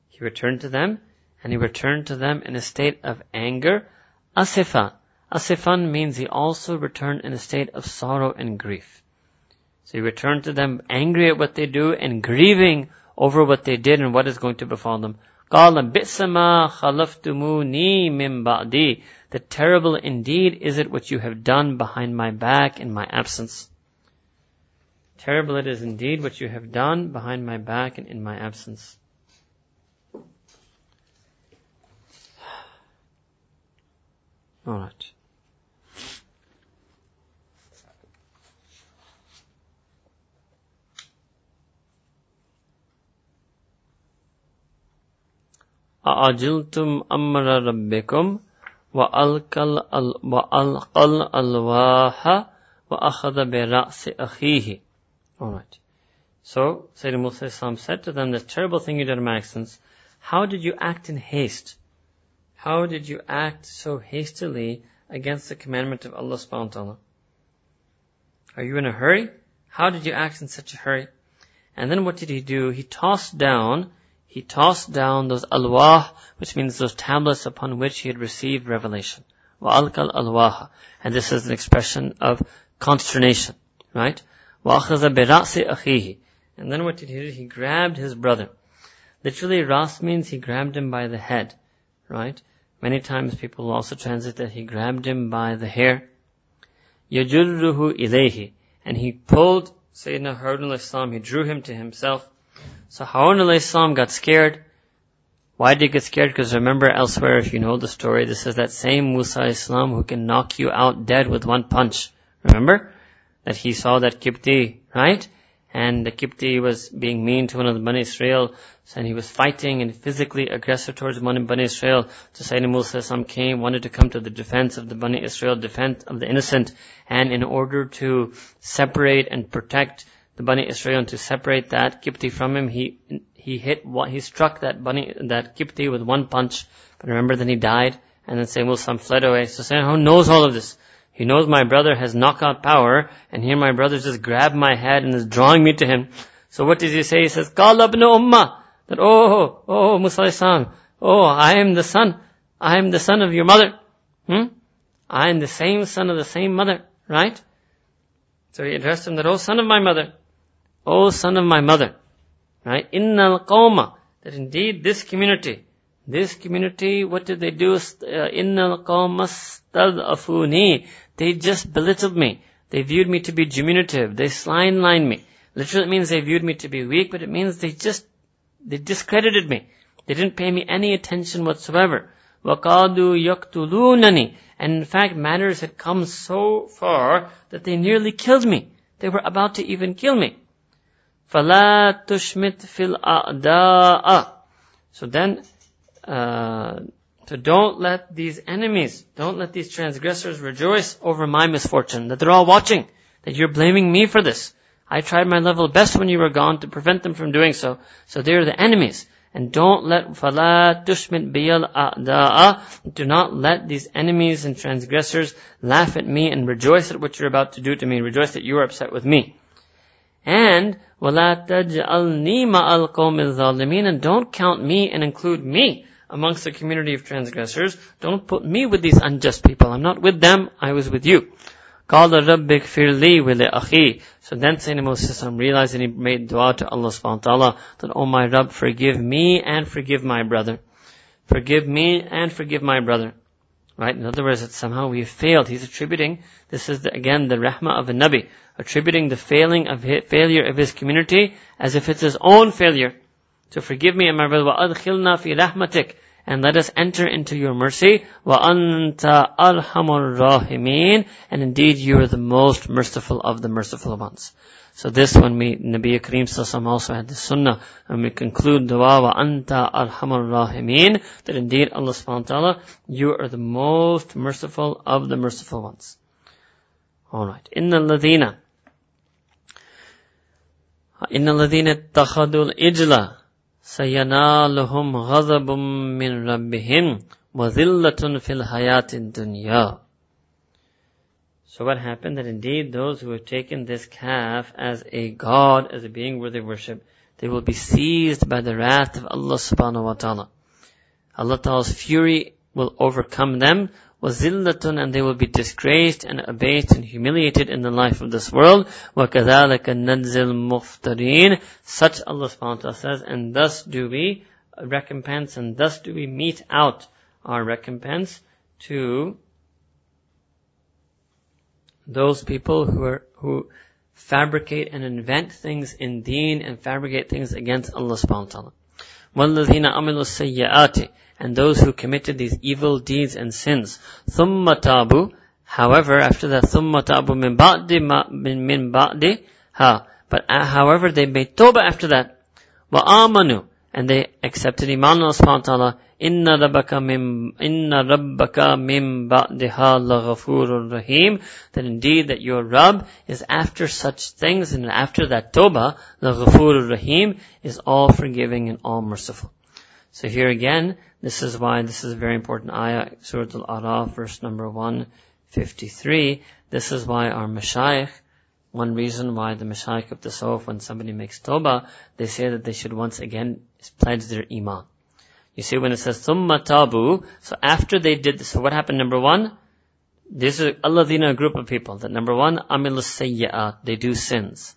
He returned to them, and he returned to them in a state of anger. Asifa. Asifan means he also returned in a state of sorrow and grief. So he returned to them angry at what they do and grieving over what they did and what is going to befall them. قَالَ بِئْسَمَا خَلَفْتُمُونِي مِن بَعْدِي The terrible indeed is it what you have done behind my back in my absence. Terrible it is indeed what you have done behind my back and in my absence. Alright. أعجلتم أمر ربكم وألقى الألواح وأخذ برأس أخيه Alright. So, Sayyidina Musa said to them, the terrible thing you did in how did you act in haste? How did you act so hastily against the commandment of Allah subhanahu wa ta'ala? Are you in a hurry? How did you act in such a hurry? And then what did he do? He tossed down, he tossed down those alwah, which means those tablets upon which he had received revelation. Wa'alkal alwaha. And this is an expression of consternation, right? وَأَخَذَ بِرَأْسِ أَخِيهِ And then what did he do? He grabbed his brother. Literally, ras means he grabbed him by the head, right? Many times people also translate that he grabbed him by the hair. يَجُرُّهُ إِلَيْهِ And he pulled Sayyidina Harun al-Islam, he drew him to himself. So Harun al-Islam got scared. Why did he get scared? Because remember elsewhere, if you know the story, this is that same Musa Islam who can knock you out dead with one punch. Remember? That he saw that Kipti, right? And the Kipti was being mean to one of the Bani Israel, and he was fighting and physically aggressive towards one of Bani Israel. So Sayyidina Musa came, wanted to come to the defense of the Bani Israel, defense of the innocent, and in order to separate and protect the Bani Israel and to separate that Kipti from him, he he hit he struck that Bani that Kipti with one punch. But remember, then he died, and then Sayyidina Musa fled away. So Sayyidina knows all of this. He knows my brother has knockout power, and here my brother just grabbed my head and is drawing me to him. So what does he say? He says, Qal ibn Ummah. That, oh, oh, Musa son, oh, I am the son. I am the son of your mother. Hmm? I am the same son of the same mother, right? So he addressed him that, oh, son of my mother. Oh, son of my mother. Right? Innal qawma. That indeed this community, this community, what did they do? Innal qawma stad'afuni. They just belittled me. They viewed me to be diminutive. They slinelined me. Literally it means they viewed me to be weak, but it means they just, they discredited me. They didn't pay me any attention whatsoever. وَقَادُوا يَقْتُلُونَنِي And in fact, matters had come so far that they nearly killed me. They were about to even kill me. فَلَا تُشْمِتْ فِي الْأَعْدَاءَ So then, uh, so don't let these enemies, don't let these transgressors rejoice over my misfortune, that they're all watching, that you're blaming me for this. I tried my level best when you were gone to prevent them from doing so. So they're the enemies. And don't let فَلَا تُشْمِتْ بِيَ الْأَعْدَاءَ Do not let these enemies and transgressors laugh at me and rejoice at what you're about to do to me. Rejoice that you are upset with me. And وَلَا تَجْعَلْنِي مَعَ الْقَوْمِ الظَّالِمِينَ And don't count me and include me amongst the community of transgressors. Don't put me with these unjust people. I'm not with them, I was with you. قال رب اغفر لي ولأخي So then Sayyidina Moses realized and he made dua to Allah subhanahu wa ta'ala that, Oh my Rabb, forgive me and forgive my brother. Forgive me and forgive my brother. Right? In other words, that somehow we have failed. He's attributing, this is the, again the rahmah of a Nabi, attributing the failing of his, failure of his community as if it's his own failure. So forgive me and my brother, وَأَدْخِلْنَا فِي رَحْمَتِكَ and let us enter into your mercy. وَأَنْتَ أَرْحَمُ الرَّاحِمِينَ And indeed you are the most merciful of the merciful ones. So this when we, Nabi Kareem Sassam also had the sunnah, and we conclude dua wa anta arhamur rahimin, that indeed Allah subhanahu wa ta'ala, you are the most merciful of the merciful ones. Alright. Inna ladina. Inna ladina takhadul ijla. سينالهم غضب من ربهم وذلة في الحياة الدنيا So what happened? That indeed those who have taken this calf as a god, as a being worthy of worship, they will be seized by the wrath of Allah subhanahu wa ta'ala. Allah ta'ala's fury will overcome them وَزِلَّةٌ and they will be disgraced and abased and humiliated in the life of this world. وَكَذَلِكَ نَجْزِ الْمُفْتَرِينَ Such Allah subhanahu wa ta'ala says, and thus do we recompense and thus do we mete out our recompense to those people who are, who fabricate and invent things in deen and fabricate things against Allah subhanahu wa ta'ala. وَالَّذِينَ عَمِلُوا السَّيِّئَاتِ and those who committed these evil deeds and sins. ثُمَّ تَابُوا However, after that, ثُمَّ تَابُوا مِن بَعْدِ مِن بَعْدِ ha. But uh, however, they made tawbah after that. وَآمَنُوا And they accepted Iman Allah subhanahu wa ta'ala. إِنَّ رَبَّكَ مِن إِنَّ رَبَّكَ مِن بَعْدِهَا لَغَفُورٌ رَحِيمٌ That indeed that your Rabb is after such things and after that tawbah, لَغَفُورٌ Rahim is all forgiving and all merciful. So here again, this is why this is a very important ayah, Surah Al-Araf, verse number 153. This is why our mashayikh, one reason why the mashayikh of the Sawf, when somebody makes tawbah, they say that they should once again pledge their iman. You see when it says thumma tabu, so after they did this, so what happened number one? This is alladhina, a group of people, that number one, amil sayyi'at, they do sins.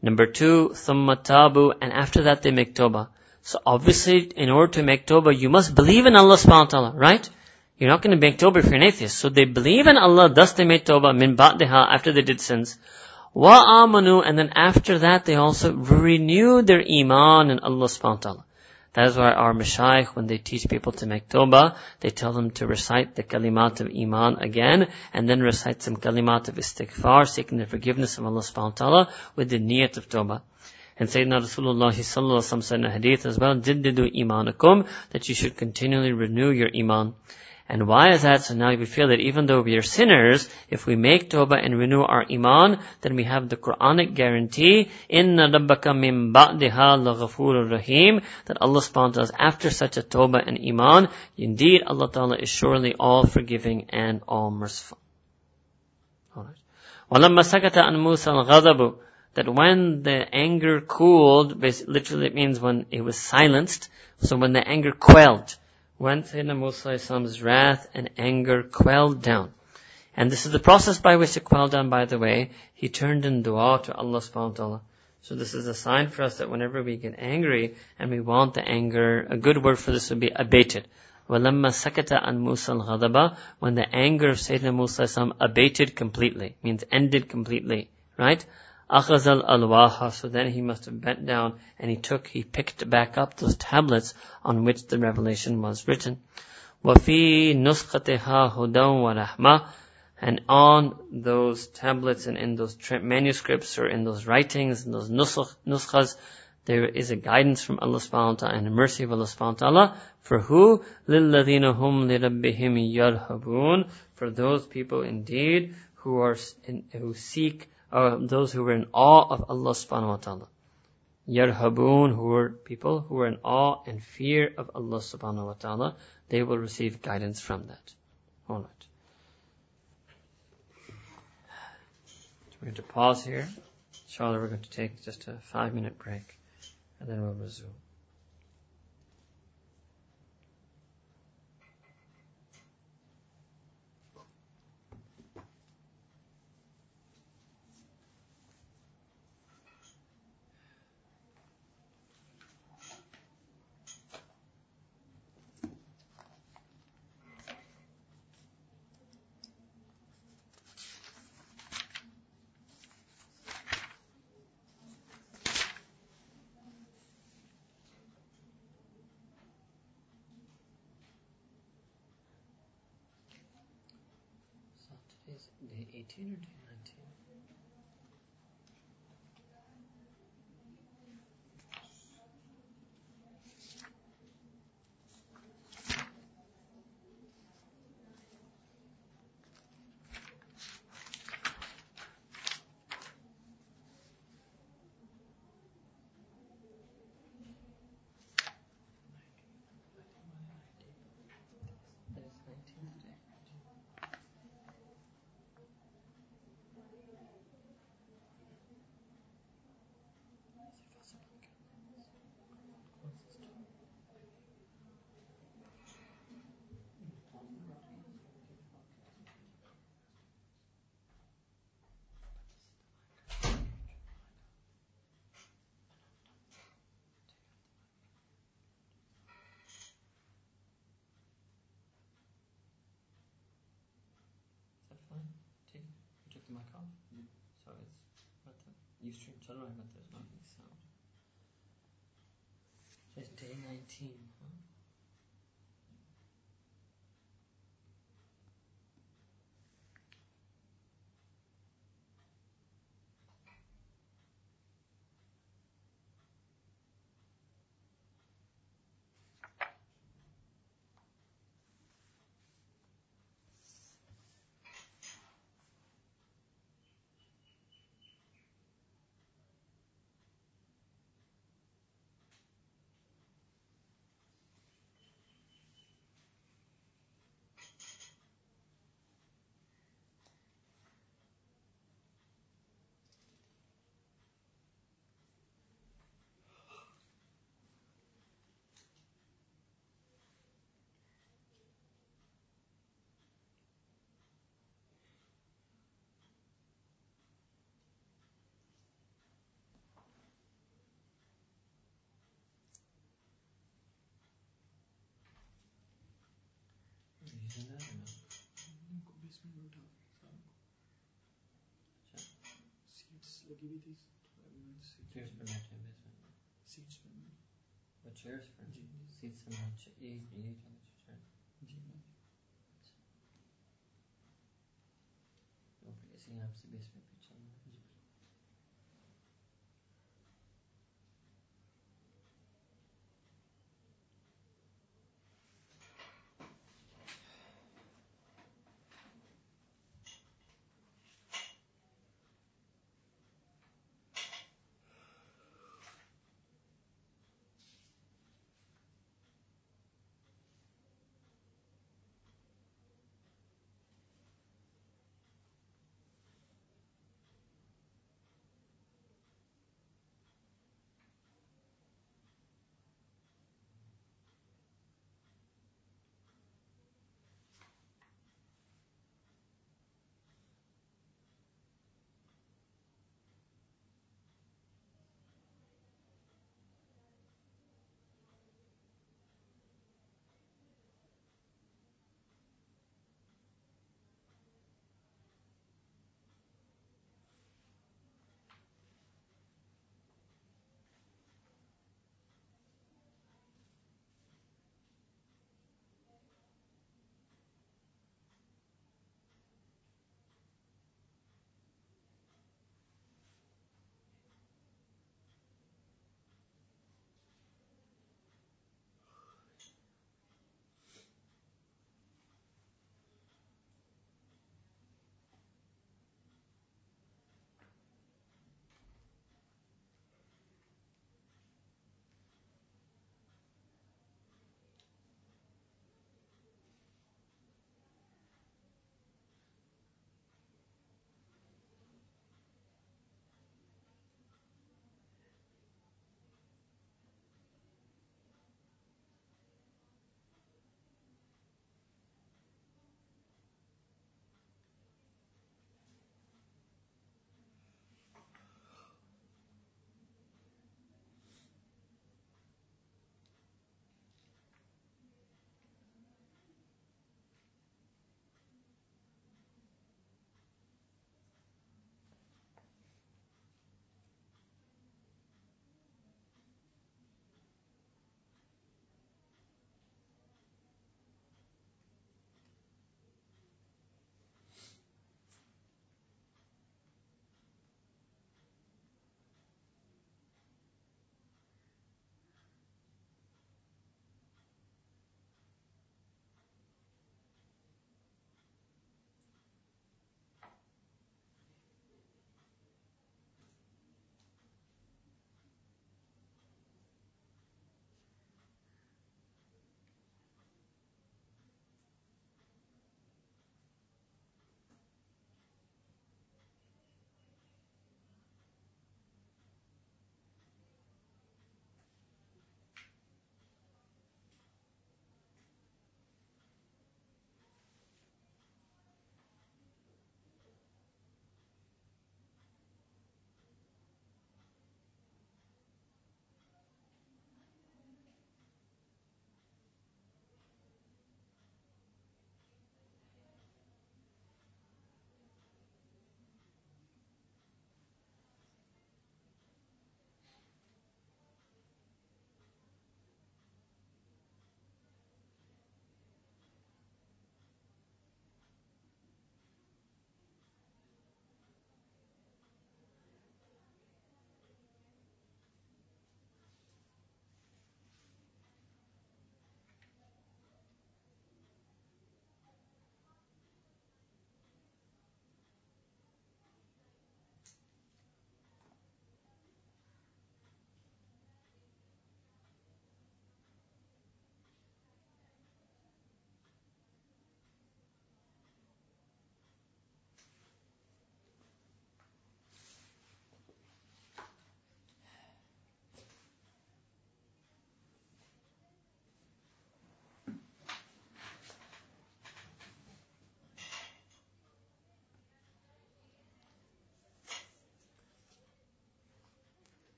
Number two, thumma tabu, and after that they make tawbah. So obviously, in order to make tawbah, you must believe in Allah subhanahu wa ta'ala, right? You're not going to make tawbah if you're an atheist. So they believe in Allah, thus they made tawbah, min ba'diha, after they did sins. Wa amanu, and then after that they also renewed their iman in Allah subhanahu wa ta'ala. That is why our mashayikh, when they teach people to make tawbah, they tell them to recite the kalimat of iman again, and then recite some kalimat of istighfar, seeking the forgiveness of Allah subhanahu wa ta'ala, with the niyat of tawbah. And Sayyidina Rasulullah sallallahu said in a hadith as well, Jiddidu imanakum, that you should continually renew your iman. And why is that? So now we feel that even though we are sinners, if we make tawbah and renew our iman, then we have the Quranic guarantee, Inna rabbaka min ba'diha laghafurur rahim, that Allah subhanahu wa ta'ala, after such a tawbah and iman, indeed Allah ta'ala is surely all forgiving and all merciful. Alright. وَلَمَّا سَكَتَ عَنْ مُوسَى الْغَضَبُ that when the anger cooled, literally it means when it was silenced, so when the anger quelled, when Sayyidina Musa's wrath and anger quelled down. And this is the process by which it quelled down, by the way. He turned in dua to Allah subhanahu wa ta'ala. So this is a sign for us that whenever we get angry and we want the anger, a good word for this would be abated. وَلَمَّا سَكَتَ عَنْ مُوسَى الْغَضَبَ When the anger of Sayyidina Musa abated completely, means ended completely, right? Akhazal alwaha. So then he must have bent down and he took, he picked back up those tablets on which the revelation was written. وَفِي نُسْخَتِهَا هُدًى وَرَحْمَةً and on those tablets and in those manuscripts or in those writings, in those nuskhas, there is a guidance from Allah subhanahu wa ta'ala and a mercy of Allah subhanahu wa ta'ala. For who? لِلَّذِينَ هُمْ لِرَبِّهِمْ يَرْهَبُونَ For those people indeed who are, in, who seek, those who were in awe of Allah subhanahu wa ta'ala. Yarhabun, who were people who were in awe and fear of Allah subhanahu wa ta'ala, they will receive guidance from that. Alright. We're going to pause here. Inshallah, we're going to take just a five minute break and then we'll resume. Is it day 18 or day 19? That is 19 today. Is that fine? Take, you took the mic off? So it's but the Ustream Sunrise method is not going to sound. So it's day 19. huh? Are you using that or no? Chairs पर बैठे हैं basement में. वो chairs पर seats पर बैठे यही यही चलो chair. तो फिर इसी यहाँ से basement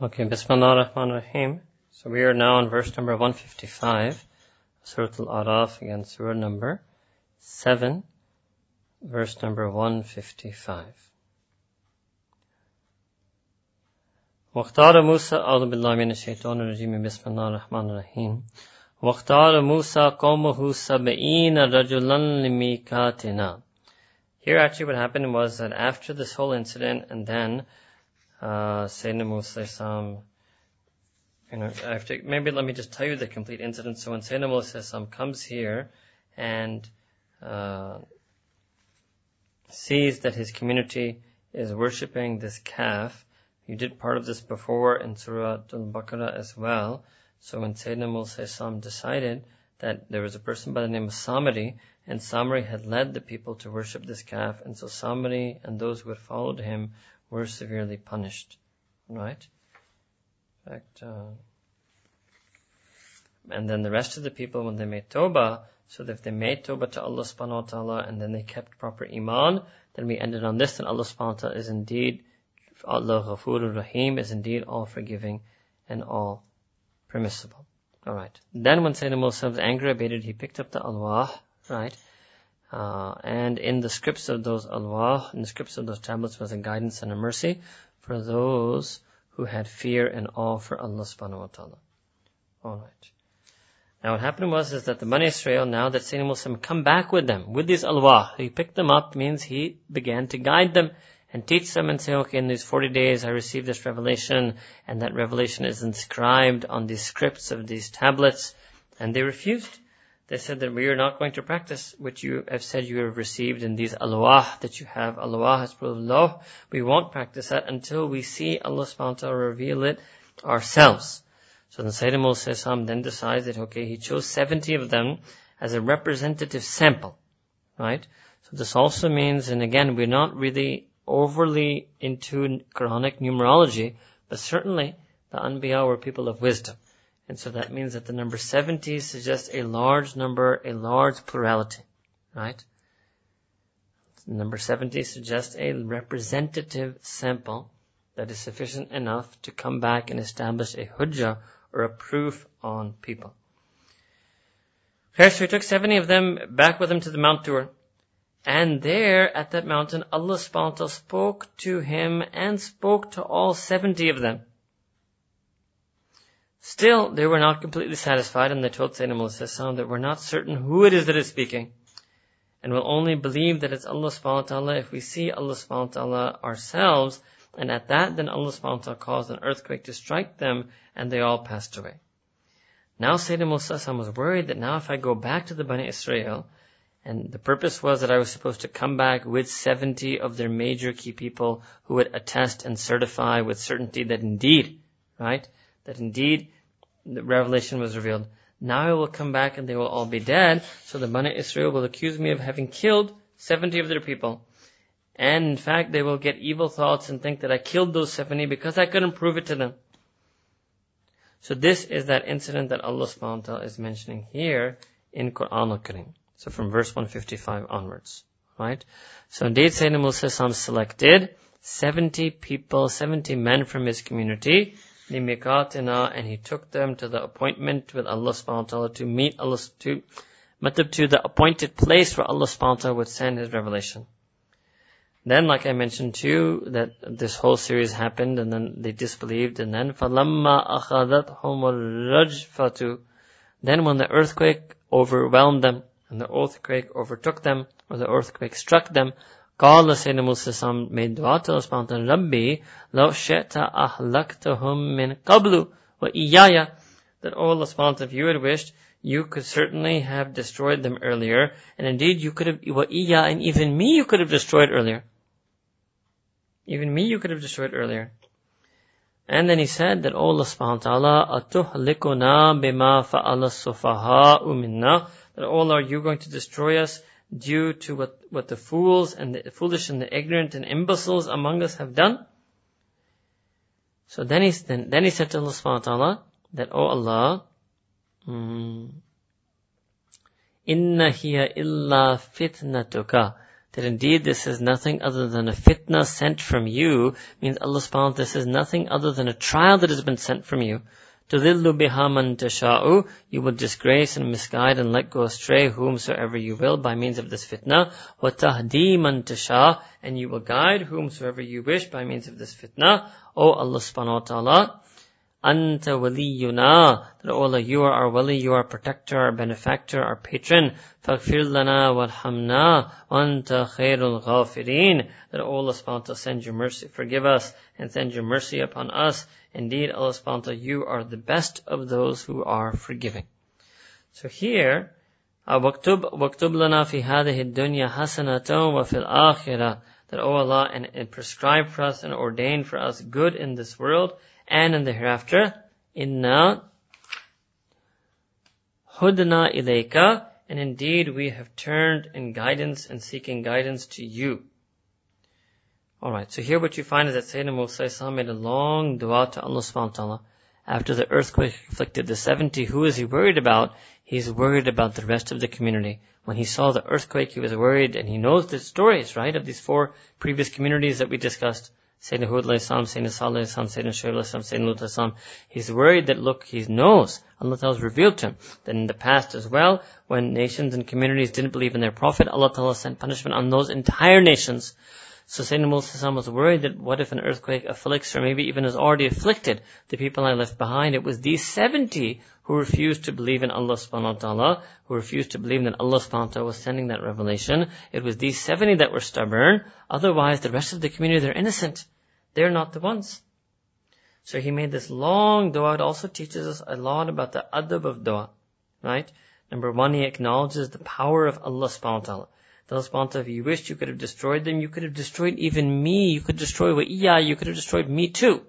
Okay, Bismillah ar-Rahman ar-Rahim. So we are now on verse number 155, Surah Al-Araf, again, Surah number 7, verse number 155. واختار موسى أعوذ بالله من الشيطان الرجيم بسم الله الرحمن الرحيم واختار موسى قومه سبعين رجلا لميقاتنا Here actually what happened was that after this whole incident and then uh, Sayyidina Musa you know, after, maybe let me just tell you the complete incident. So when Sayyidina Musa comes here and uh, sees that his community is worshipping this calf, you did part of this before in Surah Al-Baqarah as well. So when Sayyidina Musa decided that there was a person by the name of Samiri, and Samiri had led the people to worship this calf, and so Samiri and those who had followed him were severely punished. Right? In fact, uh, and then the rest of the people, when they made Tawbah, so that if they made Tawbah to Allah subhanahu wa ta'ala and then they kept proper Iman, then we ended on this, that Allah subhanahu wa ta'ala is indeed, Allah Ghafurur Rahim is indeed all forgiving and all permissible. Alright. Then when Sayyidina Musa's anger abated, he picked up the alwah, right? Uh, and in the scripts of those alwah, in the scripts of those tablets was a guidance and a mercy for those who had fear and awe for Allah subhanahu wa ta'ala. Alright. Now what happened was is that the Bani Israel, now that Sayyidina Musa come back with them, with these alwah, he picked them up, means he began to guide them and teach them and say, okay, in these 40 days I received this revelation, and that revelation is inscribed on these scripts of these tablets, and they refused. They said that we are not going to practice what you have said you have received in these alwah that you have. Alwah has proved law. We won't practice that until we see Allah subhanahu wa ta'ala reveal it ourselves. So the Sayyidina Musa then decides that, okay, he chose 70 of them as a representative sample. Right? So this also means, and again, we're not really overly into Quranic numerology, but certainly the Anbiya were people of wisdom. And so that means that the number 70 suggests a large number, a large plurality, right? Number 70 suggests a representative sample that is sufficient enough to come back and establish a hujjah or a proof on people. Okay, so he took 70 of them back with him to the Mount Tur. And there at that mountain, Allah subhanahu spoke to him and spoke to all 70 of them. Still, they were not completely satisfied, and they told Sayyidina Musa that we're not certain who it is that is speaking. And we'll only believe that it's Allah subhanahu wa ta'ala if we see Allah subhanahu wa ta'ala ourselves, and at that, then Allah subhanahu wa ta'ala caused an earthquake to strike them, and they all passed away. Now Sayyidina Musa was worried that now if I go back to the Bani Israel, and the purpose was that I was supposed to come back with 70 of their major key people who would attest and certify with certainty that indeed, right, that indeed the revelation was revealed. Now I will come back and they will all be dead. So the Bani Israel will accuse me of having killed 70 of their people. And in fact, they will get evil thoughts and think that I killed those 70 because I couldn't prove it to them. So this is that incident that Allah subhanahu wa ta'ala is mentioning here in Quran al-Karim. So from verse 155 onwards. Right? So indeed Sayyidina Musa selected 70 people, 70 men from his community لِمِقَاتِنَا and he took them to the appointment with Allah subhanahu wa ta'ala to meet Allah, to, to the appointed place where Allah subhanahu wa ta'ala would send His revelation. Then, like I mentioned too, that this whole series happened and then they disbelieved and then فَلَمَّا أَخَذَتْهُمُ الرَّجْفَةُ Then when the earthquake overwhelmed them and the earthquake overtook them or the earthquake struck them, قال سيدنا موسى made dua to Allah subhanahu wa ta'ala, Rabbi, لو شئت أهلكتهم من قبل وإيايا, that oh Allah subhanahu wa ta'ala, if you had wished, you could certainly have destroyed them earlier, and indeed you could have, وإيا, and even me you could have destroyed earlier. Even me you could have destroyed earlier. And then he said that, oh Allah subhanahu wa ta'ala, أَتُهْلِكُنَا بِمَا فَعَلَ السُّفَهَاءُ مِنَّا, that oh Allah, are you going to destroy us due to what, what the fools and the foolish and the ignorant and imbeciles among us have done? So then he, then, then he said to Allah subhanahu wa ta'ala that, Oh Allah, mm, Inna hiya illa fitnatuka. that indeed this is nothing other than a fitna sent from you, means Allah subhanahu wa ta'ala, this is nothing other than a trial that has been sent from you. تُذِلُّ بِهَا مَن تَشَاءُ You will disgrace and misguide and let go astray whomsoever you will by means of this fitna. وَتَهْدِي مَن تَشَاءُ And you will guide whomsoever you wish by means of this fitna. O Allah subhanahu wa ta'ala, Anta waliyuna. That, O Allah, you are our wali, you are our protector, our benefactor, our patron. Faghfir lana walhamna. Anta khairul ghafirin. That, O Allah, send your mercy, forgive us, and send your mercy upon us. Indeed, Allah subhanahu you are the best of those who are forgiving. So here, waktub, waktub lana fi hadhihi dunya hasanatan wa fil akhirah. That, O Allah, and, and prescribe for us and ordain for us good in this world and in the hereafter. Inna hudna ilayka, and indeed we have turned in guidance and seeking guidance to you. Alright, so here what you find is that Sayyidina Musa made a long dua to Allah subhanahu wa ta'ala. After the earthquake afflicted the 70, who is he worried about? He's worried about the rest of the community. When he saw the earthquake, he was worried, and he knows the stories, right, of these four previous communities that we discussed. Sayyidina Hud salam, Sayyidina Salih salam, Sayyidina Shuaib salam, Sayyidina Lut salam. He's worried that look, he knows, Allah Ta'ala has revealed to him that in the past as well, when nations and communities didn't believe in their Prophet, Allah Ta'ala sent punishment on those entire nations. So Sayyidina Musa was worried that what if an earthquake afflicts or maybe even has already afflicted the people I left behind. It was these 70 who refused to believe in Allah subhanahu wa ta'ala, who refused to believe that Allah subhanahu wa ta'ala was sending that revelation. It was these 70 that were stubborn. Otherwise, the rest of the community, they're innocent. They're not the ones. So he made this long dua. It also teaches us a lot about the adab of dua. Right? Number one, he acknowledges the power of Allah subhanahu wa ta'ala. The Allah if you wished, you could have destroyed them. You could have destroyed even me. You could destroy wa iya. You could have destroyed me too.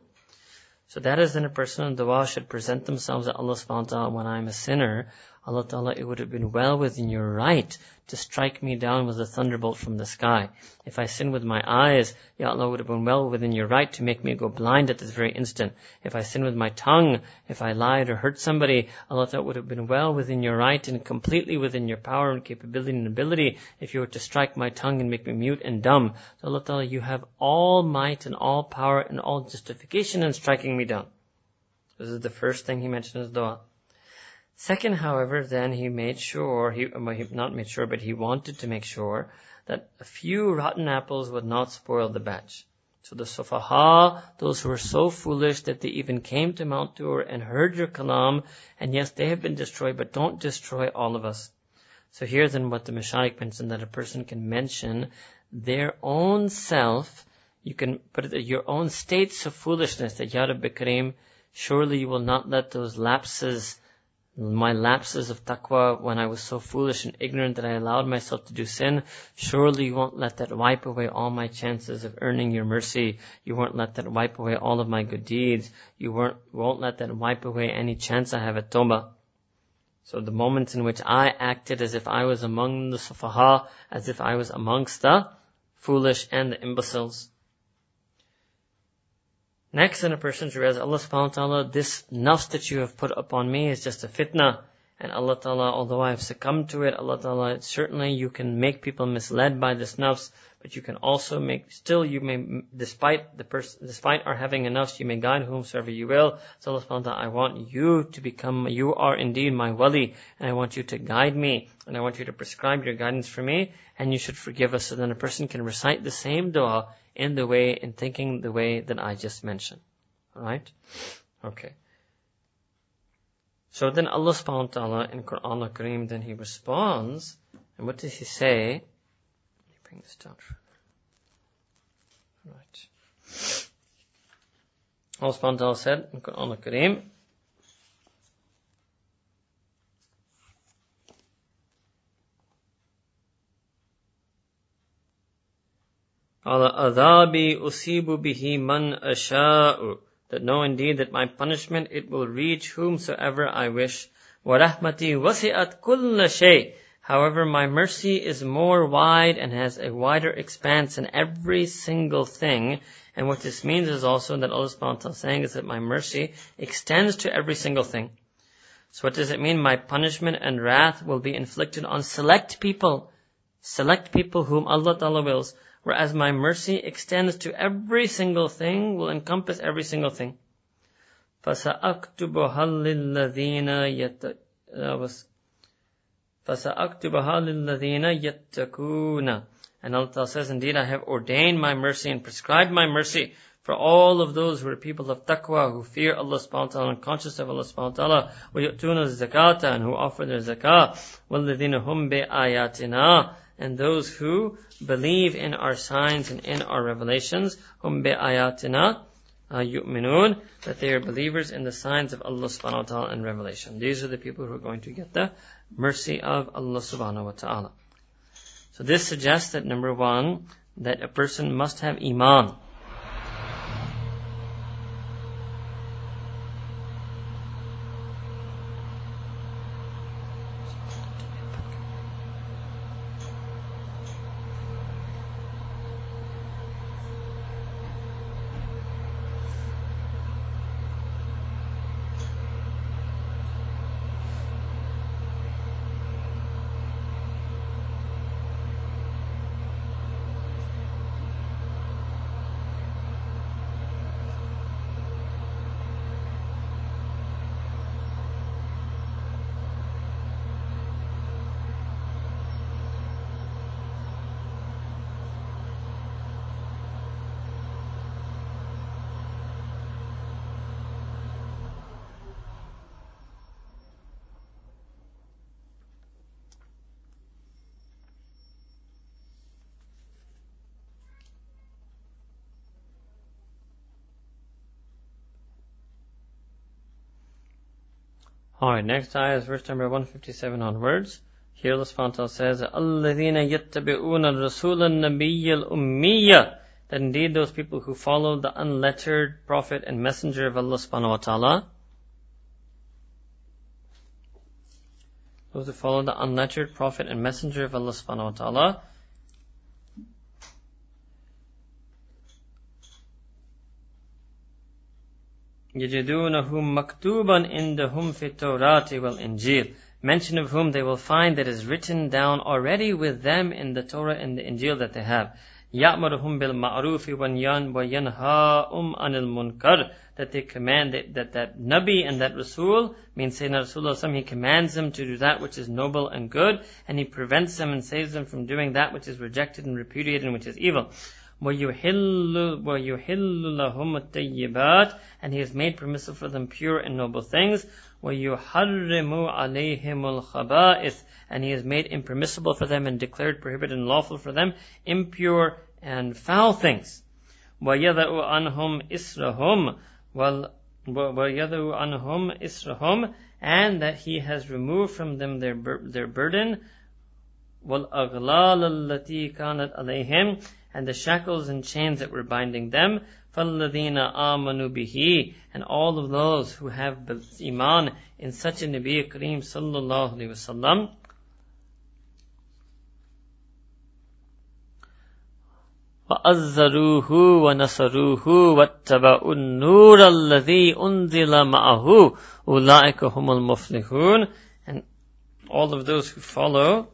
So that is when a person in dua should present themselves at Allah subhanahu wa ta'ala when I'm a sinner. Allah Ta'ala, it would have been well within your right to strike me down with a thunderbolt from the sky. If I sin with my eyes, Ya Allah would have been well within your right to make me go blind at this very instant. If I sin with my tongue, if I lied or hurt somebody, Allah Ta'ala would have been well within your right and completely within your power and capability and ability if you were to strike my tongue and make me mute and dumb. So Allah Ta'ala, you have all might and all power and all justification in striking me down. This is the first thing he mentioned in his dua. Second, however, then he made sure, he, well, he not made sure, but he wanted to make sure that a few rotten apples would not spoil the batch. So the Sufaha, those who were so foolish that they even came to Mount Tur and heard your kalam, and yes, they have been destroyed, but don't destroy all of us. So here then what the Mashaykh mentioned, that a person can mention their own self, you can put it, your own states of foolishness, that Ya Rabbi Kareem, surely you will not let those lapses my lapses of taqwa when I was so foolish and ignorant that I allowed myself to do sin, surely you won't let that wipe away all my chances of earning your mercy. You won't let that wipe away all of my good deeds. You won't, won't let that wipe away any chance I have at tawbah. So the moments in which I acted as if I was among the sufaha, as if I was amongst the foolish and the imbeciles. Next, in a person's realize Allah subhanahu wa ta'ala, this nafs that you have put upon me is just a fitna. And Allah ta'ala, although I have succumbed to it, Allah ta'ala, certainly you can make people misled by this nafs, but you can also make, still you may, despite the person, despite our having nafs, you may guide whomsoever you will. So Allah subhanahu I want you to become, you are indeed my wali, and I want you to guide me, and I want you to prescribe your guidance for me, and you should forgive us. So then a person can recite the same dua in the way, in thinking the way that I just mentioned. Alright? Okay. So then Allah subhanahu wa ta'ala in Quran al-Kareem, then He responds, and what does He say? Let me bring this down. Right. Allah subhanahu wa ta'ala said in Quran al-Kareem, على عذابي أصيب به من أشاء that know indeed that my punishment it will reach whomsoever I wish. وَرَحْمَتِي وَسِعَتْ كُلَّ شَيْءٍ However, my mercy is more wide and has a wider expanse in every single thing. And what this means is also that Allah subhanahu wa ta'ala is saying is that my mercy extends to every single thing. So what does it mean? My punishment and wrath will be inflicted on select people select people whom Allah Ta'ala wills, whereas my mercy extends to every single thing, will encompass every single thing. فَسَأَكْتُبُهَا لِلَّذِينَ يَتَّقُونَ فَسَأَكْتُبُهَا لِلَّذِينَ يَتَّقُونَ And Allah says, Indeed, I have ordained my mercy and prescribed my mercy for all of those who are people of taqwa, who fear Allah subhanahu wa ta'ala and conscious of Allah subhanahu wa ta'ala, وَيُؤْتُونَ الزَّكَاةَ and who offer their zakah, وَالَّذِينَ هُمْ بِآيَاتِنَا and those who believe in our signs and in our revelations, hum ayatina uh, yu'minun, that they are believers in the signs of Allah subhanahu wa ta'ala and revelation. These are the people who are going to get the mercy of Allah subhanahu wa ta'ala. So this suggests that number one, that a person must have iman. Alright, next ayah is verse number 157 onwards. Here Allah subhanahu says, الَّذِينَ يَتَّبِعُونَ الرَّسُولَ النَّبِيَّ الْأُمِّيَّ That indeed those people who follow the unlettered prophet and messenger of Allah subhanahu wa ta'ala, those who follow the unlettered prophet and messenger of Allah subhanahu wa ta'ala, يَجِدُونَهُ مَكْتُوبًا إِنْدَهُمْ فِي التَّوْرَاةِ وَالْإِنْجِيلِ Mention of whom they will find that is written down already with them in the Torah and the Injil that they have. يَأْمُرُهُمْ بِالْمَعْرُوفِ وَيَنْهَاهُمْ عَنِ الْمُنْكَرِ That they command, that, that that Nabi and that Rasul, means Sayyidina Rasulullah he commands them to do that which is noble and good, and he prevents them and saves them from doing that which is rejected and repudiated and which is evil. وَيُحِلُّ, وَيُحِلُّ لَهُمُ الطَّيِّبَاتِ And He has made permissible for them pure and noble things. وَيُحَرِّمُ عَلَيْهِمُ الْخَبَائِثِ And He has made impermissible for them and declared prohibited and lawful for them impure and foul things. وَيَذَأُ عَنْهُمْ إِسْرَهُمْ وَيَذَأُ عَنْهُمْ إِسْرَهُمْ And that He has removed from them their, their burden وَالْأَغْلَالَ الَّتِي كَانَتْ عَلَيْهِمْ and the shackles and chains that were binding them. فَالَّذِينَ آمَنُوا بِهِ And all of those who have iman in such a Nabi Kareem sallallahu alayhi wasallam. وَأَزَّرُوهُ وَنَصَرُوهُ وَاتَّبَعُوا النُّورَ الَّذِي أُنزِلَ مَعَهُ أُولَٰئِكَ هُمُ الْمُفْلِحُونَ And all of those who follow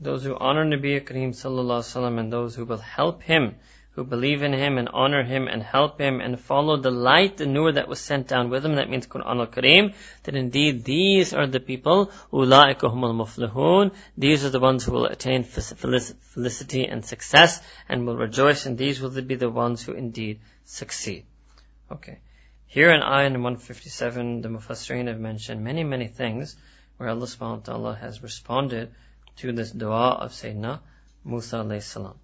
those who honor Nabi Kareem sallallahu wasallam and those who will help him, who believe in him and honor him and help him and follow the light, the nur that was sent down with him, that means Quran al-Kareem, that indeed these are the people, ulaika humul muflihun, these are the ones who will attain felicity and success and will rejoice and these will be the ones who indeed succeed. Okay. Here in Ayah 157, the Mufassirin have mentioned many, many things where Allah subhanahu wa ta'ala has responded to this dua of Sayyidina Musa alayhi salam.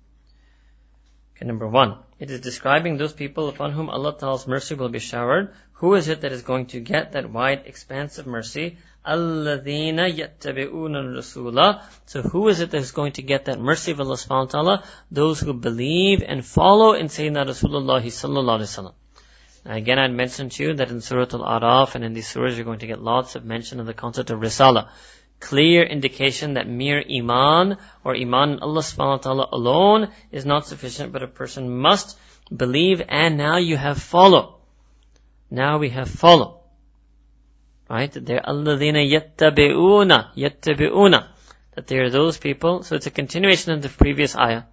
Okay, number one, it is describing those people upon whom Allah Ta'ala's mercy will be showered. Who is it that is going to get that wide expanse of mercy? Alladhina yattabi'una rasula. So who is it that is going to get that mercy of Allah subhanahu wa ta'ala? Those who believe and follow in Sayyidina Rasulullah sallallahu alayhi wa. Again, I'd mentioned to you that in Surah Al-Araf and in these surahs, you're going to get lots of mention of the concept of Risala Clear indication that mere Iman or Iman in Allah subhanahu wa ta'ala alone is not sufficient, but a person must believe and now you have follow. Now we have follow. Right? They're alladhina yattabi'una, yattabi'una. That they are those people. So it's a continuation of the previous ayah.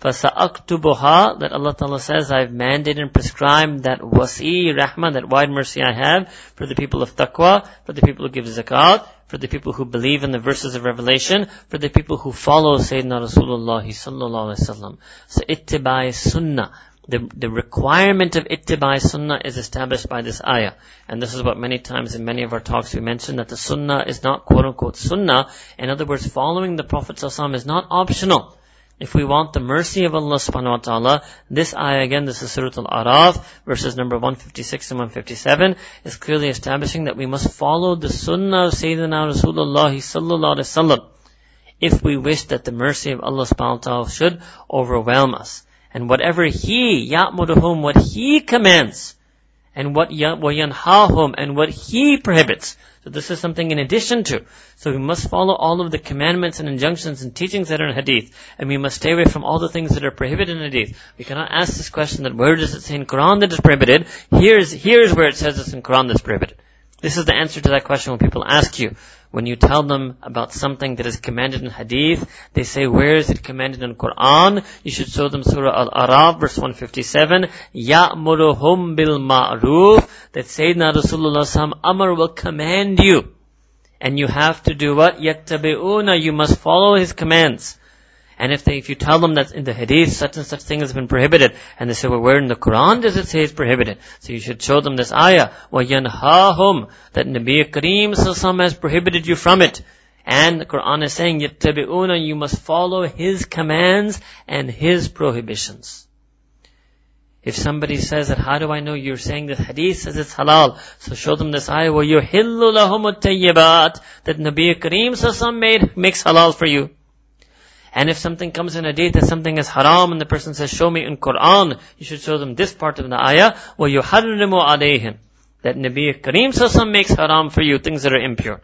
فَسَأَكْتُبُهَا That Allah Ta'ala says, I've mandated and prescribed that wasi, rahmah, that wide mercy I have for the people of taqwa, for the people who give zakat, for the people who believe in the verses of revelation, for the people who follow Sayyidina Rasulullah sallallahu alaihi wasallam. So ittibai sunnah. The, the requirement of ittibai sunnah is established by this ayah. And this is what many times in many of our talks we mentioned that the sunnah is not quote unquote sunnah. In other words, following the Prophet ﷺ is not optional. If we want the mercy of Allah subhanahu wa ta'ala, this ayah again, this is Surah Al-Araf, verses number 156 and 157, is clearly establishing that we must follow the sunnah of Sayyidina Rasulullah sallallahu alaihi wasallam if we wish that the mercy of Allah subhanahu wa ta'ala should overwhelm us. And whatever He, ya'muruhum, what He commands, and what yanhahum, and what He prohibits. This is something in addition to. So we must follow all of the commandments and injunctions and teachings that are in Hadith. And we must stay away from all the things that are prohibited in Hadith. We cannot ask this question that where does it say in Quran that it's prohibited? Here's, here's where it says it's in Quran that's prohibited. This is the answer to that question when people ask you. When you tell them about something that is commanded in hadith, they say, where is it commanded in Quran? You should show them Surah Al-Araf, verse 157, يَأْمُرُهُمْ بِالْمَعْرُوفِ That Sayyidina Rasulullah Sam Amr will command you. And you have to do what? يَتَّبِعُونَ You must follow his commands. And if they, if you tell them that in the hadith such and such thing has been prohibited, and they say, well, where in the Quran does it say it's prohibited? So you should show them this ayah, وَيَنْهَاهُمْ That Nabi Kareem Sallallahu has prohibited you from it. And the Quran is saying, يَتَّبِعُونَ You must follow His commands and His prohibitions. If somebody says that, how do I know you're saying the hadith says it's halal? So show them this ayah, وَيُحِلُّ لَهُمُ التَّيِّبَاتِ That Nabi Kareem Sallallahu made, makes halal for you. And if something comes in a date that something is haram and the person says, show me in Quran, you should show them this part of the ayah, وَيُحَرِّمُ عَلَيْهِمْ That Nabi Kareem Sassam makes haram for you, things that are impure.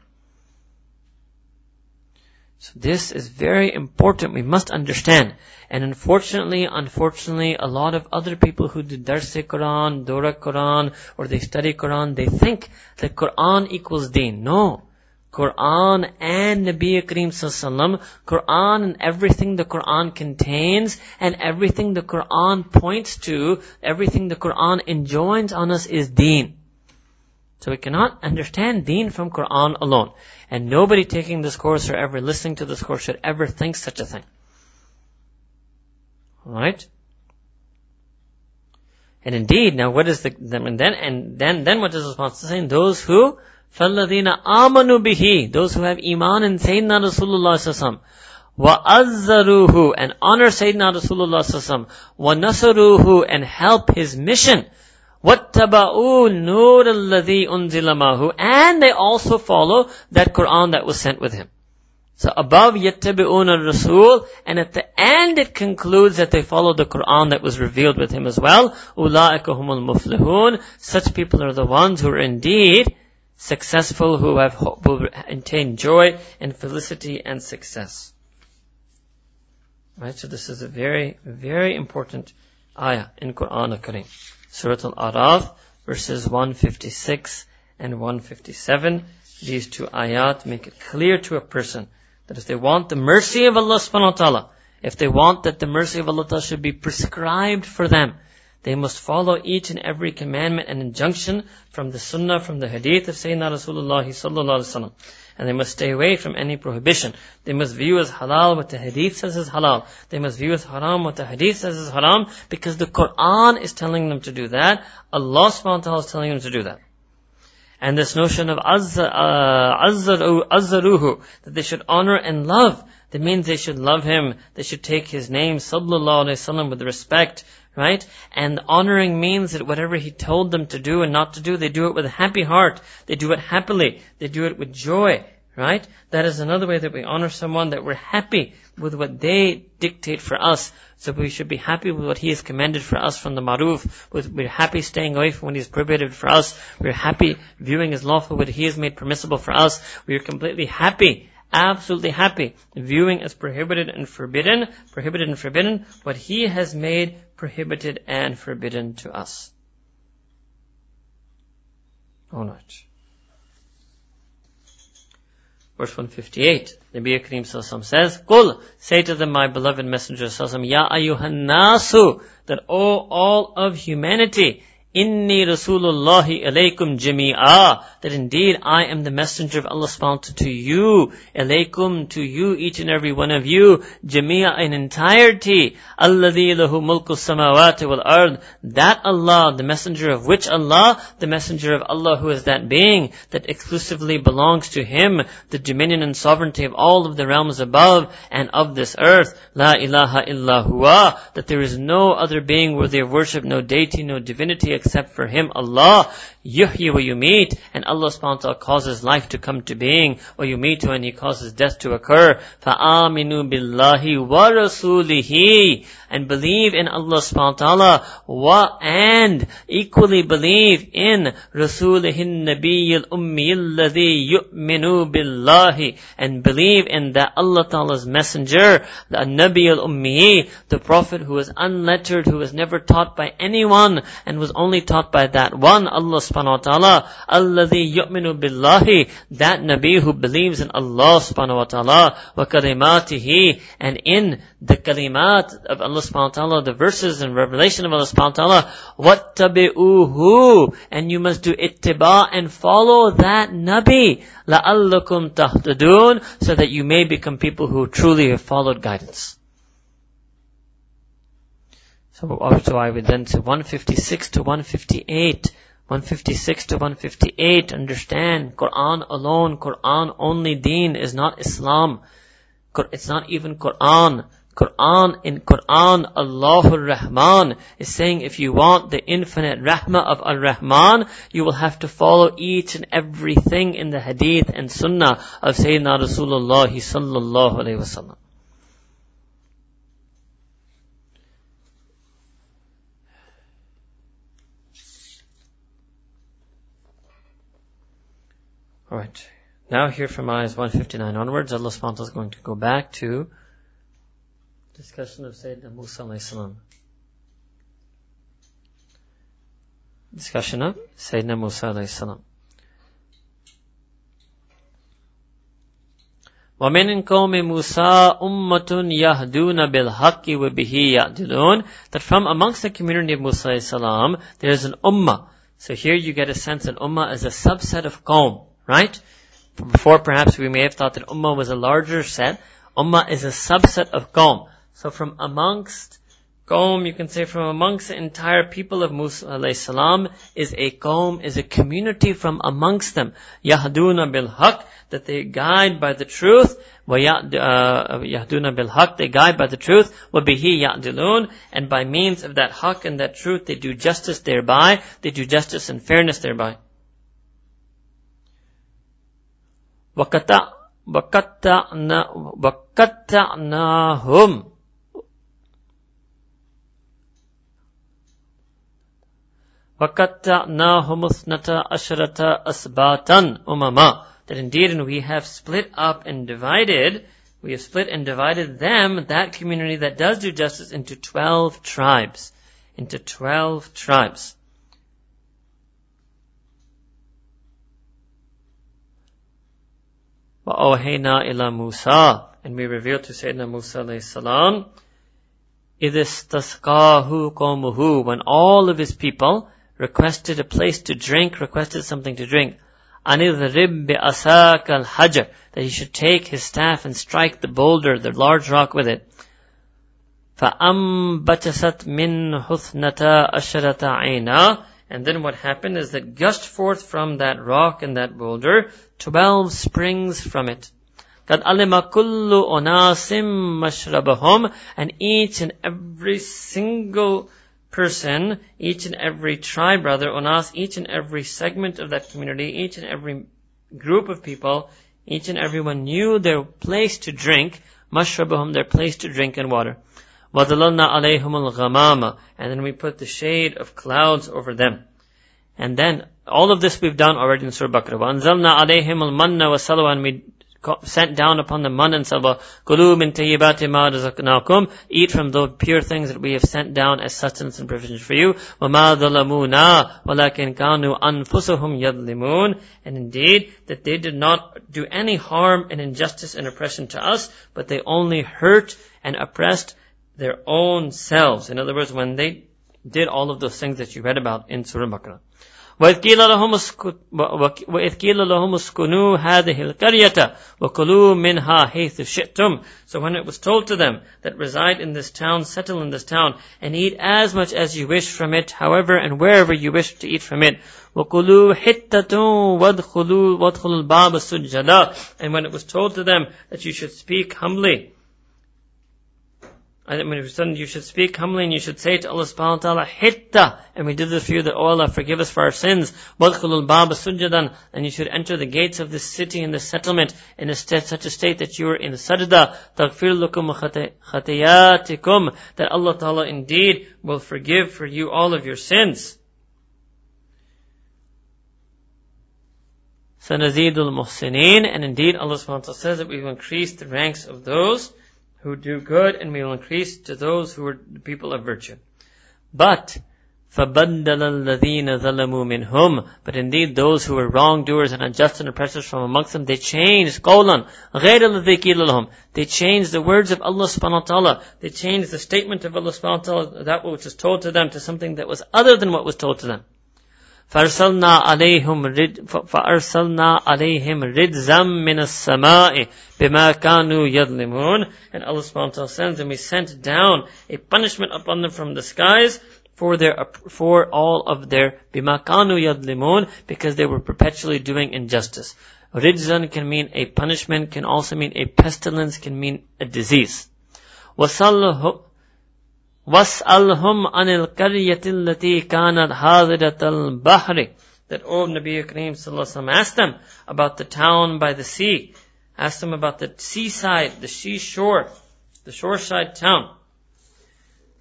So this is very important. We must understand. And unfortunately, unfortunately, a lot of other people who do Darse Quran, Dora Quran, or they study Quran, they think that Quran equals deen. No. Quran and Nabi Kareem Sallallahu Quran and everything the Quran contains and everything the Quran points to, everything the Quran enjoins on us is deen. So we cannot understand deen from Quran alone. And nobody taking this course or ever listening to this course should ever think such a thing. Alright? And indeed, now what is the, and then, and then, then what is the response to saying? Those who فَالَّذِينَ آمَنُوا بِهِ Those who have iman in Sayyidina Rasulullah sallallahu وَأَذَّرُوهُ and honor Sayyidina Rasulullah sallallahu وَنَصَرُوهُ and help his mission. وَاتَّبَعُوا نُورَ الَّذِي أُنزِلَ مَاهُ And they also follow that Quran that was sent with him. So above يَتَّبِعُونَ الرَّسُولِ and at the end it concludes that they follow the Quran that was revealed with him as well. أُولَٰئِكَ هُمُ الْمُفْلِحُونَ Such people are the ones who are indeed successful who have who attain joy and felicity and success. Right, so this is a very, very important ayah in Quran al-Kareem. Surah Al-Araf, verses 156 and 157. These two ayat make it clear to a person that if they want the mercy of Allah subhanahu wa ta'ala, if they want that the mercy of Allah should be prescribed for them, they must follow each and every commandment and injunction from the sunnah, from the hadith of Sayyidina Rasulullah sallallahu alaihi. And they must stay away from any prohibition. They must view as halal what the hadith says is halal. They must view as haram what the hadith says is haram because the Quran is telling them to do that. Allah subhanahu wa ta'ala is telling them to do that. And this notion of azzaruhu, uh, that they should honor and love, that means they should love him, they should take his name, sallallahu alayhi wasallam, with respect, right? And honoring means that whatever he told them to do and not to do, they do it with a happy heart. They do it happily. They do it with joy, right? That is another way that we honor someone, that we're happy with what they dictate for us. So we should be happy with what He has commanded for us from the maruf. We're happy staying away from what He has prohibited for us. We're happy viewing as lawful what He has made permissible for us. We are completely happy absolutely happy, viewing as prohibited and forbidden, prohibited and forbidden, what He has made prohibited and forbidden to us. Oh, Alright. Verse 158, Nabi Kareem Sallallahu says, Qul, say to them, my beloved Messenger Sallallahu Ya ayyuhan nasu, that O all of humanity, Inni Rasulullahi alaykum jami'a. That indeed I am the messenger of Allah subhanahu to you. Alaykum to you, each and every one of you. Jami'a in entirety. Alladhi lahu mulku samawati wal ard. That Allah, the messenger of which Allah? The messenger of Allah who is that being that exclusively belongs to Him. The dominion and sovereignty of all of the realms above and of this earth. La ilaha illa huwa. That there is no other being worthy of worship, no deity, no divinity except for Him, Allah Yuhyi wa yumit, and Allah subhanahu wa ta'ala causes life to come to being, wa yumitu, and He causes death to occur. فَآمِنُوا بِاللَّهِ وَرَسُولِهِ And believe in Allah subhanahu wa ta'ala, wa, and equally believe in رَسُولِهِ النَّبِيِّ الْأُمِّيِّ الَّذِي يُؤْمِنُوا بِاللَّهِ And believe in that Allah ta'ala's messenger, the Nabi al-Ummi, the Prophet who was unlettered, who was never taught by anyone, and was only taught by that one, Allah subhanahu wa ta'ala, alladhi yu'minu billahi, that Nabi who believes in Allah subhanahu wa ta'ala, wa kalimatihi, and in the kalimat of Allah subhanahu wa ta'ala, the verses and revelation of Allah subhanahu wa ta'ala, wattabi'uhu, and you must do ittiba and follow that Nabi, la'allakum tahtadun, so that you may become people who truly have followed guidance. So, so I would then say 156 to 158. 156 to 158, understand, Quran alone, Quran only deen is not Islam. It's not even Quran. Quran, in Quran, Allahur Rahman is saying if you want the infinite rahmah of Ar-Rahman, you will have to follow each and everything in the hadith and sunnah of Sayyidina Rasulullah sallallahu alayhi wasallam. Alright. Now here from ayahs 159 onwards, Allah subhanahu is going to go back to discussion of Sayyidina Musa alayhi salam. Discussion of Sayyidina Musa alayhi salam. وَمِنْ قَوْمِ مُوسَىٰ أُمَّةٌ يَهْدُونَ بِالْحَقِّ وَبِهِ يَعْدِلُونَ That from amongst the community of Musa alayhi salam, there is an ummah. So here you get a sense that ummah is a subset of qawm. Right? Before perhaps we may have thought that Ummah was a larger set. Ummah is a subset of Qawm. So from amongst Qawm, you can say from amongst the entire people of Musa alayhi salam is a Qawm, is a community from amongst them. Yahduna bil haq, that they guide by the truth. Uh, yahduna bil haq, they guide by the truth. Wabihi ya'dilun, and by means of that haq and that truth, they do justice thereby. They do justice and fairness thereby. وقطعنا وقطعناهم وقطعناهم اثنتا عشرة أسباطا أمما that indeed and we have split up and divided we have split and divided them that community that does do justice into 12 tribes into 12 tribes وَأَوْحَيْنَا إِلَى مُوسَى And we revealed to Sayyidina Musa alayhi salam, إِذِ اسْتَسْقَاهُ قَوْمُهُ When all of his people requested a place to drink, requested something to drink. أَنِذْرِبْ بِأَسَاكَ الْحَجَرِ That he should take his staff and strike the boulder, the large rock with it. فَأَنْبَتَسَتْ مِنْ حُثْنَةَ أَشَرَةَ عَيْنًا and then what happened is that gushed forth from that rock and that boulder, twelve springs from it. قَدْ أَلِمَ كُلُّ أُنَاسٍ مَشْرَبَهُمْ And each and every single person, each and every tribe rather, unas, each and every segment of that community, each and every group of people, each and everyone knew their place to drink, mashrabahum, their place to drink and water. وَظَلَلْنَا عَلَيْهُمُ الْغَمَامَ And then we put the shade of clouds over them. And then, all of this we've done already in Surah Baqarah. وَأَنزَلْنَا عَلَيْهِمُ الْمَنَّ وَالسَّلْوَى And we sent down upon the man and salwa, Kulu min tayyibati ma razaqnakum, eat from the pure things that we have sent down as sustenance and provisions for you. وَمَا ظَلَمُونَا وَلَكِنْ كَانُوا أَنفُسَهُمْ يَظْلِمُونَ And indeed, that they did not do any harm and injustice and oppression to us, but they only hurt and oppressed their own selves. In other words, when they did all of those things that you read about in Surah Baqarah. وإذ قيل لهم اسكنوا هذه القرية وكلوا منها حيث شئتم So when it was told to them that reside in this town, settle in this town, and eat as much as you wish from it, however and wherever you wish to eat from it, وَكُلُوا حِتَّةٌ وَادْخُلُوا وَادْخُلُوا الْبَابَ سُجَّدًا And when it was told to them that you should speak humbly, and when you've you should speak humbly and you should say to Allah subhanahu wa ta'ala, Hitta! And we did this for you that, oh Allah, forgive us for our sins. Wadkhulul baba sujadan. And you should enter the gates of this city and this settlement in a state, such a state that you are in sajda. Taghfir lakum khatiyatikum. That Allah ta'ala indeed will forgive for you all of your sins. Sanazidul muhsinin. And indeed Allah subhanahu wa ta'ala says that we've increased the ranks of those who do good and we will increase to those who are the people of virtue. But, فَبَدَّلَ الَّذِينَ ظَلَمُوا مِنْهُمْ But indeed those who were wrongdoers and unjust and oppressors from amongst them, they changed قَوْلًا غَيْرَ الَّذِي قِيلَ لَهُمْ They changed the words of Allah subhanahu wa ta'ala. They changed the statement of Allah subhanahu wa ta'ala, that which was told to them, to something that was other than what was told to them. فأرسلنا عليهم رد فأرسلنا عليهم رجزا من السماء بما كانوا يظلمون. And Allah subhanahu wa ta'ala sends and we sent down a punishment upon them from the skies for their for all of their bima kanu yadlimun because they were perpetually doing injustice. Rijzan can mean a punishment can also mean a pestilence can mean a disease. wasallahu وَاسْأَلْهُمْ عَنِ الْقَرْيَةِ الَّتِي كَانَتْ حَاضِرَةَ الْبَحْرِ That, oh, Nabi Kareem sallallahu asked them about the town by the sea. Asked them about the seaside, the seashore, the shoreside town.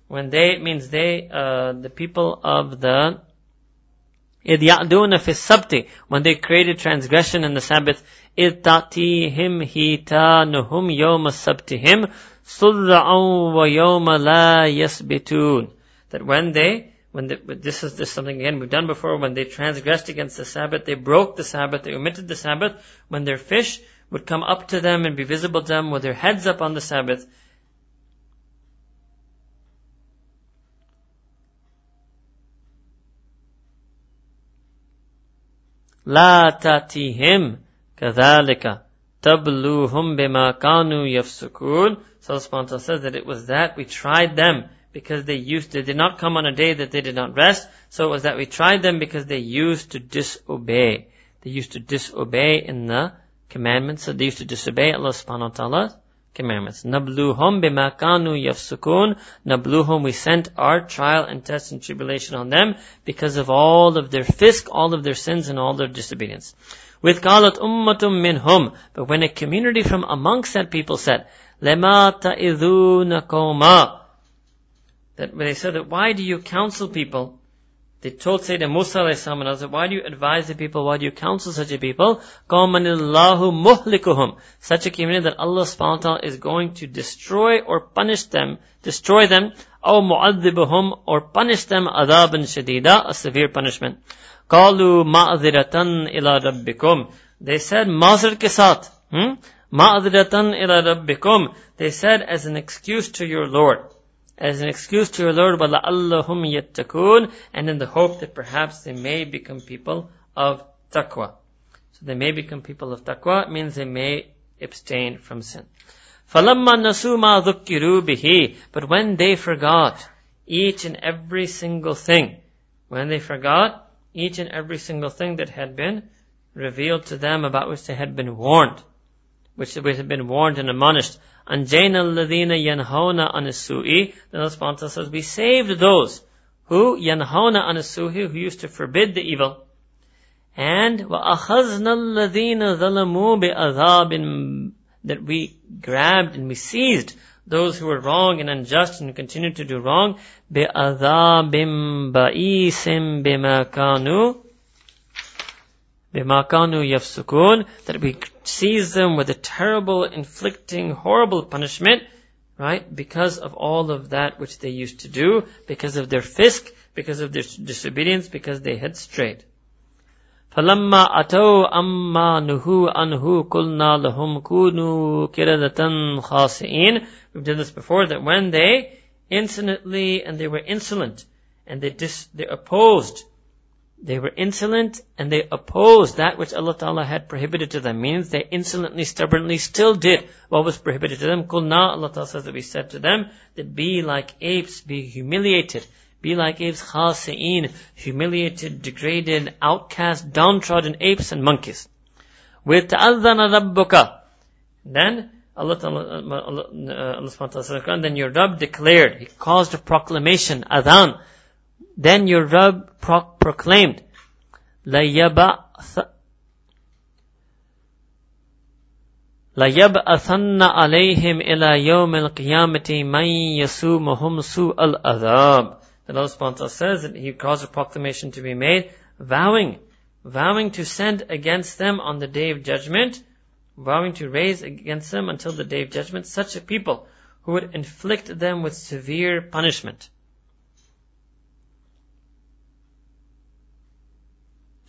When they, it means they, uh, the people of the إِذْ يَعْدُونَ فِي السَّبْتِ When they created transgression in the Sabbath, إِذْ تَأْتِيهِمْ هِيتَانُهُمْ يَوْمَ سَبْتِهِمْ سُرَّعًا وَيَوْمَ لَا يَسْبِتُونَ That when they, when they, this is this something again we've done before, when they transgressed against the Sabbath, they broke the Sabbath, they omitted the Sabbath, when their fish would come up to them and be visible to them with their heads up on the Sabbath, لا تأتيهم كذلك Tabluhum bima kanu yafsukun. So Allah says that it was that we tried them because they used, they did not come on a day that they did not rest. So it was that we tried them because they used to disobey. They used to disobey in the commandments. So they used to disobey Allah subhanahu wa ta'ala's commandments. Nabluhum bima kanu yafsukun. Nabluhum, we sent our trial and test and tribulation on them because of all of their fisk, all of their sins and all their disobedience. With qalat ummatum minhum. But when a community from amongst that people said, لَمَا تَئِذُونَكُمَا That when they said that, why do you counsel people? They told Sayyidina Musa and others, why do you advise the people, why do you counsel such a people? قَوْمًا اللَّهُ مُهْلِكُهُم Such a community that Allah subhanahu wa ta'ala is going to destroy or punish them, destroy them, أو مُعَذِّبُهُم or punish them عذابًا شديدا, a severe punishment. قَالُوا مَعْذِرَةً إِلَى رَبِّكُمْ They said, مَعْذِر ke saath, hmm? Ma'adratan ila rabbikum. They said as an excuse to your Lord. As an excuse to your Lord, وَلَعَلَّهُمْ يَتَّقُونَ And in the hope that perhaps they may become people of taqwa. So they may become people of taqwa, it means they may abstain from sin. فَلَمَّا نَسُوا مَا ذُكِّرُوا بِهِ But when they forgot each and every single thing, when they forgot each and every single thing that had been revealed to them about which they had been warned, which we have been warned and admonished. And Jaina Ladina Yanhona Anisu'i, then Allah subhanahu says, We saved those who yanhauna anasuhi, who used to forbid the evil. And وَأَخَذْنَا الَّذِينَ ظَلَمُوا بِأَذَابٍ that we grabbed and we seized those who were wrong and unjust and continued to do wrong بِأَذَابٍ بَئِيسٍ بِمَا كَانُوا بِمَا كَانُوا يَفْسُكُونَ that we seized them with a terrible, inflicting, horrible punishment right? Because of all of that which they used to do, because of their fisk, because of their disobedience, because they had strayed. فَلَمَّا أَتَوْا أَمَّا نُهُوا أَنْهُ قُلْنَا لَهُمْ كُونُوا كِرَدَةً خَاسِئِينَ We've done this before, that when they insolently, and they were insolent, and they dis, they opposed they were insolent and they opposed that which Allah Ta'ala had prohibited to them. Means they insolently, stubbornly still did what was prohibited to them. Kulna, Allah Ta'ala says that we said to them, that be like apes, be humiliated. Be like apes, khasi'een, humiliated, degraded, outcast, downtrodden apes and monkeys. With ta'adhana rabbuka. Then, Allah Ta'ala, Allah, uh, Allah says, then your Rabb declared, He caused a proclamation, adhan, then your Rabb pro- proclaimed, لَيَبْعَثَنَّ عَلَيْهِمْ إِلَى يَوْمِ الْقِيَامَةِ مَنْ يَسُومُهُمْ سُوءَ الْأَذَابِ Then Allah says that He caused a proclamation to be made, vowing, vowing to send against them on the day of judgment, vowing to raise against them until the day of judgment such a people who would inflict them with severe punishment.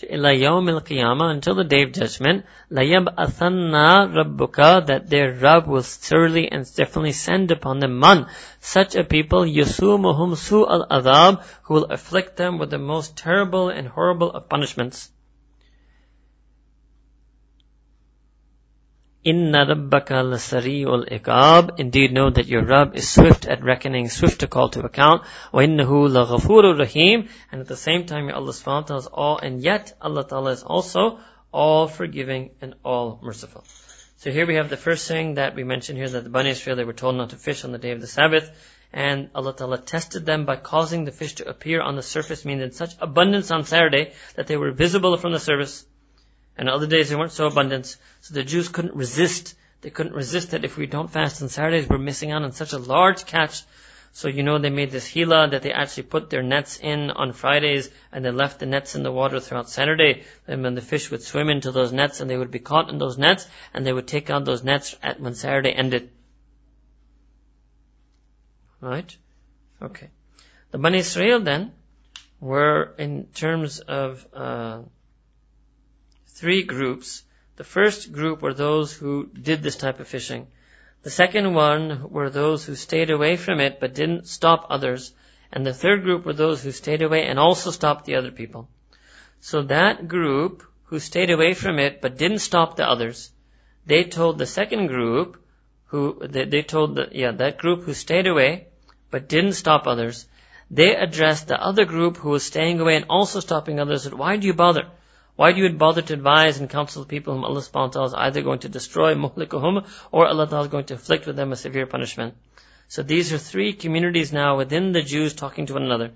Until the day of judgment, layab'athanna rabbuka, that their Rabb will surely and definitely send upon them man, such a people, yusumuhum su al-adhab, who will afflict them with the most terrible and horrible of punishments. Inna rabbaka lasari'ul iqab. Indeed know that your Rabb is swift at reckoning, swift to call to account. Wa innahu laghafurur rahim. And at the same time, Allah subhanahu ta'ala is all, and yet Allah ta'ala is also all forgiving and all merciful. So here we have the first thing that we mentioned here, that the Bani Israel, they were told not to fish on the day of the Sabbath. And Allah Ta'ala tested them by causing the fish to appear on the surface, meaning in such abundance on Saturday that they were visible from the surface. And other days they weren't so abundant. So the Jews couldn't resist. They couldn't resist that if we don't fast on Saturdays, we're missing out on such a large catch. So you know they made this hila that they actually put their nets in on Fridays and they left the nets in the water throughout Saturday. And when the fish would swim into those nets and they would be caught in those nets and they would take out those nets at when Saturday ended. Right? Okay. The Bani Israel then were in terms of uh, three groups. The first group were those who did this type of fishing. The second one were those who stayed away from it but didn't stop others. And the third group were those who stayed away and also stopped the other people. So that group who stayed away from it but didn't stop the others, they told the second group who, they, they told the, yeah, that group who stayed away but didn't stop others, they addressed the other group who was staying away and also stopping others, said, why do you bother? Why do you bother to advise and counsel people whom Allah subhanahu wa ta'ala is either going to destroy, muhlikuhum, or Allah ta'ala is going to inflict with them a severe punishment? So these are three communities now within the Jews talking to one another.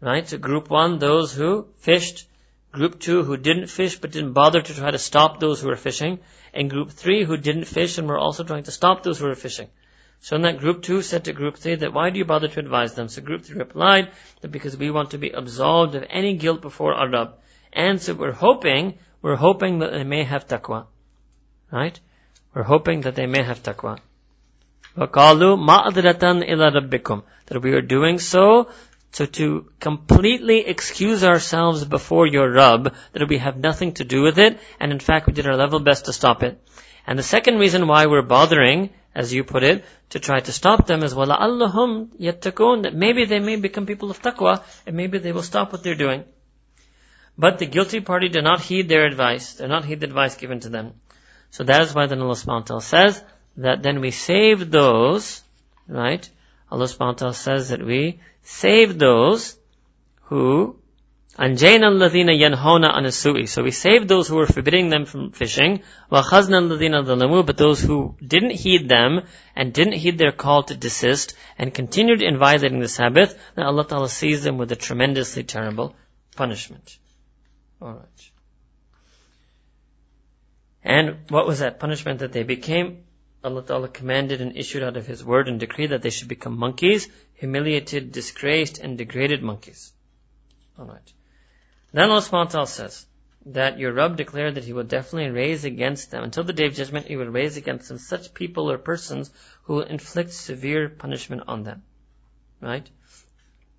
Right? So group one, those who fished. Group two, who didn't fish but didn't bother to try to stop those who were fishing. And group three, who didn't fish and were also trying to stop those who were fishing. So in that group two said to group three that why do you bother to advise them? So group three replied that because we want to be absolved of any guilt before our Rabb. And so we're hoping, we're hoping that they may have taqwa. Right? We're hoping that they may have taqwa. وَقَالُوا مَعْذِرَةً إِلَى رَبِّكُمْ That we are doing so, so to completely excuse ourselves before your Rabb, that we have nothing to do with it, and in fact we did our level best to stop it. And the second reason why we're bothering, as you put it, to try to stop them is وَلَعَلَّهُمْ يَتَّقُونَ That maybe they may become people of taqwa, and maybe they will stop what they're doing. But the guilty party did not heed their advice. Did not heed the advice given to them. So that is why then Allah subhanahu wa ta'ala says that then we saved those, right? Allah subhanahu wa ta'ala says that we saved those who أنجينا الذين ينهون عن السوء. So we saved those who were forbidding them from fishing. وأخذنا الذين ظلموا. But those who didn't heed them and didn't heed their call to desist and continued in violating the Sabbath, then Allah Ta'ala sees them with a tremendously terrible punishment. Alright. And what was that punishment that they became? Allah Ta'ala commanded and issued out of His word and decree that they should become monkeys, humiliated, disgraced, and degraded monkeys. Alright. Then Allah subhanahu says that your Rabb declared that He will definitely raise against them, until the day of judgment, He will raise against them such people or persons who will inflict severe punishment on them. Right?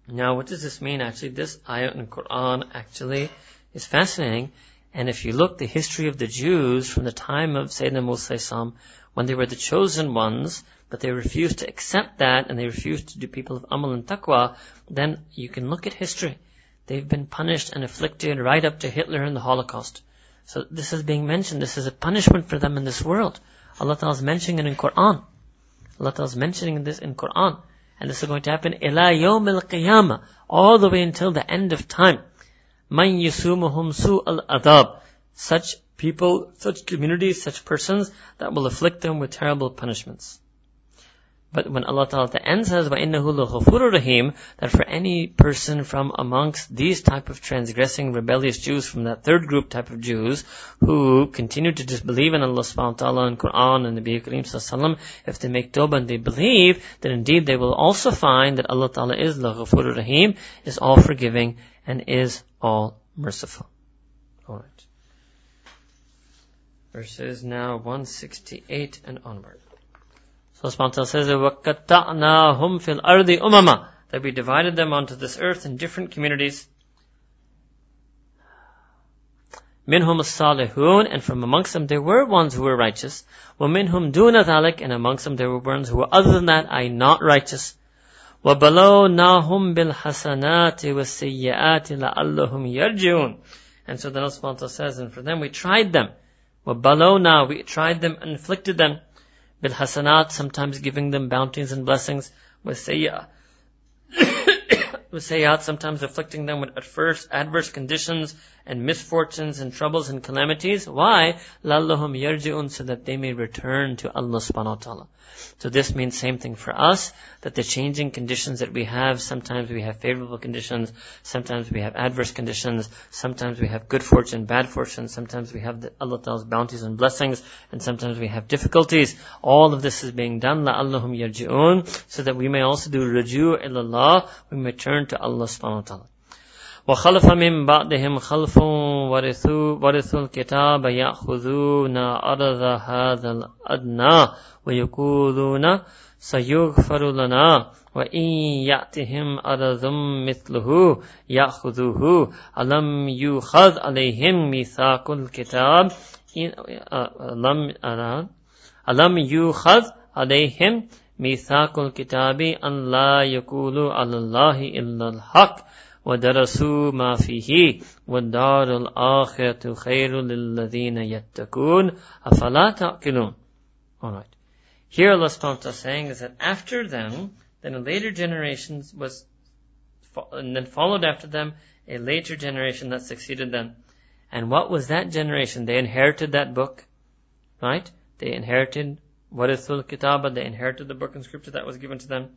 Now, what does this mean actually? This ayat in Quran actually is fascinating. And if you look the history of the Jews from the time of Sayyidina Musa when they were the chosen ones, but they refused to accept that and they refused to do people of amal and taqwa, then you can look at history. They've been punished and afflicted right up to Hitler and the Holocaust. So this is being mentioned. This is a punishment for them in this world. Allah Ta'ala is mentioning it in Quran. Allah Ta'ala is mentioning this in Quran. And this is going to happen ila yawm al-qiyamah. All the way until the end of time. Man yusumuhum su al-adab. Such people, such communities, such persons that will afflict them with terrible punishments. But when Allah Ta'ala at the end says, وَإِنَّهُ لَغَفُورٌ rahim that for any person from amongst these type of transgressing, rebellious Jews, from that third group type of Jews, who continue to disbelieve in Allah subhanahu wa ta'ala and Quran and Nabi Kareem sallallahu if they make tawbah and they believe, then indeed they will also find that Allah Ta'ala is لَغَفُورٌ rahim is all forgiving, and is all merciful. Alright. Verses now 168 and onward. So subhanahu says, وَقَطَّعْنَاهُمْ فِي الْأَرْضِ أُمَمًا That we divided them onto this earth in different communities. Minhum salihun, and from amongst them there were ones who were righteous. وَمِنْهُمْ دُونَ ذَلِكَ And amongst them there were ones who were other than that, I not righteous. وَبَلَوْنَاهُمْ بِالْحَسَنَاتِ وَالسَّيِّئَاتِ لَعَلَّهُمْ يَرْجِعُونَ And so then Allah says, and for them we tried them. وَبَلَوْنَا We tried them and inflicted them bil hasanat, sometimes giving them bounties and blessings, with sayyah, with sayyat, sometimes afflicting them with first adverse conditions and misfortunes and troubles and calamities. Why? Lallahum yarji'un, so that they may return to Allah subhanahu wa ta'ala. So this means same thing for us, that the changing conditions that we have, sometimes we have favorable conditions, sometimes we have adverse conditions, sometimes we have good fortune, bad fortune, sometimes we have the, Allah Ta'ala's bounties and blessings, and sometimes we have difficulties. All of this is being done, la'allahum yarji'un, so that we may also do ruju' ilallah, we may turn to Allah subhanahu wa ta'ala. وخلف من بعدهم خلف ورثوا ورثوا الكتاب يأخذون أرض هذا الأدنى ويقولون سيغفر لنا وإن يأتهم أرض مثله يأخذوه. ألم يؤخذ عليهم ميثاق الكتاب؟ ألم ألم يؤخذ عليهم ميثاق الكتاب أن لا يقولوا على الله إلا الحق؟ ودرسوا ما فيه والدار الآخرة خير للذين يتقون أفلا تعقلون Alright. Here Allah subhanahu wa saying is that after them, then a later generation was, and then followed after them a later generation that succeeded them. And what was that generation? They inherited that book, right? They inherited Warithul Kitaba, they inherited the book and scripture that was given to them.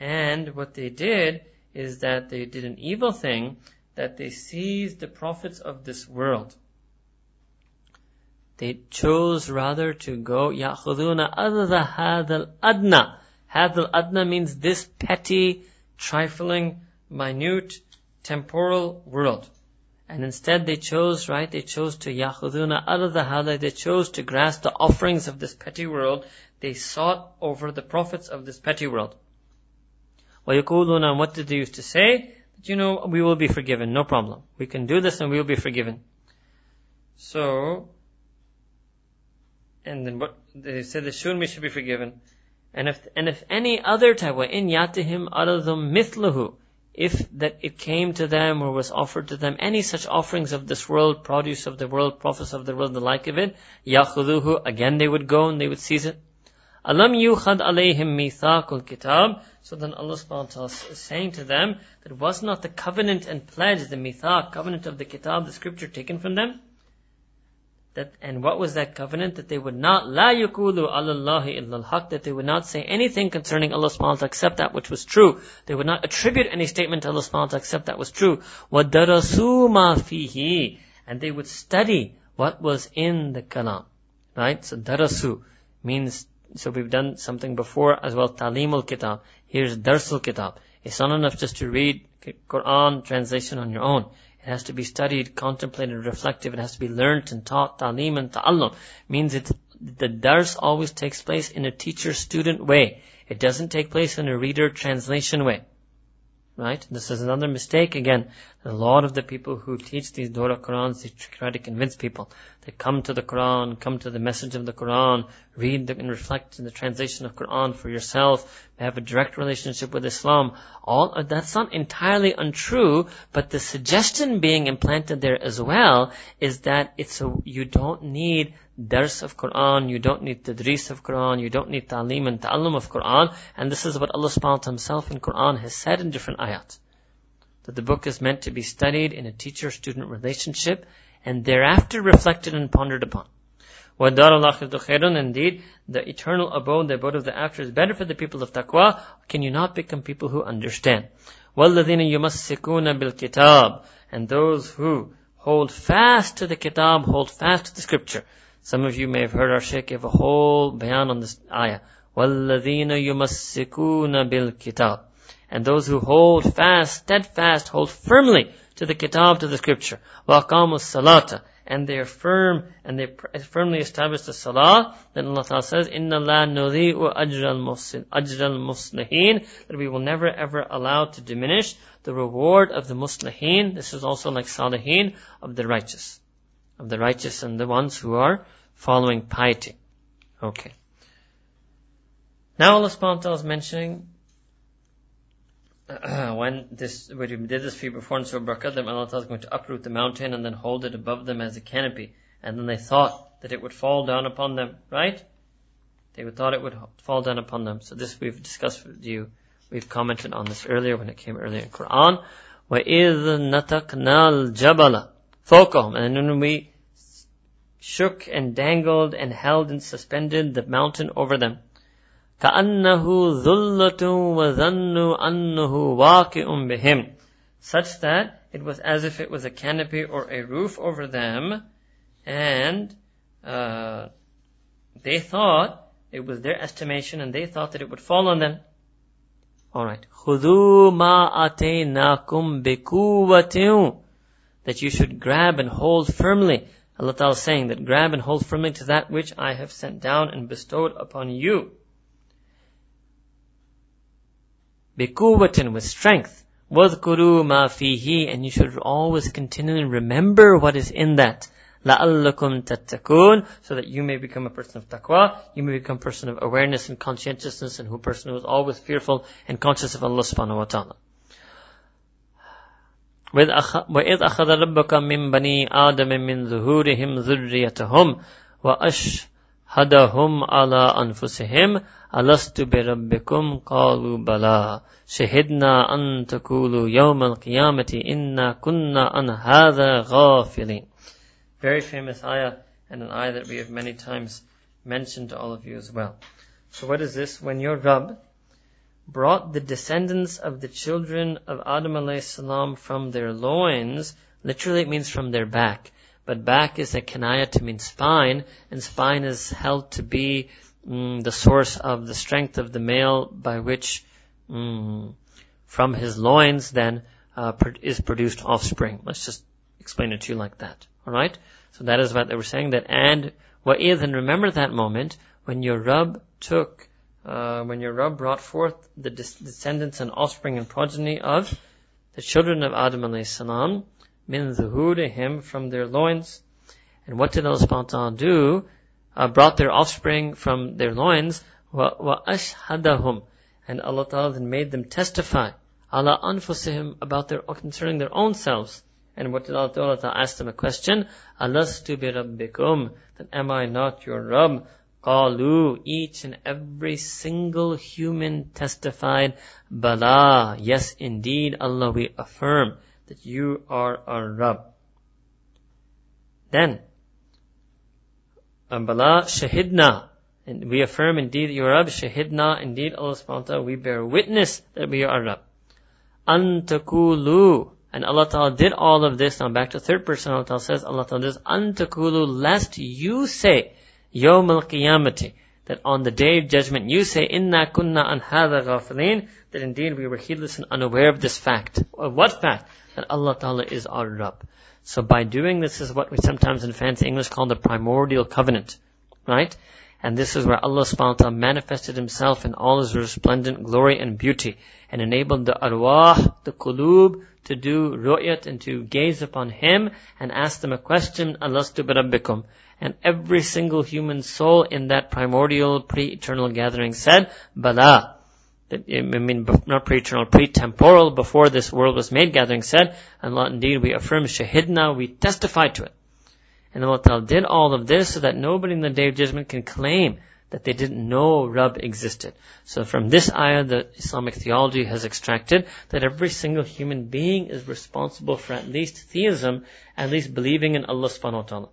And what they did is that they did an evil thing, that they seized the prophets of this world. They chose rather to go, يَأْخُذُونَ أَذَى هَذَا الْأَدْنَى هَذَا الْأَدْنَى means this petty, trifling, minute, temporal world. And instead they chose, right, they chose to يَأْخُذُونَ أَذَى هَذَا They chose to grasp the offerings of this petty world. They sought over the prophets of this petty world. وَيَقُولُونَ And what did they used to say? That, you know, we will be forgiven, no problem. We can do this and we will be forgiven. So, and then what, they said that soon we should be forgiven. And if, and if any other type, in yatihim aradhum mithluhu, if that it came to them or was offered to them any such offerings of this world, produce of the world, prophets of the world, the like of it, yakhuduhu, again they would go and they would seize it. Alam yukhad alayhim mithaqul kitab. So then Allah subhanahu wa ta'ala is saying to them that was not the covenant and pledge, the mithaq, covenant of the kitab, the scripture taken from them? That, and what was that covenant? That they would not, la yukulu alallahi illal haq, that they would not say anything concerning Allah subhanahu wa ta'ala except that which was true. They would not attribute any statement to Allah subhanahu wa ta'ala except that was true. وَدَرَسُوا مَا فِيهِ And they would study what was in the kalam. Right? So darasu means, so we've done something before as well, Talim al-Kitab. Here's Dars al-Kitab. It's not enough just to read Quran translation on your own. It has to be studied, contemplated, reflective. It has to be learned and taught. Ta'lim and ta'allum means it, the dars always takes place in a teacher-student way. It doesn't take place in a reader translation way. Right? This is another mistake again. A lot of the people who teach these Dora Qurans, they try to convince people. They come to the Quran, come to the message of the Quran, read the, and reflect in the translation of Quran for yourself, have a direct relationship with Islam. All that's not entirely untrue, but the suggestion being implanted there as well is that it's a, you don't need dars of Quran, you don't need tadris of Quran, you don't need ta'lim and ta'allum of Quran, and this is what Allah subhanahu wa ta'ala himself in Quran has said in different ayat That the book is meant to be studied in a teacher-student relationship and thereafter reflected and pondered upon. وَدَارَ Indeed, the eternal abode, the abode of the after is better for the people of taqwa. Can you not become people who understand? وَالَّذِينَ يُمَسِّكُونَ بِالْكِتَابِ And those who hold fast to the kitab, hold fast to the scripture. Some of you may have heard our Shaykh give a whole bayan on this ayah. وَالَّذِينَ يُمَسِّكُونَ بِالْكِتَابِ And those who hold fast, steadfast, hold firmly to the kitab, to the scripture. وَأَقَامُوا الصَّلَاةَ And they are firm, and they firmly establish the salah, then Allah Ta'ala says, إِنَّ اللَّهَ نُذِيءُ أَجْرَ الْمُصْلِحِينَ That we will never ever allow to diminish the reward of the muslihin. This is also like salihin, of the righteous of the righteous and the ones who are following piety. Okay. Now Allah subhanahu wa ta'ala is mentioning uh, when this, when we did this for you before in Surah Baqarah, then Allah Ta'ala is going to uproot the mountain and then hold it above them as a canopy. And then they thought that it would fall down upon them, right? They would thought it would fall down upon them. So this we've discussed with you. We've commented on this earlier when it came earlier in Quran. وَإِذْ نَتَقْنَا الْجَبَلَ فوقهم. And when we shook and dangled and held and suspended the mountain over them. كَأَنَّهُ ذُلَّةٌ وَظَنُّوا أَنَّهُ وَاقِعٌ بِهِمْ Such that it was as if it was a canopy or a roof over them, and uh, they thought it was their estimation, and they thought that it would fall on them. All right. خُذُوا مَا أَتَيْنَاكُمْ بِقُوَّةٍ that you should grab and hold firmly. Allah Ta'ala is saying that grab and hold firmly to that which I have sent down and bestowed upon you. Bikuwatin with strength. وَذْكُرُوا مَا فِيهِ And you should always continually remember what is in that. لَعَلَّكُمْ تَتَّقُونَ So that you may become a person of taqwa, you may become a person of awareness and conscientiousness, and who person who is always fearful and conscious of Allah subhanahu wa ta'ala. وإذ أخذ ربك من بني آدم من ظهورهم ذريتهم وأشهدهم على أنفسهم ألست بربكم قالوا بلى شهدنا أن تقولوا يوم القيامة إنا كنا عن هذا غافلين Very famous ayah and an ayah that we have many times mentioned to all of you as well. So what is this? When your Rabb brought the descendants of the children of Adam salam from their loins, literally it means from their back. But back is a kinaya to mean spine, and spine is held to be mm, the source of the strength of the male by which mm, from his loins then uh, is produced offspring. Let's just explain it to you like that. Alright? So that is what they were saying that and wa'idh and remember that moment when your Rabb took uh, when your Rabb brought forth the descendants and offspring and progeny of the children of Adam alayhi salam, min him from their loins. And what did Allah subhanahu do? Uh, brought their offspring from their loins, wa, ashhadahum. And Allah ta'ala then made them testify, ala anfusihim, about their, concerning their own selves. And what did Allah ta'ala ask them a question? Alastu bi? Then am I not your Rabb? Qalu, each and every single human testified, Bala, yes indeed, Allah we affirm that you are our Rabb. Then, Ambala shahidna, and we affirm indeed you are Rabb, shahidna, indeed Allah subhanahu wa ta'ala, we bear witness that we are Rabb. Antakulu, and Allah Ta'ala did all of this, now back to third person, Allah Ta'ala says, Allah Ta'ala does, Antakulu, lest you say, Yawm al-Qiyamati, that on the day of judgment you say, Inna kunna an hadha that indeed we were heedless and unaware of this fact. Of what fact? That Allah Ta'ala is our Rabb. So by doing this is what we sometimes in fancy English call the primordial covenant. Right? And this is where Allah subhanahu wa ta'ala manifested himself in all his resplendent glory and beauty and enabled the arwah, the kulub, to do ru'yat and to gaze upon him and ask them a question, Alastu rabbikum. And every single human soul in that primordial pre-eternal gathering said, Bala. I mean, not pre-eternal, pre-temporal, before this world was made gathering said, Allah indeed we affirm shahidna, we testify to it. And Allah Ta'ala did all of this so that nobody in the day of judgment can claim that they didn't know Rabb existed. So from this ayah, the Islamic theology has extracted that every single human being is responsible for at least theism, at least believing in Allah subhanahu wa ta'ala.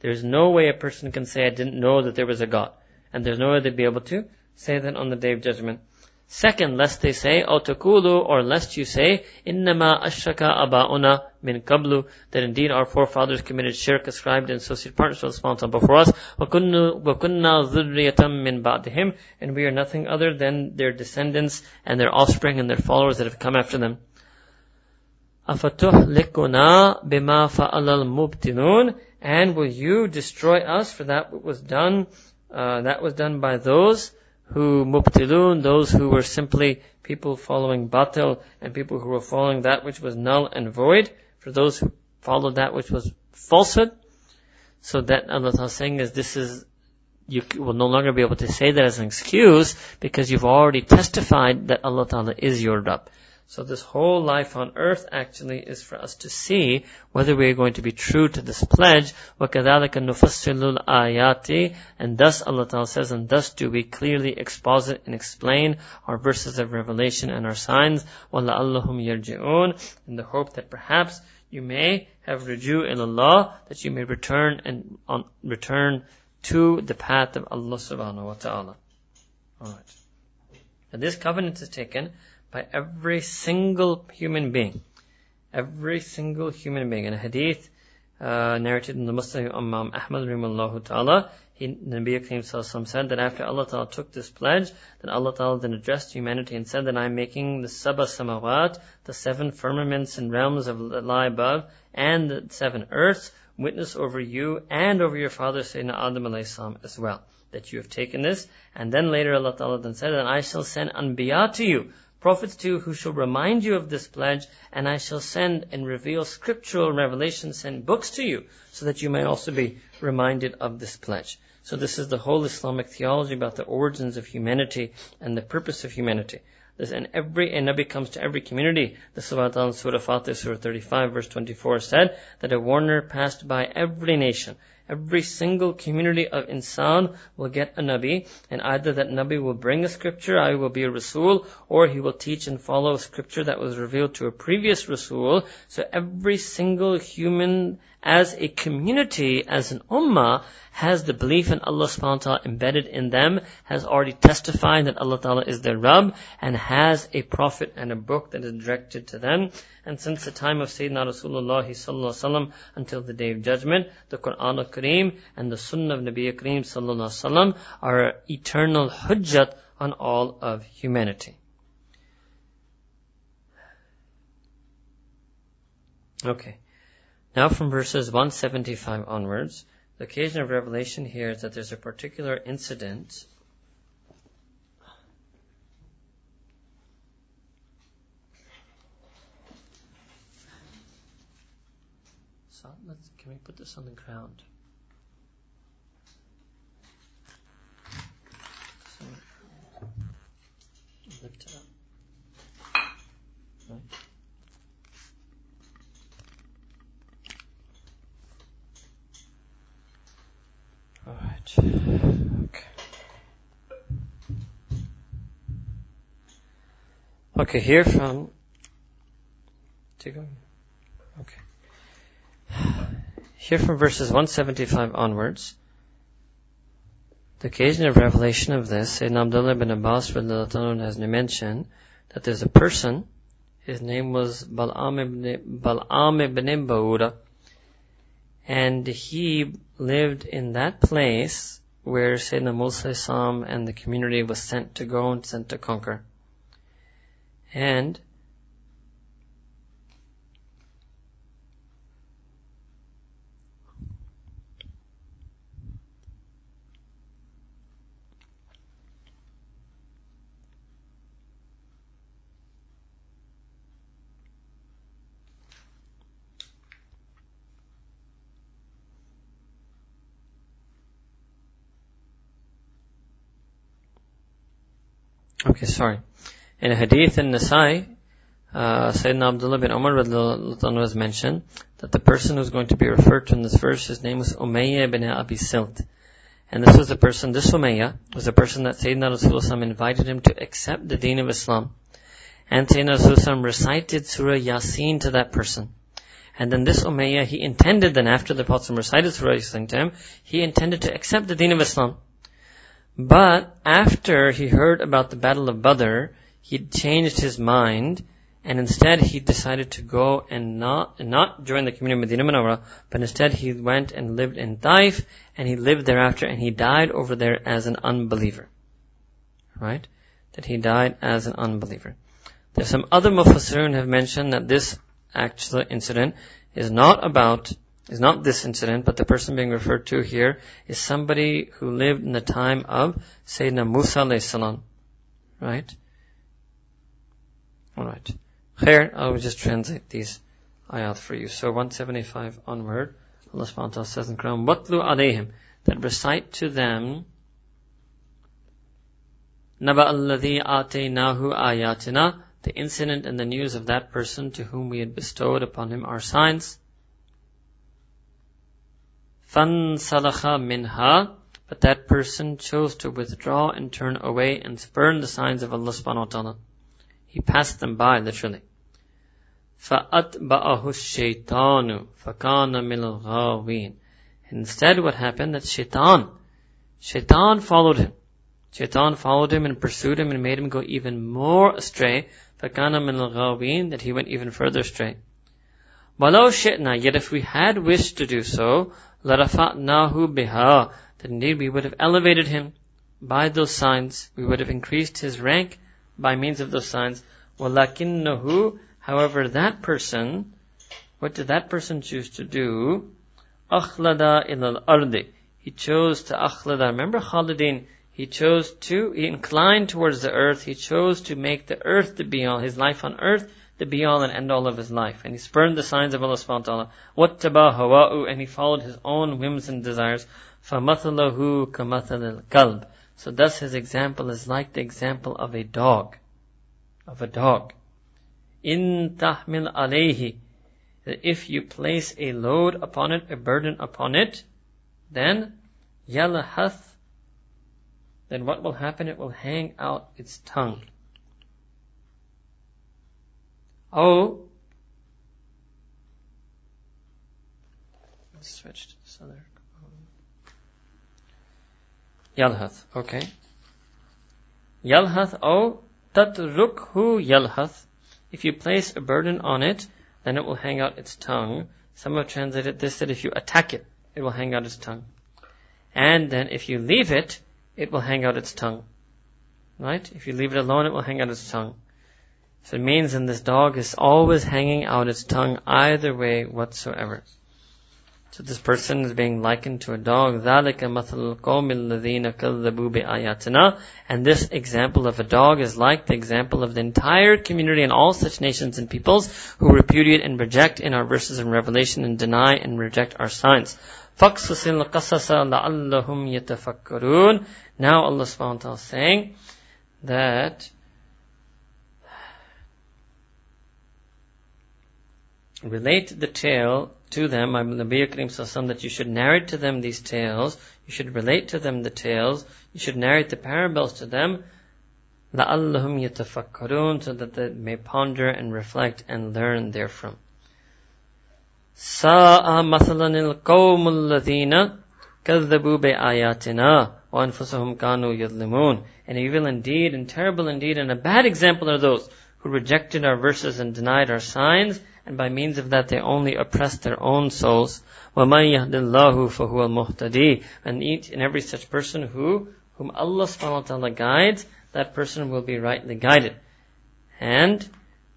There's no way a person can say, I didn't know that there was a God. And there's no way they'd be able to say that on the day of judgment. Second, lest they say, or takulu, or lest you say, innama ashaka aba'una min qablu, that indeed our forefathers committed shirk, ascribed and associated partners responsible before us, وَكُنَّا ذُرِّيَةً min ba'dihim, and we are nothing other than their descendants and their offspring and their followers that have come after them. أَفَتُحْلِكُنَا بِمَا فَعَلَ الْمُبْتِلُونَ And will you destroy us for that was done, uh, that was done by those who mubtilun, those who were simply people following batil and people who were following that which was null and void, for those who followed that which was falsehood. So that Allah is saying is this is, you will no longer be able to say that as an excuse because you've already testified that Allah Ta'ala is your Rabb. So this whole life on earth actually is for us to see whether we are going to be true to this pledge. وَكَذَلِكَ نُفَصِّلُ الْآيَاتِ And thus Allah Ta'ala says, and thus do we clearly exposit and explain our verses of revelation and our signs. وَلَعَلَّهُمْ يَرْجِعُونَ In the hope that perhaps you may have ruju in Allah, that you may return and on, return to the path of Allah subhanahu wa ta'ala. Alright. And this covenant is taken by every single human being. Every single human being. In a hadith uh, narrated in the Musnad Imam Ahmad Rimallahu Ta'ala, he, Nabi Kareem said that after Allah Ta'ala took this pledge, then Allah Ta'ala then addressed humanity and said that I am making the Sabah Samawat, the seven firmaments and realms of that lie above, and the seven earths, witness over you and over your father Sayyidina Adam alayhi as well. That you have taken this. And then later Allah Ta'ala then said, and I shall send Anbiya to you, prophets too who shall remind you of this pledge, and I shall send and reveal scriptural revelations, and books to you, so that you may also be reminded of this pledge. So this is the whole Islamic theology about the origins of humanity and the purpose of humanity. This, and every a Nabi comes to every community. The Surah in Surah Fatir, Surah 35, verse 24 said that a warner passed by every nation. Every single community of insan will get a Nabi, and either that Nabi will bring a scripture, I will be a Rasul, or he will teach and follow a scripture that was revealed to a previous Rasul. So every single human as a community, as an ummah, has the belief in Allah subhanahu wa ta'ala embedded in them, has already testified that Allah ta'ala is their Rabb, and has a prophet and a book that is directed to them. And since the time of Sayyidina Rasulullah sallallahu until the day of judgment, the Quran al-Kareem and the Sunnah of Nabi Kareem sallallahu are eternal hujjat on all of humanity. Okay. Now from verses 175 onwards, the occasion of revelation here is that there's a particular incident So let's can we put this on the ground? So lift it up. Right. Okay. Okay, here from Okay. Here from verses 175 onwards, the occasion of revelation of this, Sayyidina Abdullah ibn Abbas has mentioned that there's a person, his name was Bal'am ibn, Bal'am ibn Ba'ura, and he lived in that place where Sayyidina Musa Islam and the community was sent to go and sent to conquer. And Okay, sorry. In a hadith in Nasai, uh, Sayyidina Abdullah bin Umar was mentioned that the person who's going to be referred to in this verse, his name was Umayyah bin Abi Silt. And this was the person, this Umayyah was the person that Sayyidina Rasulullah invited him to accept the deen of Islam. And Sayyidina Rasulullah recited Surah Yasin to that person. And then this Umayyah, he intended then after the Prophet recited Surah Yasin to him, he intended to accept the deen of Islam. But after he heard about the Battle of Badr, he changed his mind and instead he decided to go and not, not join the community of Medina Munawwara, but instead he went and lived in Taif and he lived thereafter and he died over there as an unbeliever. Right? That he died as an unbeliever. There's some other mufassirun have mentioned that this actual incident is not about is not this incident, but the person being referred to here is somebody who lived in the time of Sayyidina Musa alayhi salam. Right? Alright. Here, I will just translate these ayat for you. So 175 onward, Allah subhanahu wa ta'ala says in Quran, وَاتْلُوا عَلَيْهِمْ That recite to them نَبَأَ الَّذِي آتَيْنَاهُ آيَاتِنَا The incident and the news of that person to whom we had bestowed upon him our signs. فَانْسَلَخَ مِنْهَا But that person chose to withdraw and turn away and spurn the signs of Allah subhanahu wa ta'ala. He passed them by, literally. فَأَتْبَعَهُ الشَّيْطَانُ فَكَانَ مِنَ الْغَاوِينَ Instead what happened? That shaitan, shaitan followed him. Shaitan followed him and pursued him and made him go even more astray. فَكَانَ مِنَ الْغَاوِينَ That he went even further astray. وَلَوْ شِئْنَا Yet if we had wished to do so, لَرَفَعْنَاهُ بِهَا That indeed we would have elevated him by those signs. We would have increased his rank by means of those signs. وَلَكِنَّهُ However, that person, what did that person choose to do? أَخْلَدَ إِلَى الْأَرْضِ He chose to أَخْلَدَ Remember Khalidin? He chose to, he inclined towards the earth. He chose to make the earth the be-all, his life on earth the be all and end all of his life, and he spurned the signs of Allah subhanahu wa ta'ala. Wattaba hawa'u, and he followed his own whims and desires. فَمَثَلَهُ كَمَثَلِ الْكَلْبِ So thus his example is like the example of a dog. Of a dog. In tahmil alayhi. That if you place a load upon it, a burden upon it, then yalhath. Then what will happen? It will hang out its tongue. Oh, Let's switch to this other. Yalhath, okay. Yalhath, oh, tatrukhu yalhath. If you place a burden on it, then it will hang out its tongue. Some have translated this that if you attack it, it will hang out its tongue. And then if you leave it, it will hang out its tongue. Right? If you leave it alone, it will hang out its tongue. So it means in this dog is always hanging out its tongue either way whatsoever. So this person is being likened to a dog. And this example of a dog is like the example of the entire community and all such nations and peoples who repudiate and reject in our verses in Revelation and deny and reject our signs. Now Allah subhanahu wa ta'ala is saying that relate the tale to them, Nabi Karim Sassam, that you should narrate to them these tales, you should relate to them the tales, you should narrate the parables to them, لَعَلَّهُمْ يَتَفَكَّرُونَ So that they may ponder and reflect and learn therefrom. سَاءَ مَثَلًا الْقَوْمُ الَّذِينَ كَذَّبُوا بِآيَاتِنَا وَأَنفُسَهُمْ كَانُوا يَظْلِمُونَ And evil indeed, and terrible indeed, and a bad example are those who rejected our verses and denied our signs, and by means of that they only oppressed their own souls. وَمَنْ يَهْدِ اللَّهُ فَهُوَ الْمُهْتَدِي And each and every such person who, whom Allah subhanahu wa ta'ala guides, that person will be rightly guided. And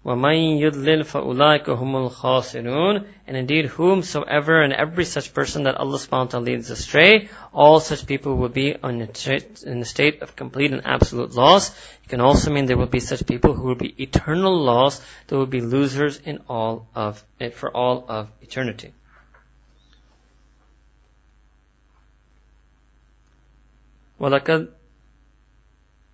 وَمَن يُضْلِلْ فَأُولَٰئِكَ هُمُ الْخَاسِرُونَ And indeed, whomsoever and every such person that Allah subhanahu wa ta'ala leads astray, all such people will be in a state of complete and absolute loss. It can also mean there will be such people who will be eternal loss, they will be losers in all of it, for all of eternity. وَلَقَدْ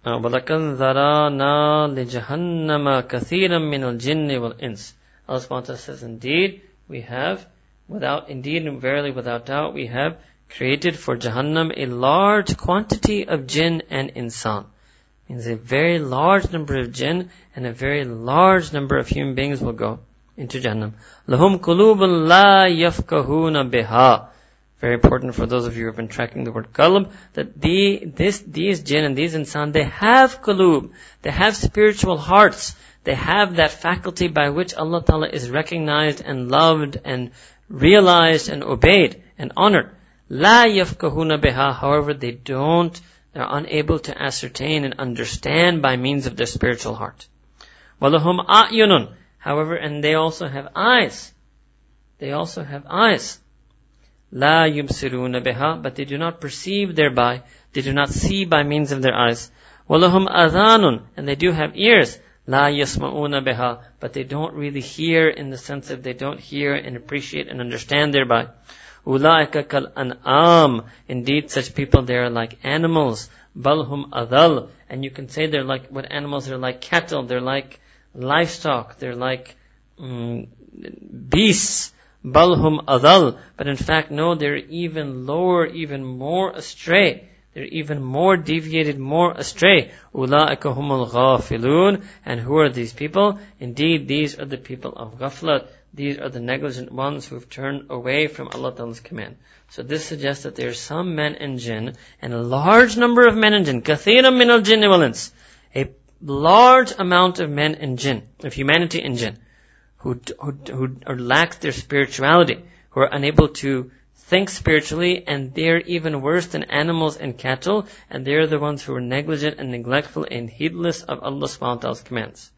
وَلَقَدْ ذَرَانَا لِجَهَنَّمَ كَثِيرًا مِنَ الْجِنِّ وَالْإِنسِ Allah subhanahu says, indeed, we have, without, indeed and verily without doubt, we have created for Jahannam a large quantity of jinn and insan. Means a very large number of jinn and a very large number of human beings will go into Jahannam. لَهُمْ قُلُوبٌ لَا يَفْقَهُونَ بِهَا very important for those of you who have been tracking the word qalb, that the, this, these jinn and these insan, they have qulub, they have spiritual hearts, they have that faculty by which Allah Ta'ala is recognized and loved and realized and obeyed and honored. La yafkahuna biha, however, they don't, they're unable to ascertain and understand by means of their spiritual heart. Walahum a'yunun, however, and they also have eyes. They also have eyes. La yubsiruna biha, but they do not perceive thereby, they do not see by means of their eyes. Walahum adhanun, and they do have ears. La yasma'una biha, but they don't really hear in the sense that they don't hear and appreciate and understand thereby. Ulaika kal indeed such people they are like animals. Balhum adal, and you can say they're like, what animals? They're like cattle, they're like livestock, they're like um, beasts. Balhum adal. But in fact, no, they're even lower, even more astray. They're even more deviated, more astray. Ula'ika humul ghafilun. And who are these people? Indeed, these are the people of ghaflat. These are the negligent ones who have turned away from Allah Ta'ala's command. So this suggests that there are some men and jinn, and a large number of men and jinn, kathiram min al jinn a large amount of men and jinn, of humanity and jinn, who, who, who lack their spirituality, who are unable to think spiritually, and they're even worse than animals and cattle, and they're the ones who are negligent and neglectful and heedless of Allah subhanahu wa ta'ala's commands.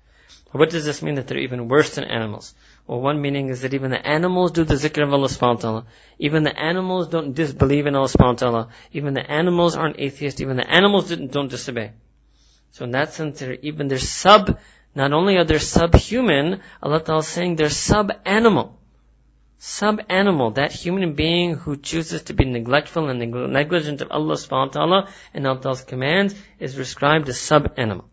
What does this mean that they're even worse than animals? Well, one meaning is that even the animals do the zikr of Allah subhanahu wa ta'ala. Even the animals don't disbelieve in Allah subhanahu wa ta'ala. Even the animals aren't atheists. Even the animals don't disobey. So in that sense, they're even, they're sub not only are they subhuman, Allah Ta'ala is saying they're sub-animal. Sub-animal, that human being who chooses to be neglectful and negligent of Allah subhanahu wa ta'ala and Allah Ta'ala's commands is described as sub-animal.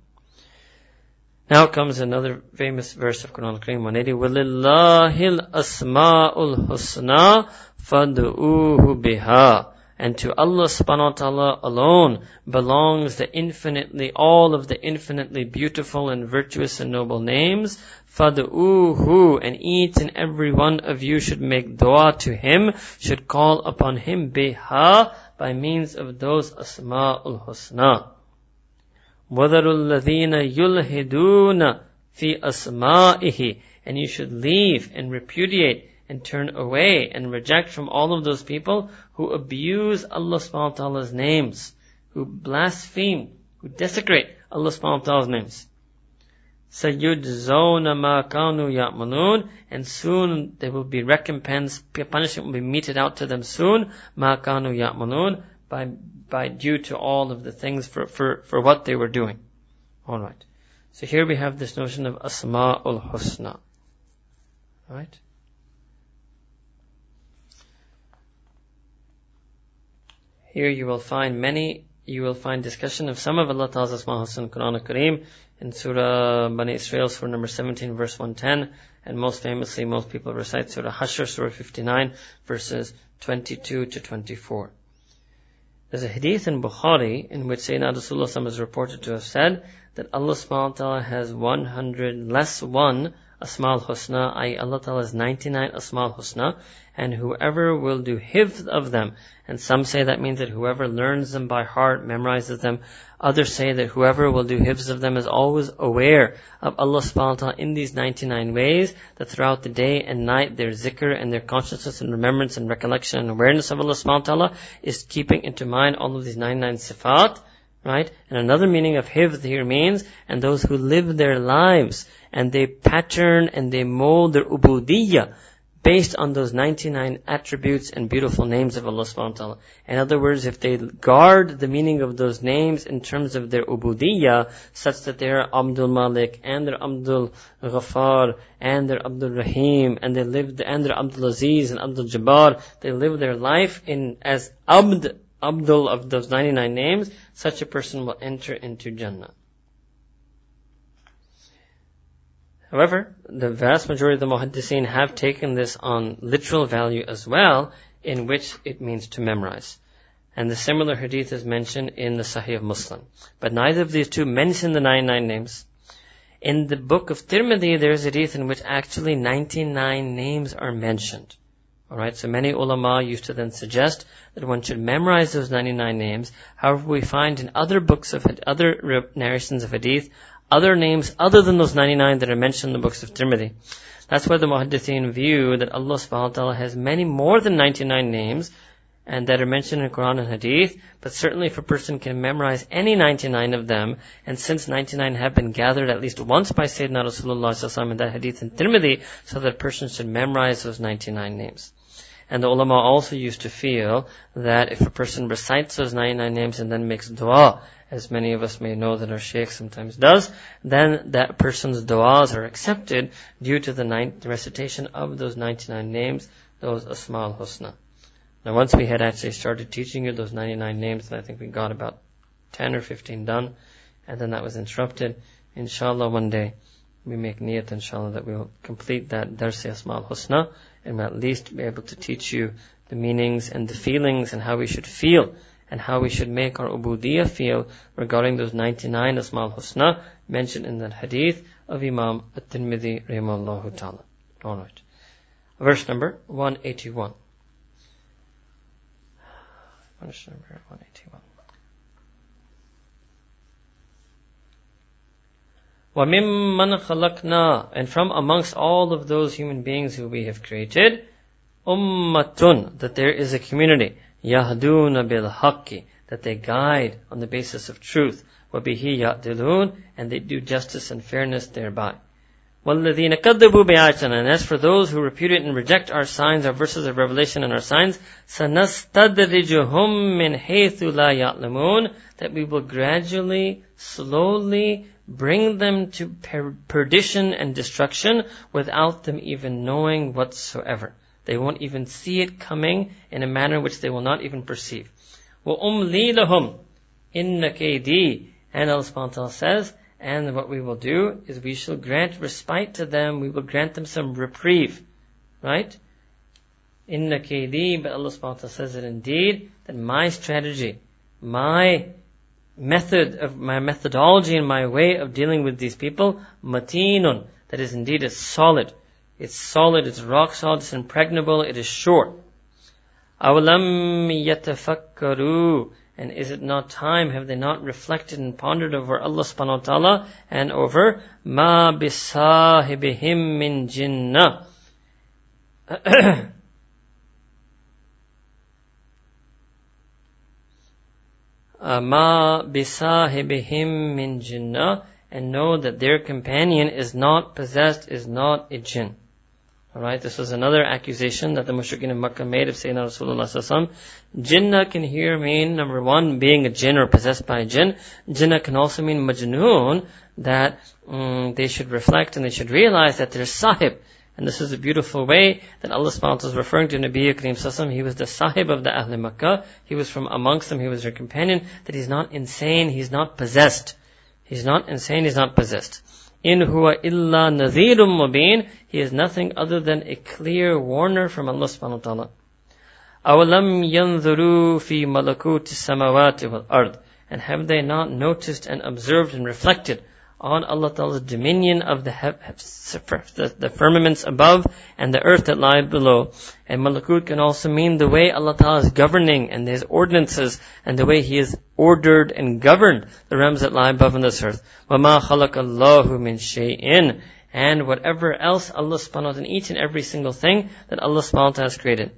Now comes another famous verse of Quran al-Kareem 180. وَلِلَّهِ الْأَسْمَاءُ الْحُسْنَى فَادْعُوهُ بِهَا and to Allah subhanahu wa ta'ala alone belongs the infinitely, all of the infinitely beautiful and virtuous and noble names. Fadu'uhu, and each and every one of you should make dua to Him, should call upon Him biha, by means of those asma'ul husna. وَذَرُوا الَّذِينَ يُلْهِدُونَ فِي أَسْمَائِهِ And you should leave and repudiate and turn away and reject from all of those people who abuse Allah subhanahu wa ta'ala's names, who blaspheme, who desecrate Allah subhanahu wa ta'ala's names. سَيُجْزَوْنَ مَا كَانُوا يَعْمَلُونَ And soon they will be recompensed, punishment will be meted out to them soon, مَا كَانُوا يَعْمَلُونَ by, by due to all of the things for, for, for what they were doing. Alright. So here we have this notion of Asma'ul Husna. Right? Here you will find many, you will find discussion of some of Allah Ta'ala's Asma Husna Quran Kareem in Surah Bani Israel, Surah number 17, verse 110, and most famously, most people recite Surah Hashr, Surah 59, verses 22 to 24. There's a hadith in Bukhari in which Sayyidina Rasulullah is reported to have said that Allah subhanahu wa ta'ala has 100 less one Asmaul Husna, i.e. Allah Ta'ala has 99 Asmaul Husna, and whoever will do hifz of them, and some say that means that whoever learns them by heart, memorizes them, others say that whoever will do hifz of them is always aware of Allah subhanahu wa ta'ala in these 99 ways, that throughout the day and night their zikr and their consciousness and remembrance and recollection and awareness of Allah subhanahu wa ta'ala is keeping into mind all of these 99 sifat, right? And another meaning of hifz here means, and those who live their lives and they pattern and they mold their ubudiyyah based on those 99 attributes and beautiful names of Allah subhanahu wa ta'ala. In other words, if they guard the meaning of those names in terms of their ubudiyyah, such that they are Abdul Malik, and they're Abdul Ghaffar, and they're Abdul Rahim, and they live, and they're Abdul Aziz and Abdul Jabbar, they live their life in, as Abd, Abdul of those 99 names, such a person will enter into Jannah. However, the vast majority of the muhaddiseen have taken this on literal value as well, in which it means to memorize. And the similar hadith is mentioned in the Sahih of Muslim. But neither of these two mention the 99 names. In the book of Tirmidhi, there is a hadith in which actually 99 names are mentioned. Alright, so many ulama used to then suggest that one should memorize those 99 names. However, we find in other books of, other narrations of hadith, other names other than those 99 that are mentioned in the books of Tirmidhi. That's why the Muhaddithin view that Allah subhanahu wa ta'ala has many more than 99 names and that are mentioned in Quran and Hadith, but certainly if a person can memorize any 99 of them, and since 99 have been gathered at least once by Sayyidina Rasulullah in that Hadith in Tirmidhi, so that a person should memorize those 99 names. And the ulama also used to feel that if a person recites those 99 names and then makes dua, as many of us may know that our sheikh sometimes does, then that person's du'as are accepted due to the, the recitation of those 99 names, those Asma al-Husna. Now once we had actually started teaching you those 99 names, and I think we got about 10 or 15 done, and then that was interrupted. Inshallah one day, we make niyat inshallah that we will complete that Darsi Asma al-Husna, and at least be able to teach you the meanings and the feelings and how we should feel and how we should make our ubudiyah feel regarding those 99 Asma'ul Husna mentioned in that hadith of Imam At-Tirmidhi rahimahullah ta'ala. Alright. Verse number 181. Verse number 181. وَمِمَّنْ خَلَقْنَا And from amongst all of those human beings who we have created, ummatun, that there is a community. يَهْدُونَ بِالْحَقِّ That they guide on the basis of truth. وَبِهِ يَعْدِلُونَ And they do justice and fairness thereby. وَالَّذِينَ كَذَّبُوا بِآيَاتِنَا And as for those who repudiate and reject our signs, our verses of revelation and our signs, سَنَسْتَدْرِجُهُمْ مِنْ حَيْثُ لَا يَعْلَمُونَ That we will gradually, slowly bring them to per- perdition and destruction without them even knowing whatsoever. They won't even see it coming in a manner which they will not even perceive. وَأُمْلِي لَهُمْ إِنَّ كَيْدِي And Allah subhanahu wa ta'ala says, and what we will do is we shall grant respite to them, we will grant them some reprieve. Right? Inna kaydi, but Allah subhanahu wa ta'ala says that indeed, that my strategy, my method of my methodology and my way of dealing with these people, matinun, that is indeed is solid. It's solid, it's rock solid, it's impregnable, it is sure. Awlam yatafakkaru. And is it not time? Have they not reflected and pondered over Allah subhanahu wa ta'ala and over ma bisahibihim min jinnah? ma bisahibihim min jinnah, and know that their companion is not possessed, is not a jinn. Alright, this was another accusation that the mushrikin of Makkah made of Sayyidina Rasulullah Sallallahu Jinnah can here mean, number one, being a jinn or possessed by a jinn. Jinnah can also mean majnoon, that um, they should reflect and they should realize that their sahib And this is a beautiful way that Allah subhanahu wa ta'ala is referring to Nabi Kareem sallallahu He was the sahib of the Ahl Makkah. He was from amongst them. He was their companion. That he's not insane. He's not possessed. He's not insane. He's not possessed. In huwa illa nadhirum mubin. He is nothing other than a clear warner from Allah subhanahu wa ta'ala. أَوَلَمْ يَنْظُرُوا فِي مَلَكُوتِ السَّمَوَاتِ وَالْأَرْضِ And have they not noticed and observed and reflected on Allah Ta'ala's dominion of the, the, the, firmaments above and the earth that lie below. And malakut can also mean the way Allah Ta'ala is governing and His ordinances and the way He has ordered and governed the realms that lie above in this earth. وَمَا خَلَقَ اللَّهُ مِنْ شَيْءٍ And whatever else Allah subhanahu wa ta'ala in each and every single thing that Allah subhanahu wa ta'ala has created.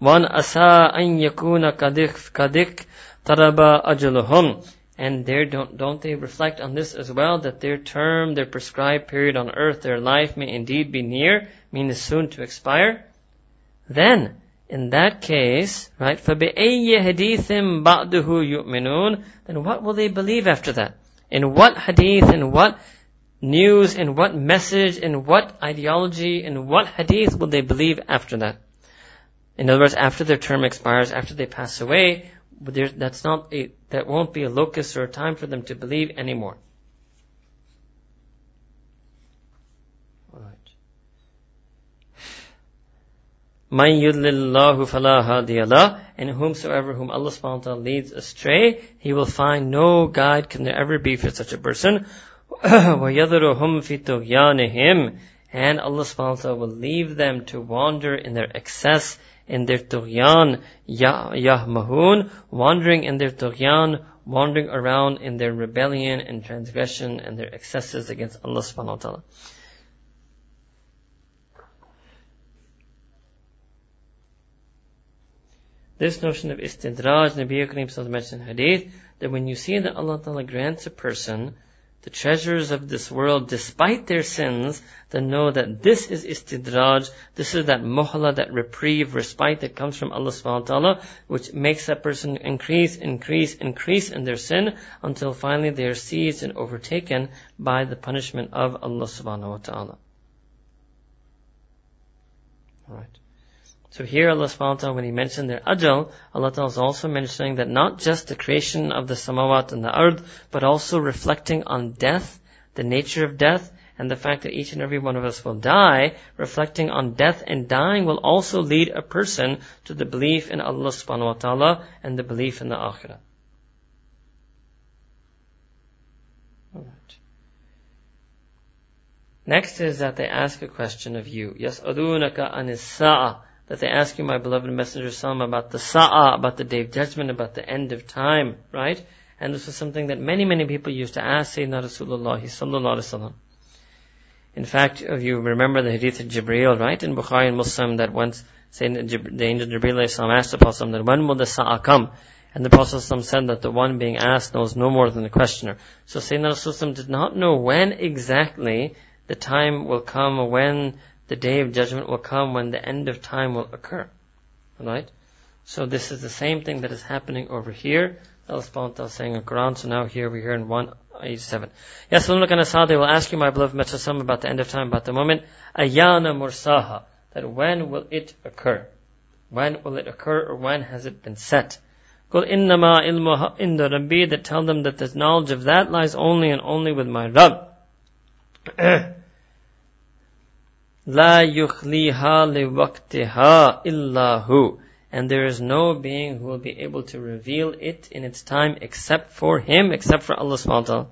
وَأَنْ أَسَىٰ أَنْ يَكُونَ كَدِكْ تَرَبَ أَجَلُهُمْ and there don't, don't they reflect on this as well, that their term, their prescribed period on earth, their life may indeed be near, meaning soon to expire? Then, in that case, right, فَبِأَيِّ حَدِيثٍ بَعْدُهُ يُؤْمِنُونَ Then what will they believe after that? In what hadith, in what news, in what message, in what ideology, in what hadith will they believe after that? In other words, after their term expires, after they pass away, but that's not a, that won't be a locus or a time for them to believe anymore. Alright. Man yudlillahu fala hadiyallah, and whomsoever whom Allah subhanahu wa ta'ala leads astray, he will find no guide can there ever be for such a person. وَيَذَرُهُمْ فِي طُغْيَانِهِمْ And Allah subhanahu wa ta'ala will leave them to wander in their excess in their tughyan, yahmahun, wandering in their tughyan, wandering around in their rebellion and transgression and their excesses against Allah subhanahu wa ta'ala. This notion of istidraj, Nabi Kareem mentioned hadith, that when you see that Allah Ta'ala grants a person the treasures of this world despite their sins, then know that this is istidraj, this is that mohla, that reprieve, respite that comes from Allah subhanahu wa ta'ala, which makes that person increase, increase, increase in their sin until finally they are seized and overtaken by the punishment of Allah subhanahu wa ta'ala. Alright. So here Allah subhanahu wa ta'ala, when He mentioned their ajal, Allah ta'ala is also mentioning that not just the creation of the samawat and the ard, but also reflecting on death, the nature of death, and the fact that each and every one of us will die, reflecting on death and dying will also lead a person to the belief in Allah subhanahu wa ta'ala and the belief in the akhirah. Next is that they ask a question of you. Yes, adunaka anis that they ask you, my beloved Messenger Salam, about the Sa'a, about the day of judgment, about the end of time, right? And this was something that many, many people used to ask Sayyidina Rasulullah sallallahu alaihi wasallam. In fact, if you remember the hadith of Jibreel, right, in Bukhari and Muslim, that once Sayyidina, the angel Jibreel asked the Prophet that when will the Sa'a come? And the Prophet said that the one being asked knows no more than the questioner. So Sayyidina Rasulullah did not know when exactly the time will come, when the day of judgment will come when the end of time will occur. Right? So this is the same thing that is happening over here. Allah subhanahu wa saying in Quran, so now here we hear in 187. Yes, they will ask you, my beloved Messenger, about the end of time, about the moment. Ayana mursaha. That when will it occur? When will it occur or when has it been set? Qul innama ilmuha inda rabbi that tell them that the knowledge of that lies only and only with my Rabb. La yukhliha liwaqtiha illahu. And there is no being who will be able to reveal it in its time except for him, except for Allah subhanahu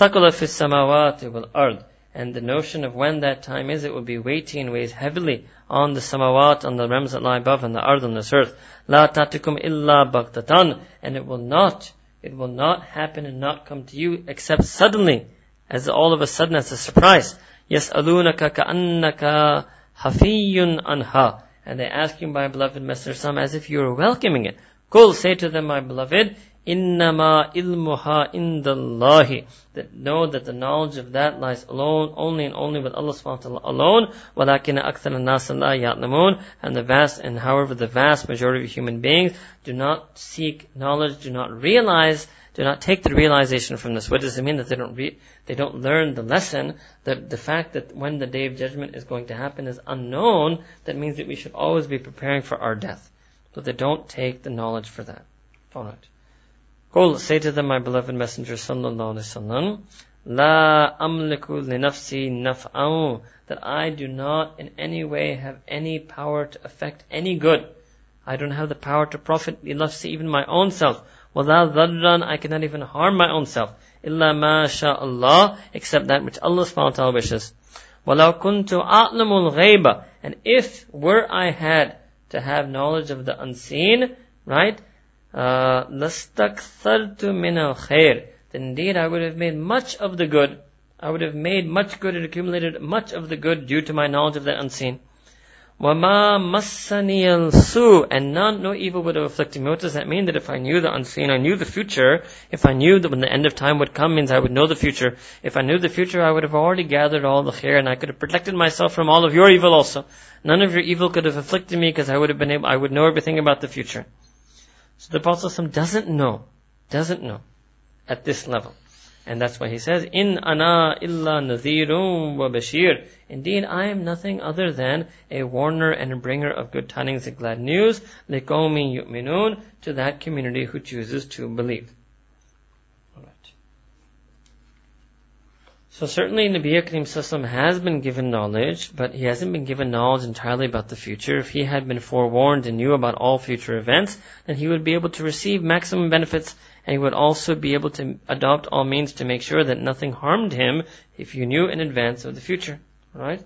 wa ta'ala. Wal ard. And the notion of when that time is, it will be weighty and weighs heavily on the samawat, on the realms that lie above, and the ard on this earth. La tatikum illa baghtatan. And it will not, it will not happen and not come to you except suddenly, as all of a sudden as a surprise. يَسْأَلُونَكَ كَأَنَّكَ حَفِيٌّ anha, And they ask you, my beloved Messenger Sam, as if you were welcoming it. Qul, say to them, my beloved, إِنَّمَا إِلْمُهَا إِنْدَ اللَّهِ That know that the knowledge of that lies alone, only and only with Allah subhanahu wa ta'ala alone. وَلَكِنَ أَكْثَرَ النَّاسَ لَا يَعْلَمُونَ And the vast, and however the vast majority of human beings do not seek knowledge, do not realize do not take the realization from this. What does it mean that they don't re- they don't learn the lesson that the fact that when the day of judgment is going to happen is unknown, that means that we should always be preparing for our death. So they don't take the knowledge for that. Alright. Qul, say to them, my beloved Messenger sallallahu alaihi wasallam, La li nafsi naf'au, that I do not in any way have any power to affect any good. I don't have the power to profit nafsi, even my own self. وَلَا ضَرًّا I cannot even harm my own self. إِلَّا مَا شَاء اللَّهِ Except that which Allah subhanahu wa ta'ala wishes. وَلَوْ كُنْتُ أَعْلَمُ الْغَيْبَ And if were I had to have knowledge of the unseen, right? Uh, لَسْتَكْثَرْتُ مِنَ الْخَيْرِ Then indeed I would have made much of the good. I would have made much good and accumulated much of the good due to my knowledge of the unseen. وَمَا مَسَّنِيَ السُّوء And none, no evil would have afflicted me. What does that mean? That if I knew the unseen, I knew the future, if I knew that when the end of time would come means I would know the future. If I knew the future, I would have already gathered all the khair and I could have protected myself from all of your evil also. None of your evil could have afflicted me because I would have been able, I would know everything about the future. So the Prophet doesn't know, doesn't know at this level. And that's why he says, In ana illa nadhirun wa bashir. Indeed, I am nothing other than a warner and a bringer of good tidings and glad news, liqawmi yu'minun, to that community who chooses to believe. So certainly Nabi Karim Sassam has been given knowledge, but he hasn't been given knowledge entirely about the future. If he had been forewarned and knew about all future events, then he would be able to receive maximum benefits and he would also be able to adopt all means to make sure that nothing harmed him if you knew in advance of the future. Right?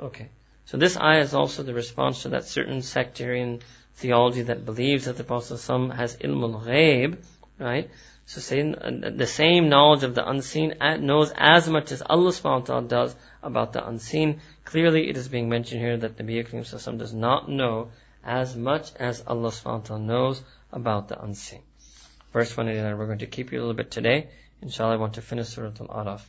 Okay. So this ayah is also the response to that certain sectarian theology that believes that the Prophet has ilmul ghaib, right? So saying the same knowledge of the unseen knows as much as Allah subhanahu wa ta'ala does about the unseen. Clearly it is being mentioned here that the Nabi does not know as much as Allah subhanahu wa ta'ala knows about the unseen. Verse 189, we're going to keep you a little bit today. Inshallah, I want to finish Surah Al-Araf.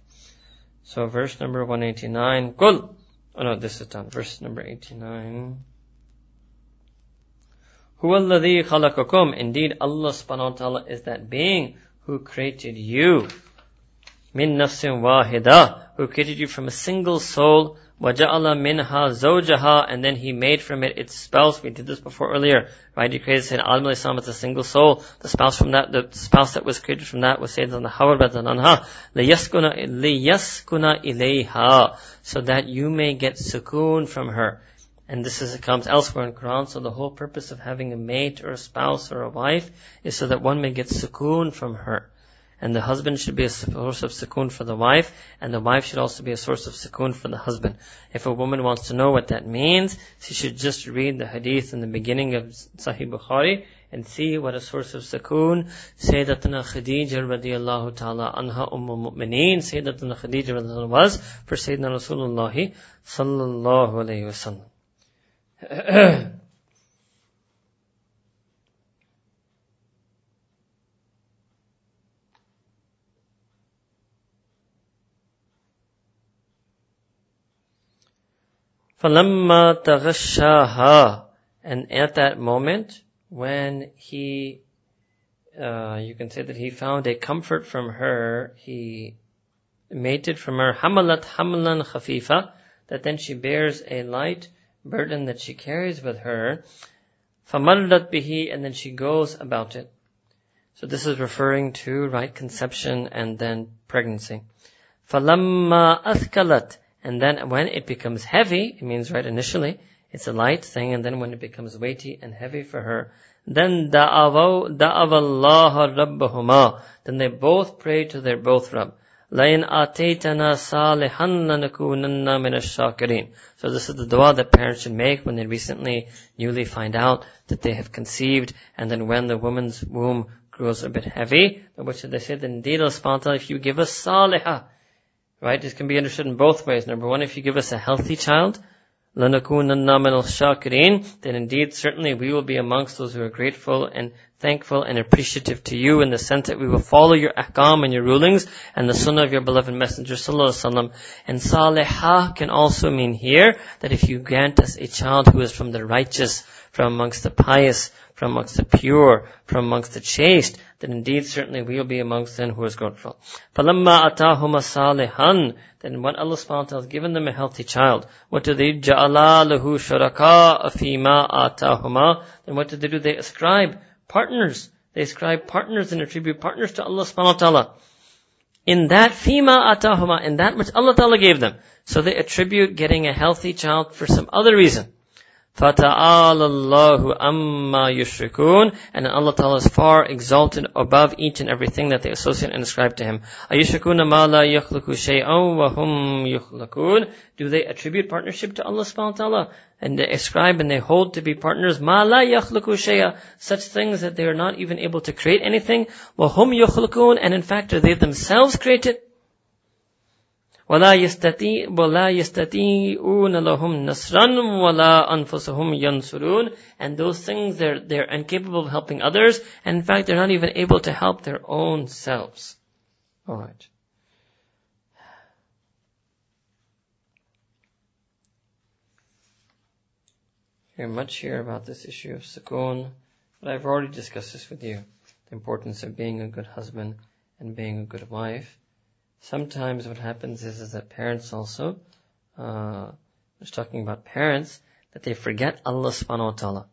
So verse number 189, Qul! Oh no, this is done. Verse number 89. Huwa khalaqakum. Indeed, Allah subhanahu wa ta'ala is that being who created you. Min nafsin wahida. Who created you from a single soul. وَجَعَلَ مِنْهَا زَوْجَهَا And then he made from it its spouse. We did this before earlier. Right? He created Sayyidina Adam as a single soul. The spouse from that, the spouse that was created from that was Sayyidina Hawa anha. لِيَسْكُنَ لِيَسْكُنَ إِلَيْهَا So that you may get sukoon from her. And this is, it comes elsewhere in Quran. So the whole purpose of having a mate or a spouse or a wife is so that one may get sukoon from her. And the husband should be a source of sukoon for the wife, and the wife should also be a source of sukoon for the husband. If a woman wants to know what that means, she should just read the hadith in the beginning of Sahih Bukhari and see what a source of sukoon Sayyidatuna Khadija radiallahu ta'ala anha ummul mu'mineen Khadija radiallahu was for Sayyidina Rasulullah sallallahu alayhi wa sallam. فَلَمَّا تَغَشَّاهَا And at that moment, when he, uh, you can say that he found a comfort from her, he mated from her, hamalat hamlan khafifa, that then she bears a light burden that she carries with her, فَمَرَّتْ bihi, and then she goes about it. So this is referring to right conception and then pregnancy. فَلَمَّا أَثْكَلَتْ and then when it becomes heavy, it means right initially, it's a light thing, and then when it becomes weighty and heavy for her, then da'awaw da'awallaha rabbahuma. Then they both pray to their both Rabb. لَإِنْ آتَيْتَنَا صَالِحًا لَنَكُونَنَّ مِنَ الشَّاكِرِينَ So this is the dua that parents should make when they recently, newly find out that they have conceived, and then when the woman's womb grows a bit heavy, what should they say? Then indeed, Allah if you give us salihah, Right? This can be understood in both ways. Number one, if you give us a healthy child, Then indeed, certainly we will be amongst those who are grateful and thankful and appreciative to you in the sense that we will follow your ahkam and your rulings and the sunnah of your beloved messenger sallallahu And salihah can also mean here that if you grant us a child who is from the righteous, from amongst the pious, from amongst the pure, from amongst the chaste, then indeed certainly we will be amongst them who is grateful. فَلَمَّا أَتَاهُمَ صَالِحًا Then when Allah subhanahu wa ta'ala has given them a healthy child, what do they do? جَعَلَا لَهُ شُرَكَاءَ فِيمَا آتَاهُمَا Then what do they do? They ascribe partners. They ascribe partners and attribute partners to Allah subhanahu wa ta'ala. In that fima atahuma, in that which Allah ta'ala gave them. So they attribute getting a healthy child for some other reason. فَتَعَالَ اللَّهُ أَمَّا يُشْرِكُونَ And Allah Ta'ala is far exalted above each and everything that they associate and ascribe to Him. أَيُشْرِكُونَ مَا لَا يَخْلُقُ شَيْئًا وَهُمْ يُخْلَقُونَ Do they attribute partnership to Allah subhanahu wa ta'ala? And they ascribe and they hold to be partners. مَا لَا يَخْلُقُ شَيْئًا Such things that they are not even able to create anything. وَهُمْ يُخْلَقُونَ And in fact, they themselves created. ولا يستطيع ولا يستطيعون لهم نصرا ولا أنفسهم ينصرون and those things they're they're incapable of helping others and in fact they're not even able to help their own selves all right hear much here about this issue of sukoon but I've already discussed this with you the importance of being a good husband and being a good wife sometimes what happens is, is that parents also, uh, I was talking about parents, that they forget Allah subhanahu wa ta'ala.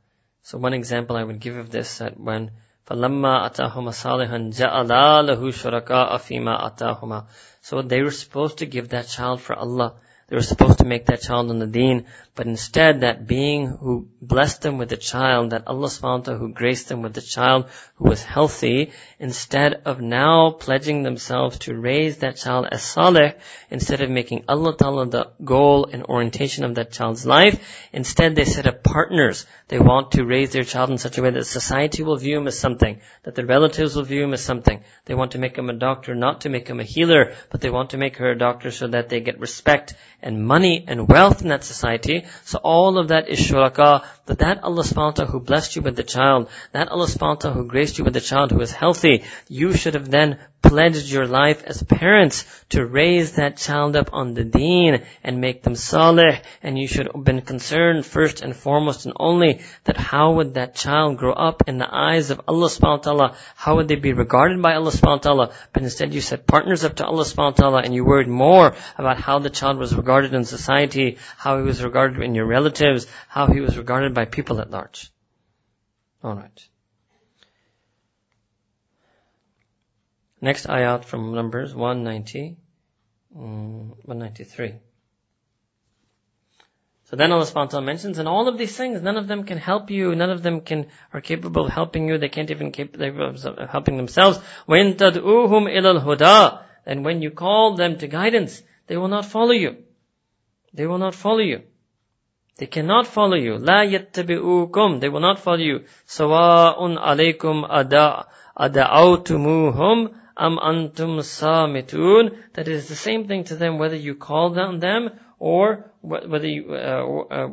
So one example I would give of this, that when فَلَمَّا أَتَاهُمَا صَالِحًا جَعَلَا لَهُ شُرَكَاءَ فِيمَا أَتَاهُمَا So they were supposed to give that child for Allah. They were supposed to make that child on the deen, but instead that being who blessed them with the child, that Allah subhanahu who graced them with the child who was healthy, instead of now pledging themselves to raise that child as salih, instead of making Allah Ta'ala the goal and orientation of that child's life, instead they set up partners. They want to raise their child in such a way that society will view him as something, that the relatives will view him as something. They want to make him a doctor, not to make him a healer, but they want to make her a doctor so that they get respect and money and wealth in that society. So all of that is shuraka, but that Allah subhanahu wa ta'ala who blessed you with the child, that Allah subhanahu wa ta'ala who graced you with the child who is healthy, you should have then pledged your life as parents to raise that child up on the deen and make them salih. And you should have been concerned first and foremost and only that how would that child grow up in the eyes of Allah subhanahu wa ta'ala? How would they be regarded by Allah subhanahu wa ta'ala? But instead you set partners up to Allah subhanahu wa ta'ala and you worried more about how the child was regarded in society, how he was regarded in your relatives, how he was regarded by people at large. Alright. Next ayat from Numbers 190, um, 193. So then Allah subhanahu wa ta'ala mentions, and all of these things, none of them can help you, none of them can, are capable of helping you, they can't even capable of helping themselves. وَإِن تَدْعُوهُمْ إِلَى الْهُدَى And when you call them to guidance, they will not follow you. They will not follow you. They cannot follow you. لا يتبعوكم. They will not follow you. سواء عليكم أدعوتموهم am antum samitun. That is the same thing to them whether you call them them or whether you, uh, uh,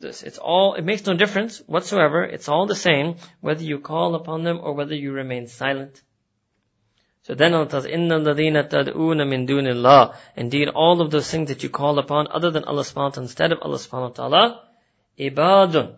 it's all, it makes no difference whatsoever. It's all the same whether you call upon them or whether you remain silent. So then Allah tells, إِنَّ الَّذِينَ تَدْعُونَ مِن دُونِ اللَّهِ Indeed, all of those things that you call upon other than Allah subhanahu wa ta'ala, instead of Allah subhanahu wa ta'ala, ibadun.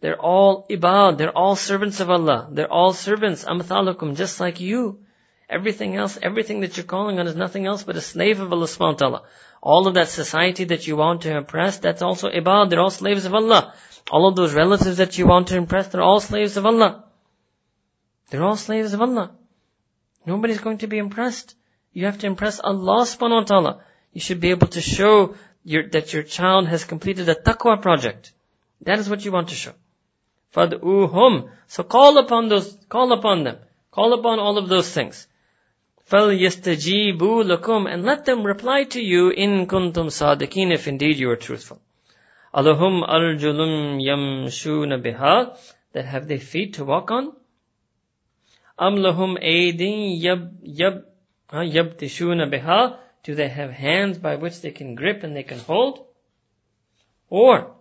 They're all ibad. They're all servants of Allah. They're all servants. Amthalukum, just like you. Everything else, everything that you're calling on is nothing else but a slave of Allah subhanahu wa ta'ala. All of that society that you want to impress, that's also ibad. They're all slaves of Allah. All of those relatives that you want to impress, they're all slaves of Allah. They're all slaves of Allah. Nobody's going to be impressed. You have to impress Allah subhanahu wa ta'ala. You should be able to show your, that your child has completed a taqwa project. That is what you want to show. Fad'uhum. So call upon those, call upon them. Call upon all of those things. فَلْيَسْتَجِيبُوا لَكُمْ And let them reply to you in kuntum sadiqin if indeed you are truthful. Alahum arjulum yamshuna biha That have they feet to walk on? Am lahum aydin yab, yab, yabtishuna biha Do they have hands by which they can grip and they can hold? Or,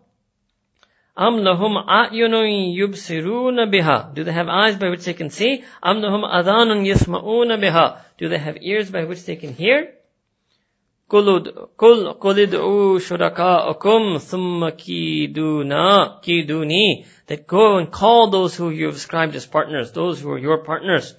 Am lahum a'yunun yubsiruna biha. Do they have eyes by which they can see? Am lahum adhanun yasma'una biha. Do they have ears by which they can hear? Kul qulid'u shuraka'akum thumma kiduna kiduni. That go and call those who you have described as partners, those who are your partners.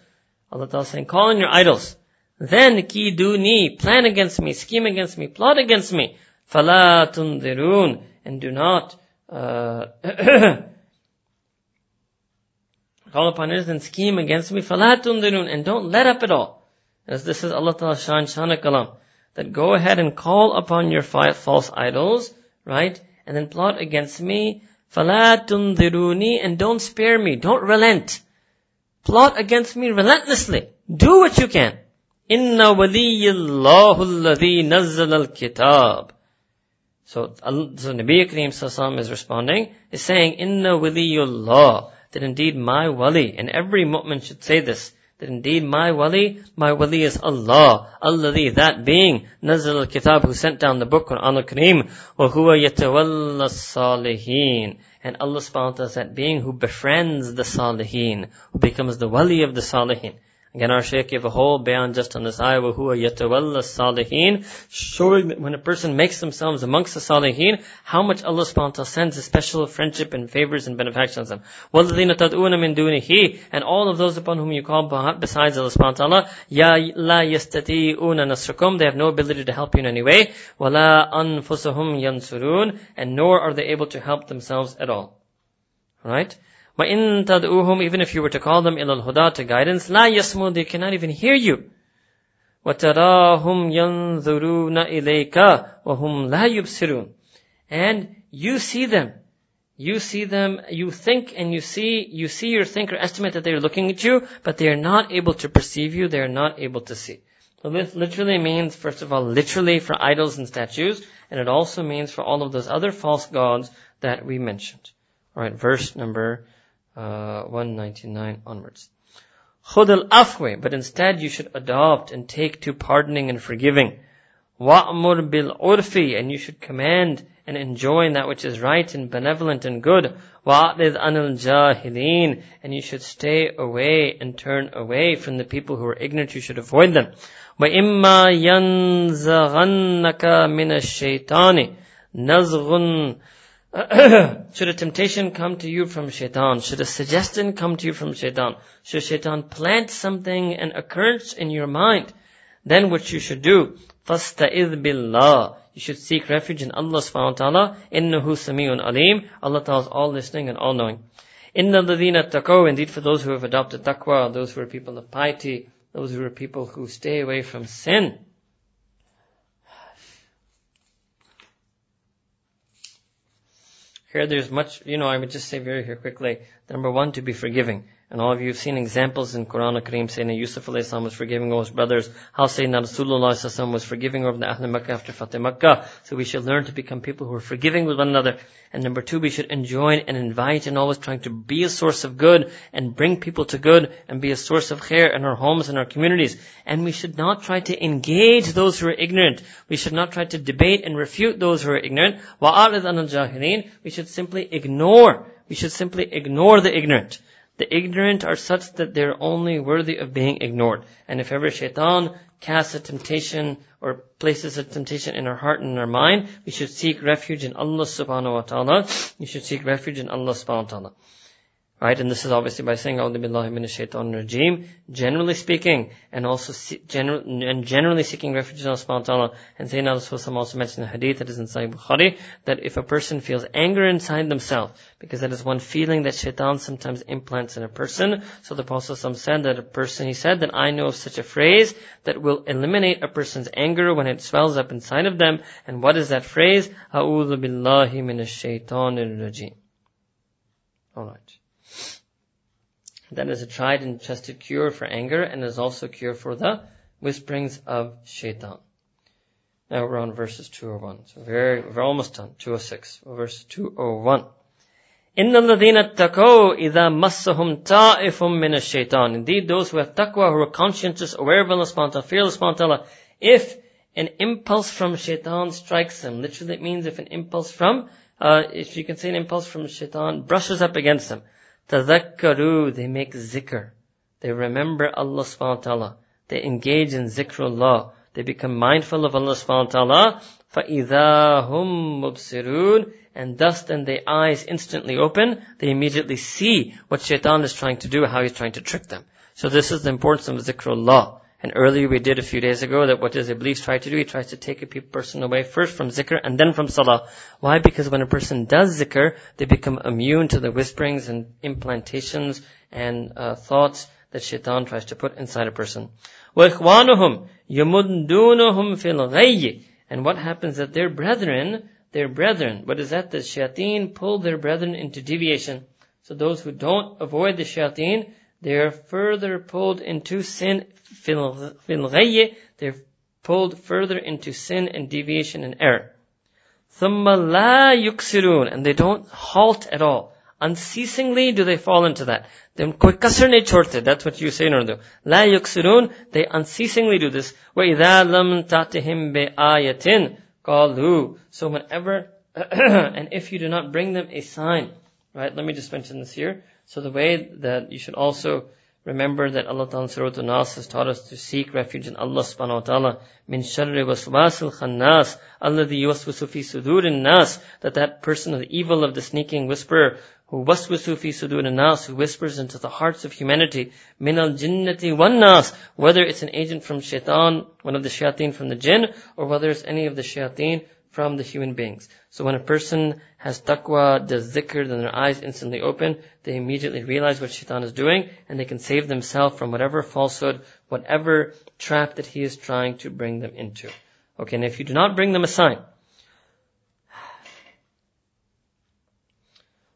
Allah Ta'ala saying, call in your idols. Then kiduni, plan against me, scheme against me, plot against me. Fala tundirun. And do not uh, call upon it and scheme against me, فَلَا تُنْذِرُونَ And don't let up at all. As this is Allah Ta'ala Shan Shana Kalam. That go ahead and call upon your false idols, right? And then plot against me, فَلَا تُنذِرُونِي And don't spare me. Don't relent. Plot against me relentlessly. Do what you can. إِنَّ وَلِيِّ اللَّهُ الَّذِي نَزَّلَ الْكِتَابِ So, so Nabi Kareem Sassam is responding, is saying, Inna waliyullah, that indeed my wali, and every mu'min should say this, that indeed my wali, my wali is Allah, Alladhi, that being, Nazal al-Kitab, who sent down the book, Quran al-Kareem, wa huwa yatawalla salihin. And Allah subhanahu wa ta'ala is that being who befriends the salihin, who becomes the wali of the salihin. Again, our Shaykh gave a whole bayan just on this ayah, وَهُوَ يَتَوَلَّ salihin, showing that when a person makes themselves amongst the salihin, how much Allah subhanahu wa ta'ala sends a special friendship and favors and benefactions on them. وَالَّذِينَ تَدْعُونَ مِن دُونِهِ And all of those upon whom you call besides Allah subhanahu wa ta'ala, يَا لَا يَسْتَطِيعُونَ نَصْرَكُمْ They have no ability to help you in any way. وَلَا أَنفُسَهُمْ يَنْصُرُونَ And nor are they able to help themselves at all. Right? وَإِن تَدْعُوهُمْ Even if you were to call them إِلَى الْهُدَى to guidance, لَا يَسْمُوا They cannot even hear you. وَتَرَاهُمْ يَنظُرُونَ إِلَيْكَ وَهُمْ لَا يُبْصِرُونَ And you see them. You see them, you think and you see, you see or think or estimate that they're looking at you, but they are not able to perceive you, they are not able to see. So this literally means, first of all, literally for idols and statues, and it also means for all of those other false gods that we mentioned. Alright, verse number uh, 199 onwards. خُذِ الْأَفْوِ But instead you should adopt and take to pardoning and forgiving. وَأْمُرْ بِالْعُرْفِ And you should command and enjoin that which is right and benevolent and good. وَأَعْرِضْ عَنِ الْجَاهِلِينَ And you should stay away and turn away from the people who are ignorant. You should avoid them. وَإِمَّا يَنزَغَنَّكَ مِنَ الشَّيْطَانِ نَزْغٌ should a temptation come to you from shaitan? Should a suggestion come to you from shaitan? Should shaitan plant something, an occurrence in your mind? Then what you should do, فَاسْتَئِذْ بِاللَّهِ You should seek refuge in Allah subhanahu wa ta'ala. إِنَّهُ سَمِيعٌ alim. Allah ta'ala is all listening and all knowing. إِنَّ الَّذِينَ اتَّقَوْا Indeed for those who have adopted taqwa, those who are people of piety, those who are people who stay away from sin. Here there's much, you know, I would just say very here quickly. Number one, to be forgiving. And all of you have seen examples in Quran al Kareem saying Yusuf salam was forgiving all his brothers, how Sayyidina Rasulullah was forgiving over the Ahl Makkah after Fatih Makkah. So we should learn to become people who are forgiving with one another. And number two, we should enjoin and invite and always trying to be a source of good and bring people to good and be a source of khair in our homes and our communities. And we should not try to engage those who are ignorant. We should not try to debate and refute those who are ignorant. وَأَعْرِضْ عَنَ الْجَاهِلِينَ We should simply ignore. We should simply ignore the ignorant. The ignorant are such that they're only worthy of being ignored. And if ever shaitan casts a temptation or places a temptation in our heart and in our mind, we should seek refuge in Allah subhanahu wa ta'ala. We should seek refuge in Allah subhanahu wa ta'ala. Right? And this is obviously by saying, A'udhu billahi minash shaitan rajim, generally speaking, and also general, and generally seeking refuge in Allah subhanahu wa ta'ala. And Sayyidina Rasulullah also mentioned in hadith that is in Sahih Bukhari, that if a person feels anger inside themselves, because that is one feeling that shaitan sometimes implants in a person, so the Prophet said that a person, he said that I know of such a phrase that will eliminate a person's anger when it swells up inside of them. And what is that phrase? A'udhu billahi minash shaitan rajim. Alright That is a tried and trusted cure for anger and is also a cure for the whisperings of shaitan. Now we're on verses 201. So very, we're almost done. 206. Verse 201. إِنَّ الَّذِينَ اتَّقَوْا إِذَا مَسَّهُمْ طَائِفٌ مِّنَ الشَّيْطَانِ Indeed, those who have taqwa, who are conscientious, aware of Allah subhanahu wa ta'ala, Allah subhanahu if an impulse from shaitan strikes them, literally it means if an impulse from, uh, if you can say an impulse from shaitan brushes up against them, Tadhakkaru, they make zikr. They remember Allah subhanahu wa ta'ala. They engage in zikrullah. They become mindful of Allah subhanahu wa ta'ala. فَإِذَا هُمْ مُبْصِرُونَ And thus then their eyes instantly open. They immediately see what shaitan is trying to do, how he's trying to trick them. So this is the importance of zikrullah. And earlier we did a few days ago that what does Iblis try to do? He tries to take a person away first from zikr and then from salah. Why? Because when a person does zikr, they become immune to the whisperings and implantations and uh, thoughts that shaitan tries to put inside a person. وَإِخْوَانُهُمْ يَمُدُّونَهُمْ فِي الْغَيِّ And what happens that their brethren, their brethren. What is that? The shayateen pull their brethren into deviation. So those who don't avoid the shayateen, they are further pulled into sin. They're pulled further into sin and deviation and error. ثُمَّ لَا يُكْسِرُونَ And they don't halt at all. Unceasingly do they fall into that. Then koi kasr nahi chhodte. That's what you say in Urdu. La yuksirun. They unceasingly do this. وَإِذَا لَمْ تَعْتِهِمْ بِآيَةٍ قَالُوا So whenever, and if you do not bring them a sign, right? Let me just mention this here. So the way that you should also Remember that Allah Ta'ala Surah An-Nas has taught us to seek refuge in Allah Subhanahu Wa Ta'ala min sharri waswasil khannas alladhi yuwaswisu fi sudurin nas that that person of the evil of the sneaking whisperer who waswisu fi sudurin nas who whispers into the hearts of humanity min al jinnati wan nas whether it's an agent from shaitan one of the shayateen from the jinn or whether it's any of the shayateen from the human beings. So when a person has taqwa, does dhikr, then their eyes instantly open, they immediately realize what shaitan is doing, and they can save themselves from whatever falsehood, whatever trap that he is trying to bring them into. Okay, and if you do not bring them a sign,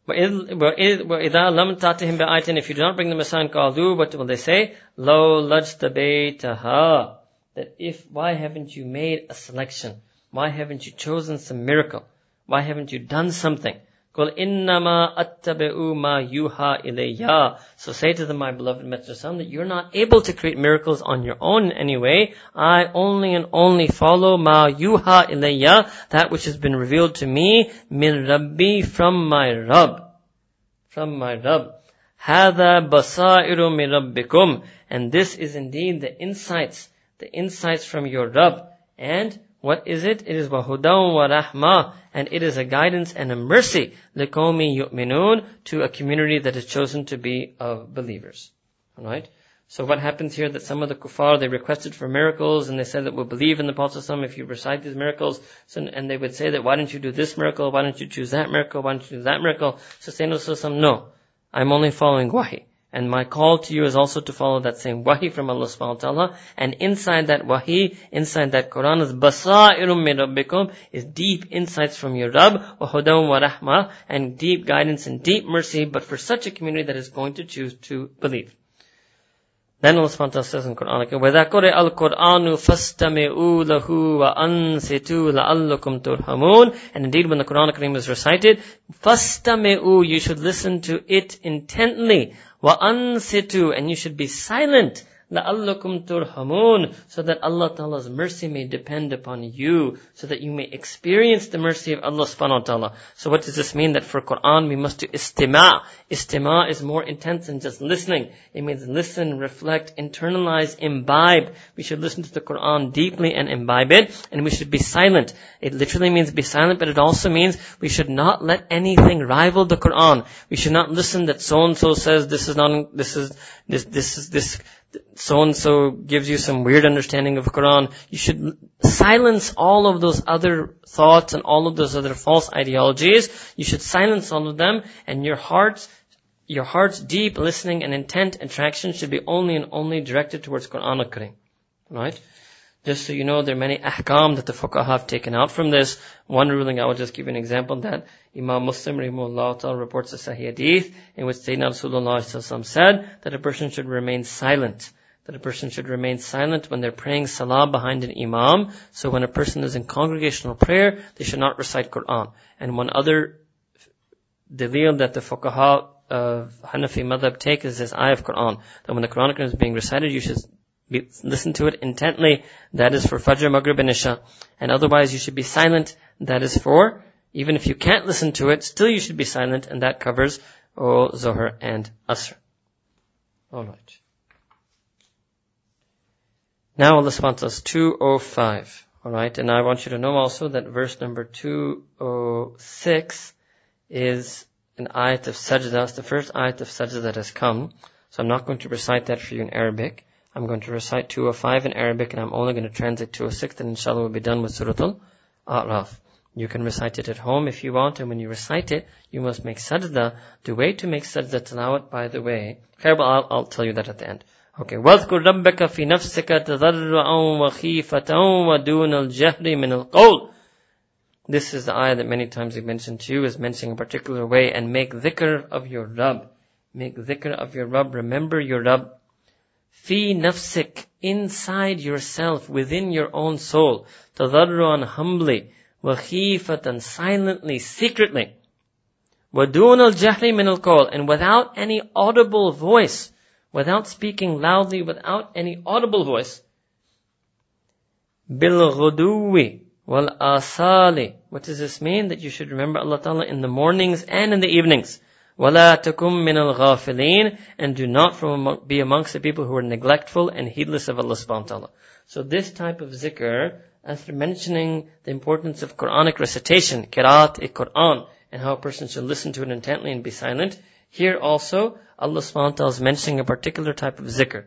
وَإِذَا لَمْ تَعْتِهِمْ بِآيَةٍ If you do not bring them a sign, قَالُوا What will they say? لَوْ لَجْتَبَيْتَهَا That if, why haven't you made a selection? Why haven't you chosen some miracle? Why haven't you done something? قُلْ إِنَّمَا أَتَّبِعُ مَا يُوحَى إِلَيَّ So say to them, my beloved Messenger that you're not able to create miracles on your own anyway. I only and only follow ma yuha ilayya, that which has been revealed to me, min rabbi, from my Rabb. From my Rabb. هَذَا بَصَائِرُ مِن رَبِّكُمْ And this is indeed the insights, the insights from your Rabb. And what is it? It is wahudaw wa rahma, and it is a guidance and a mercy liqawmi yu'minun to a community that is chosen to be of believers. Alright? So what happens here that some of the kuffar, they requested for miracles and they said that we'll believe in the Prophet if you recite these miracles. So, and they would say that why don't you do this miracle? Why don't you choose that miracle? Why don't you do that miracle? So Sayyidina no. I'm only following wahi. And my call to you is also to follow that same wahi from Allah subhanahu wa ta'ala. And inside that wahi, inside that Quran is basairum min rabbikum, is deep insights from your Rabb, wa hudam wa rahma, and deep guidance and deep mercy, but for such a community that is going to choose to believe. Then Allah subhanahu wa ta'ala says in Quran, وَإِذَا قُرِئَ الْقُرْآنُ فَاسْتَمِعُوا لَهُ وَأَنْسِتُوا لَعَلَّكُمْ تُرْحَمُونَ And indeed when the Quran Kareem is recited, فَاسْتَمِعُوا You should listen to it intently. Wa ansitu, and you should be silent. لَأَلَّكُمْ تُرْحَمُونَ So that Allah Ta'ala's mercy may depend upon you, so that you may experience the mercy of Allah subhanahu wa ta'ala. So what does this mean? That for Quran we must do istima. Istima is more intense than just listening. It means listen, reflect, internalize, imbibe. We should listen to the Quran deeply and imbibe it, and we should be silent. It literally means be silent, but it also means we should not let anything rival the Quran. We should not listen that so and so says this is not, this is, this, this is, this, so and so gives you some weird understanding of Quran, you should silence all of those other thoughts and all of those other false ideologies. You should silence all of them and your heart's your heart's deep listening and intent attraction should be only and only directed towards Quran al-Karim. Right? Just so you know, there are many ahkam that the fuqaha have taken out from this. One ruling, I will just give you an example that Imam Muslim rahimahullah reports a sahih hadith in which Sayyidina Rasulullah said that a person should remain silent. That a person should remain silent when they're praying salah behind an imam. So when a person is in congregational prayer, they should not recite Quran. And one other dalil that the fuqaha of Hanafi madhab take is this ayah of Quran. That when the Quran is being recited, you should listen to it intently. That is for Fajr, Maghrib, and Isha. And otherwise you should be silent. That is for, even if you can't listen to it, still you should be silent, and that covers O Zohar and Asr. Alright. Now Allah subhanahu us 205. Alright, and I want you to know also that verse number 206 is an ayat of sajda. It's the first ayat of sajda that has come. So I'm not going to recite that for you in Arabic. I'm going to recite 205 in Arabic and I'm only going to translate 206 and inshallah we'll be done with Surah Al-A'raf. You can recite it at home if you want and when you recite it, you must make sajda. The way to make sajda tilawat, by the way, I'll, I'll tell you that at the end. Okay. وَاذْكُرْ رَبَّكَ فِي نَفْسِكَ تَضَرُّعًا وَخِيفَةً وَدُونَ الْجَهْرِ مِنَ الْقَوْلِ This is the ayah that many times we mentioned to you is mentioning a particular way and make dhikr of your Rabb. Make dhikr of your Rabb. Remember your Rabb. Fi nafsik, inside yourself, within your own soul. Tadarruan humbly. Wa khifatan, silently, secretly. Wadun al jahri min al call, and without any audible voice, without speaking loudly, without any audible voice. Bil ghuduwi wal asali. What does this mean? That you should remember Allah Ta'ala in the mornings and in the evenings. وَلَا تَكُمْ مِنَ الْغَافِلِينَ And do not from, be amongst the people who are neglectful and heedless of Allah subhanahu wa ta'ala. So this type of zikr, after mentioning the importance of Quranic recitation, kirat e Quran, and how a person should listen to it intently and be silent, here also Allah subhanahu wa ta'ala is mentioning a particular type of zikr.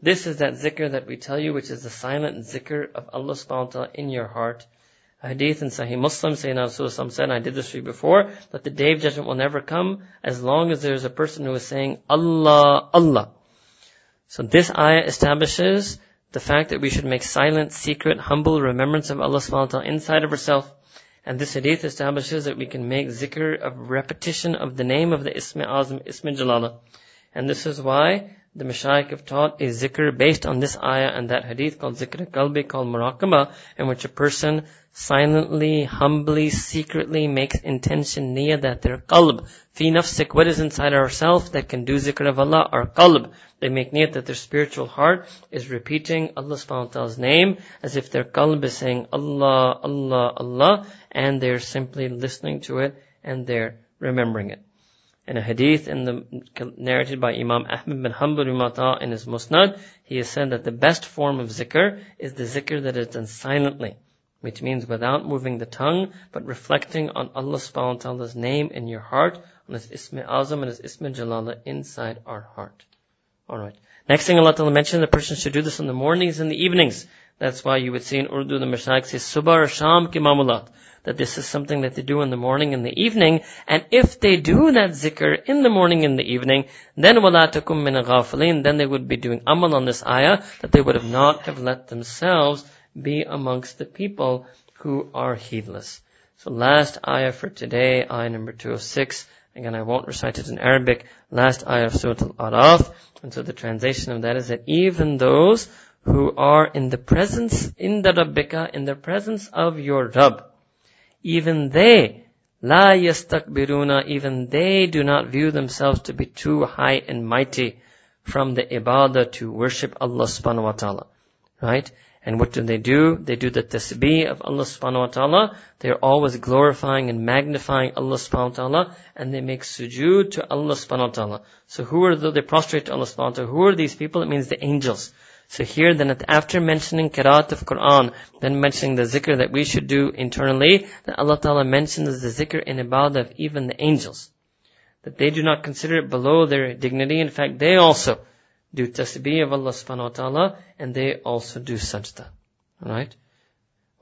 This is that zikr that we tell you, which is the silent zikr of Allah subhanahu wa ta'ala in your heart. Hadith in Sahih Muslim, Sayyidina Rasulullah said, I did this for you before, that the day of judgment will never come as long as there is a person who is saying, Allah, Allah. So this ayah establishes the fact that we should make silent, secret, humble remembrance of Allah subhanahu wa ta'ala inside of ourselves. And this hadith establishes that we can make zikr of repetition of the name of the Ismi Azam, Ismi Jalala. And this is why the Mashaykh have taught a zikr based on this ayah and that hadith called zikr qalbi, called muraqabah, in which a person silently, humbly, secretly makes intention niyyah that their qalb, fi nafsik, what is inside ourself that can do zikr of Allah, our qalb. They make niyyah that their spiritual heart is repeating Allah subhanahu wa ta'ala's name as if their qalb is saying Allah, Allah, Allah, and they're simply listening to it and they're remembering it. In a hadith in the, narrated by Imam Ahmad bin Hanbal in his Musnad, he has said that the best form of zikr is the zikr that is done silently, which means without moving the tongue, but reflecting on Allah subhanahu wa ta'ala's name in your heart, on His Ismi Azam and His Ismi Jalala inside our heart. Alright. Next thing Allah Ta'ala mentioned, the person should do this in the mornings and the evenings. That's why you would see in Urdu the Mashayikh says, Subah or Sham ki mamulat that this is something that they do in the morning and the evening. And if they do that zikr in the morning and the evening, then وَلَا تَكُمْ مِنَ غَافِلِينَ Then they would be doing amal on this ayah, that they would have not have let themselves be amongst the people who are heedless. So last ayah for today, ayah number 206. Again, I won't recite it in Arabic. Last ayah of Surah Al-Araf. And so the translation of that is that even those who are in the presence, in the Rabbika, in the presence of your Rabb, even they, la yastakbiruna, even they do not view themselves to be too high and mighty from the ibadah to worship Allah subhanahu wa ta'ala. Right? And what do they do? They do the tasbih of Allah subhanahu wa ta'ala. They're always glorifying and magnifying Allah subhanahu wa ta'ala. And they make sujood to Allah subhanahu wa ta'ala. So who are the, they prostrate to Allah subhanahu wa ta'ala. Who are these people? It means the angels. So here then after mentioning Qiraat of Quran, then mentioning the zikr that we should do internally, that Allah Ta'ala mentions the zikr in ibadah of even the angels. That they do not consider it below their dignity. In fact, they also do tasbih of Allah subhanahu wa ta'ala, and they also do sajda. Alright?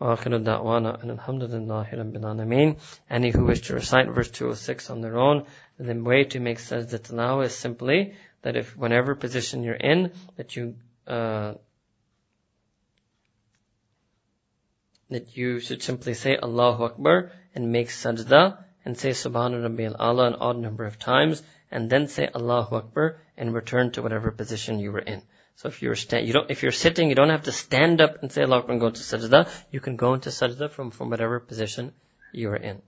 وآخر دعوانا أن الحمد لله رب العالمين Any who wish to recite verse 206 on their own, the way to make sajda tilawah is simply that if whenever position you're in, that you uh, that you should simply say Allahu Akbar and make sajda and say Subhana Rabbi al-Ala an odd number of times and then say Allahu Akbar and return to whatever position you were in. So if you're sta- you don't, if you're sitting, you don't have to stand up and say Allahu Akbar and go to sajda. You can go into sajda from, from whatever position you are in.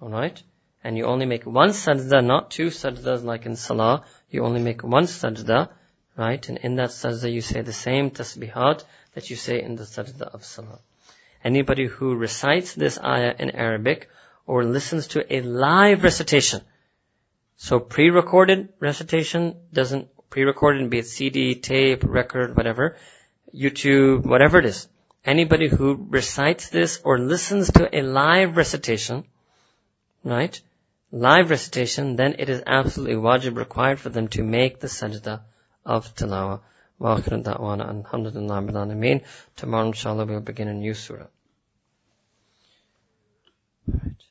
Alright? And you only make one sajda, not two sajdas like in salah. You only make one sajda Right? And in that sajda you say the same tasbihat that you say in the sajda of salah. Anybody who recites this ayah in Arabic or listens to a live recitation, so pre-recorded recitation doesn't, pre-recorded be it CD, tape, record, whatever, YouTube, whatever it is. Anybody who recites this or listens to a live recitation, right? Live recitation, then it is absolutely wajib required for them to make the sajda of tilawah. Wa akhiru da'wana alhamdulillah bil alameen. Tomorrow inshallah we'll begin a new surah. Right.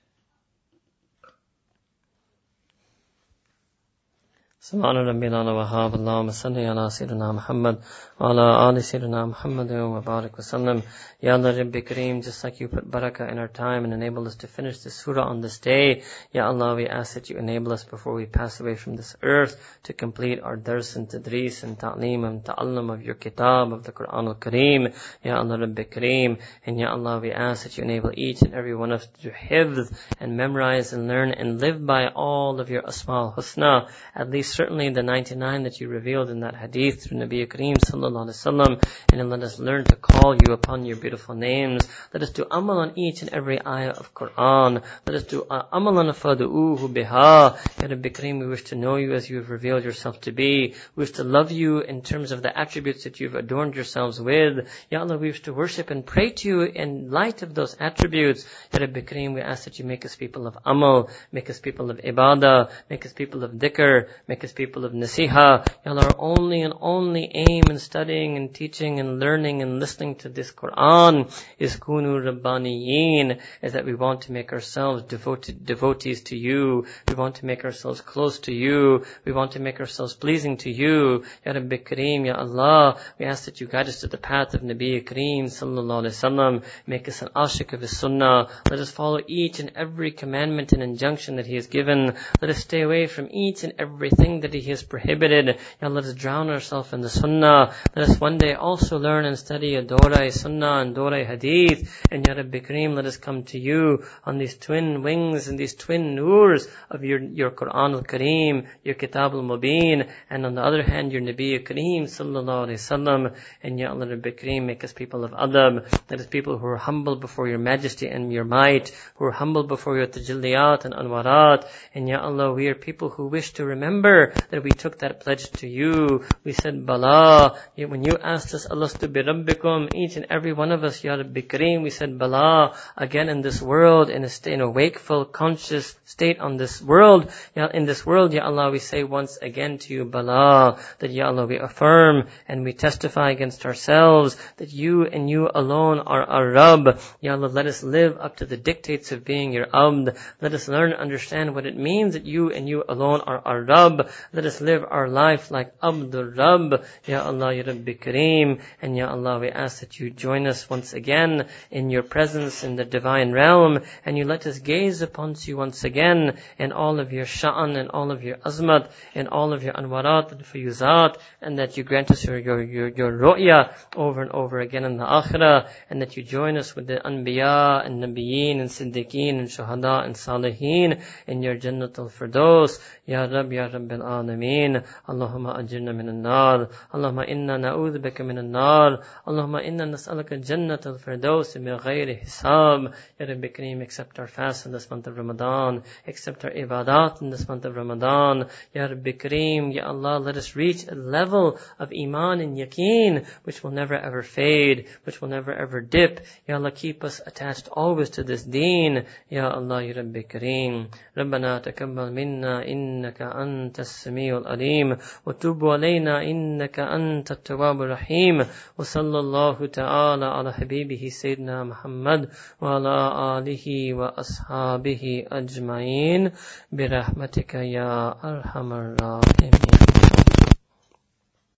سبحان ربي الأعلى وهاب اللهم صل على سيدنا محمد وعلى آل سيدنا محمد وبارك وسلم Ya Allah Rabbi Kareem, just like you put barakah in our time and enabled us to finish this surah on this day, Ya Allah, we ask that you enable us before we pass away from this earth to complete our dars and tadris and ta'lim and ta'allam of your kitab, of the Quran al-Kareem, Ya Allah Rabbi Kareem, and Ya Allah, we ask that you enable each and every one of us to hifz and memorize and learn and live by all of your asma al-husna, at least certainly the 99 that you revealed in that hadith through Nabi Kareem sallallahu alaihi wasallam, and let us learn to call you upon your beautiful names. Let us do amal on each and every ayah of Quran. Let us do uh, amal on fadu'uhu biha. Ya Rabbi Kareem, we wish to know you as you have revealed yourself to be. We wish to love you in terms of the attributes that you've adorned yourselves with. Ya Allah, we wish to worship and pray to you in light of those attributes. Ya Rabbi Kareem, we ask that you make us people of amal, make us people of ibadah, make us people of dhikr, make us people of nasiha. Ya Allah, our only and only aim in studying and teaching and learning and listening to this Quran is kunu rabbaniyin, is that we want to make ourselves devoted, devotees to you. We want to make ourselves close to you. We want to make ourselves pleasing to you. Ya Rabbi Kareem, Ya Allah, we ask that you guide us to the path of Nabi Kareem sallallahu alaihi wasallam. Make us an ashik of his sunnah. Let us follow each and every commandment and injunction that he has given. Let us stay away from each and everything that he has prohibited. Ya let us drown ourselves in the sunnah. Let us one day also learn and study a Dora sunnah and Dora Hadith. And Ya Rabbi Kareem, let us come to you on these twin wings and these twin noors of your, your Quran al-Kareem, your Kitab al-Mubin, and on the other hand, your Nabi Kareem sallallahu alayhi wasallam. And Ya Allah Rabbi Kareem, make us people of adab, that is people who are humble before your majesty and your might, who are humble before your tajalliyat and anwarat. And Ya Allah, we are people who wish to remember that we took that pledge to you. We said, Bala, when you asked us, Alastu bi Rabbikum, each and every one of us, Ya Rabbi Kareem, we said Bala, again in this world, in a, state, in a wakeful, conscious state on this world, Ya, in this world, Ya Allah, we say once again to you, Bala, that Ya Allah, we affirm and we testify against ourselves that you and you alone are our Rabb. Ya Allah, let us live up to the dictates of being your Abd. Let us learn and understand what it means that you and you alone are our Rabb. Let us live our life like Abdul Rabb. Ya Allah, Ya Rabbi Kareem. And Ya Allah, we ask that you join us once again in your presence in the divine realm, and you let us gaze upon you once again in all of your sha'an and all of your azmat and all of your anwarat and fuyuzat, and that you grant us your, your, your, your ru'ya over and over again in the akhirah, and that you join us with the anbiya and nabiyeen and siddiqeen and shuhada and salihin in your Jannatul Firdaus. Ya Rab, Ya Rabbil Alameen. Allahumma ajirna min al-nar. Allahumma inna na'udhu bika min al-nar. Allahumma inna nas'alaka Jannat al-Firdaus min ghayri hisab. Ya Rabbi Kareem, accept our fast in this month of Ramadan. Accept our ibadat in this month of Ramadan. Ya Rabbi Kareem, Ya Allah, let us reach a level of iman and yaqeen which will never ever fade, which will never ever dip. Ya Allah, keep us attached always to this deen. Ya Allah, Ya Rabbi Kareem. ربنا تقبل منا إنك أنت السميع العليم وتب علينا إنك أنت التواب الرحيم. وصلى الله تعالى على حبيبه سيدنا محمد وعلى آله وأصحابه أجمعين. برحمتك يا أرحم الراحمين.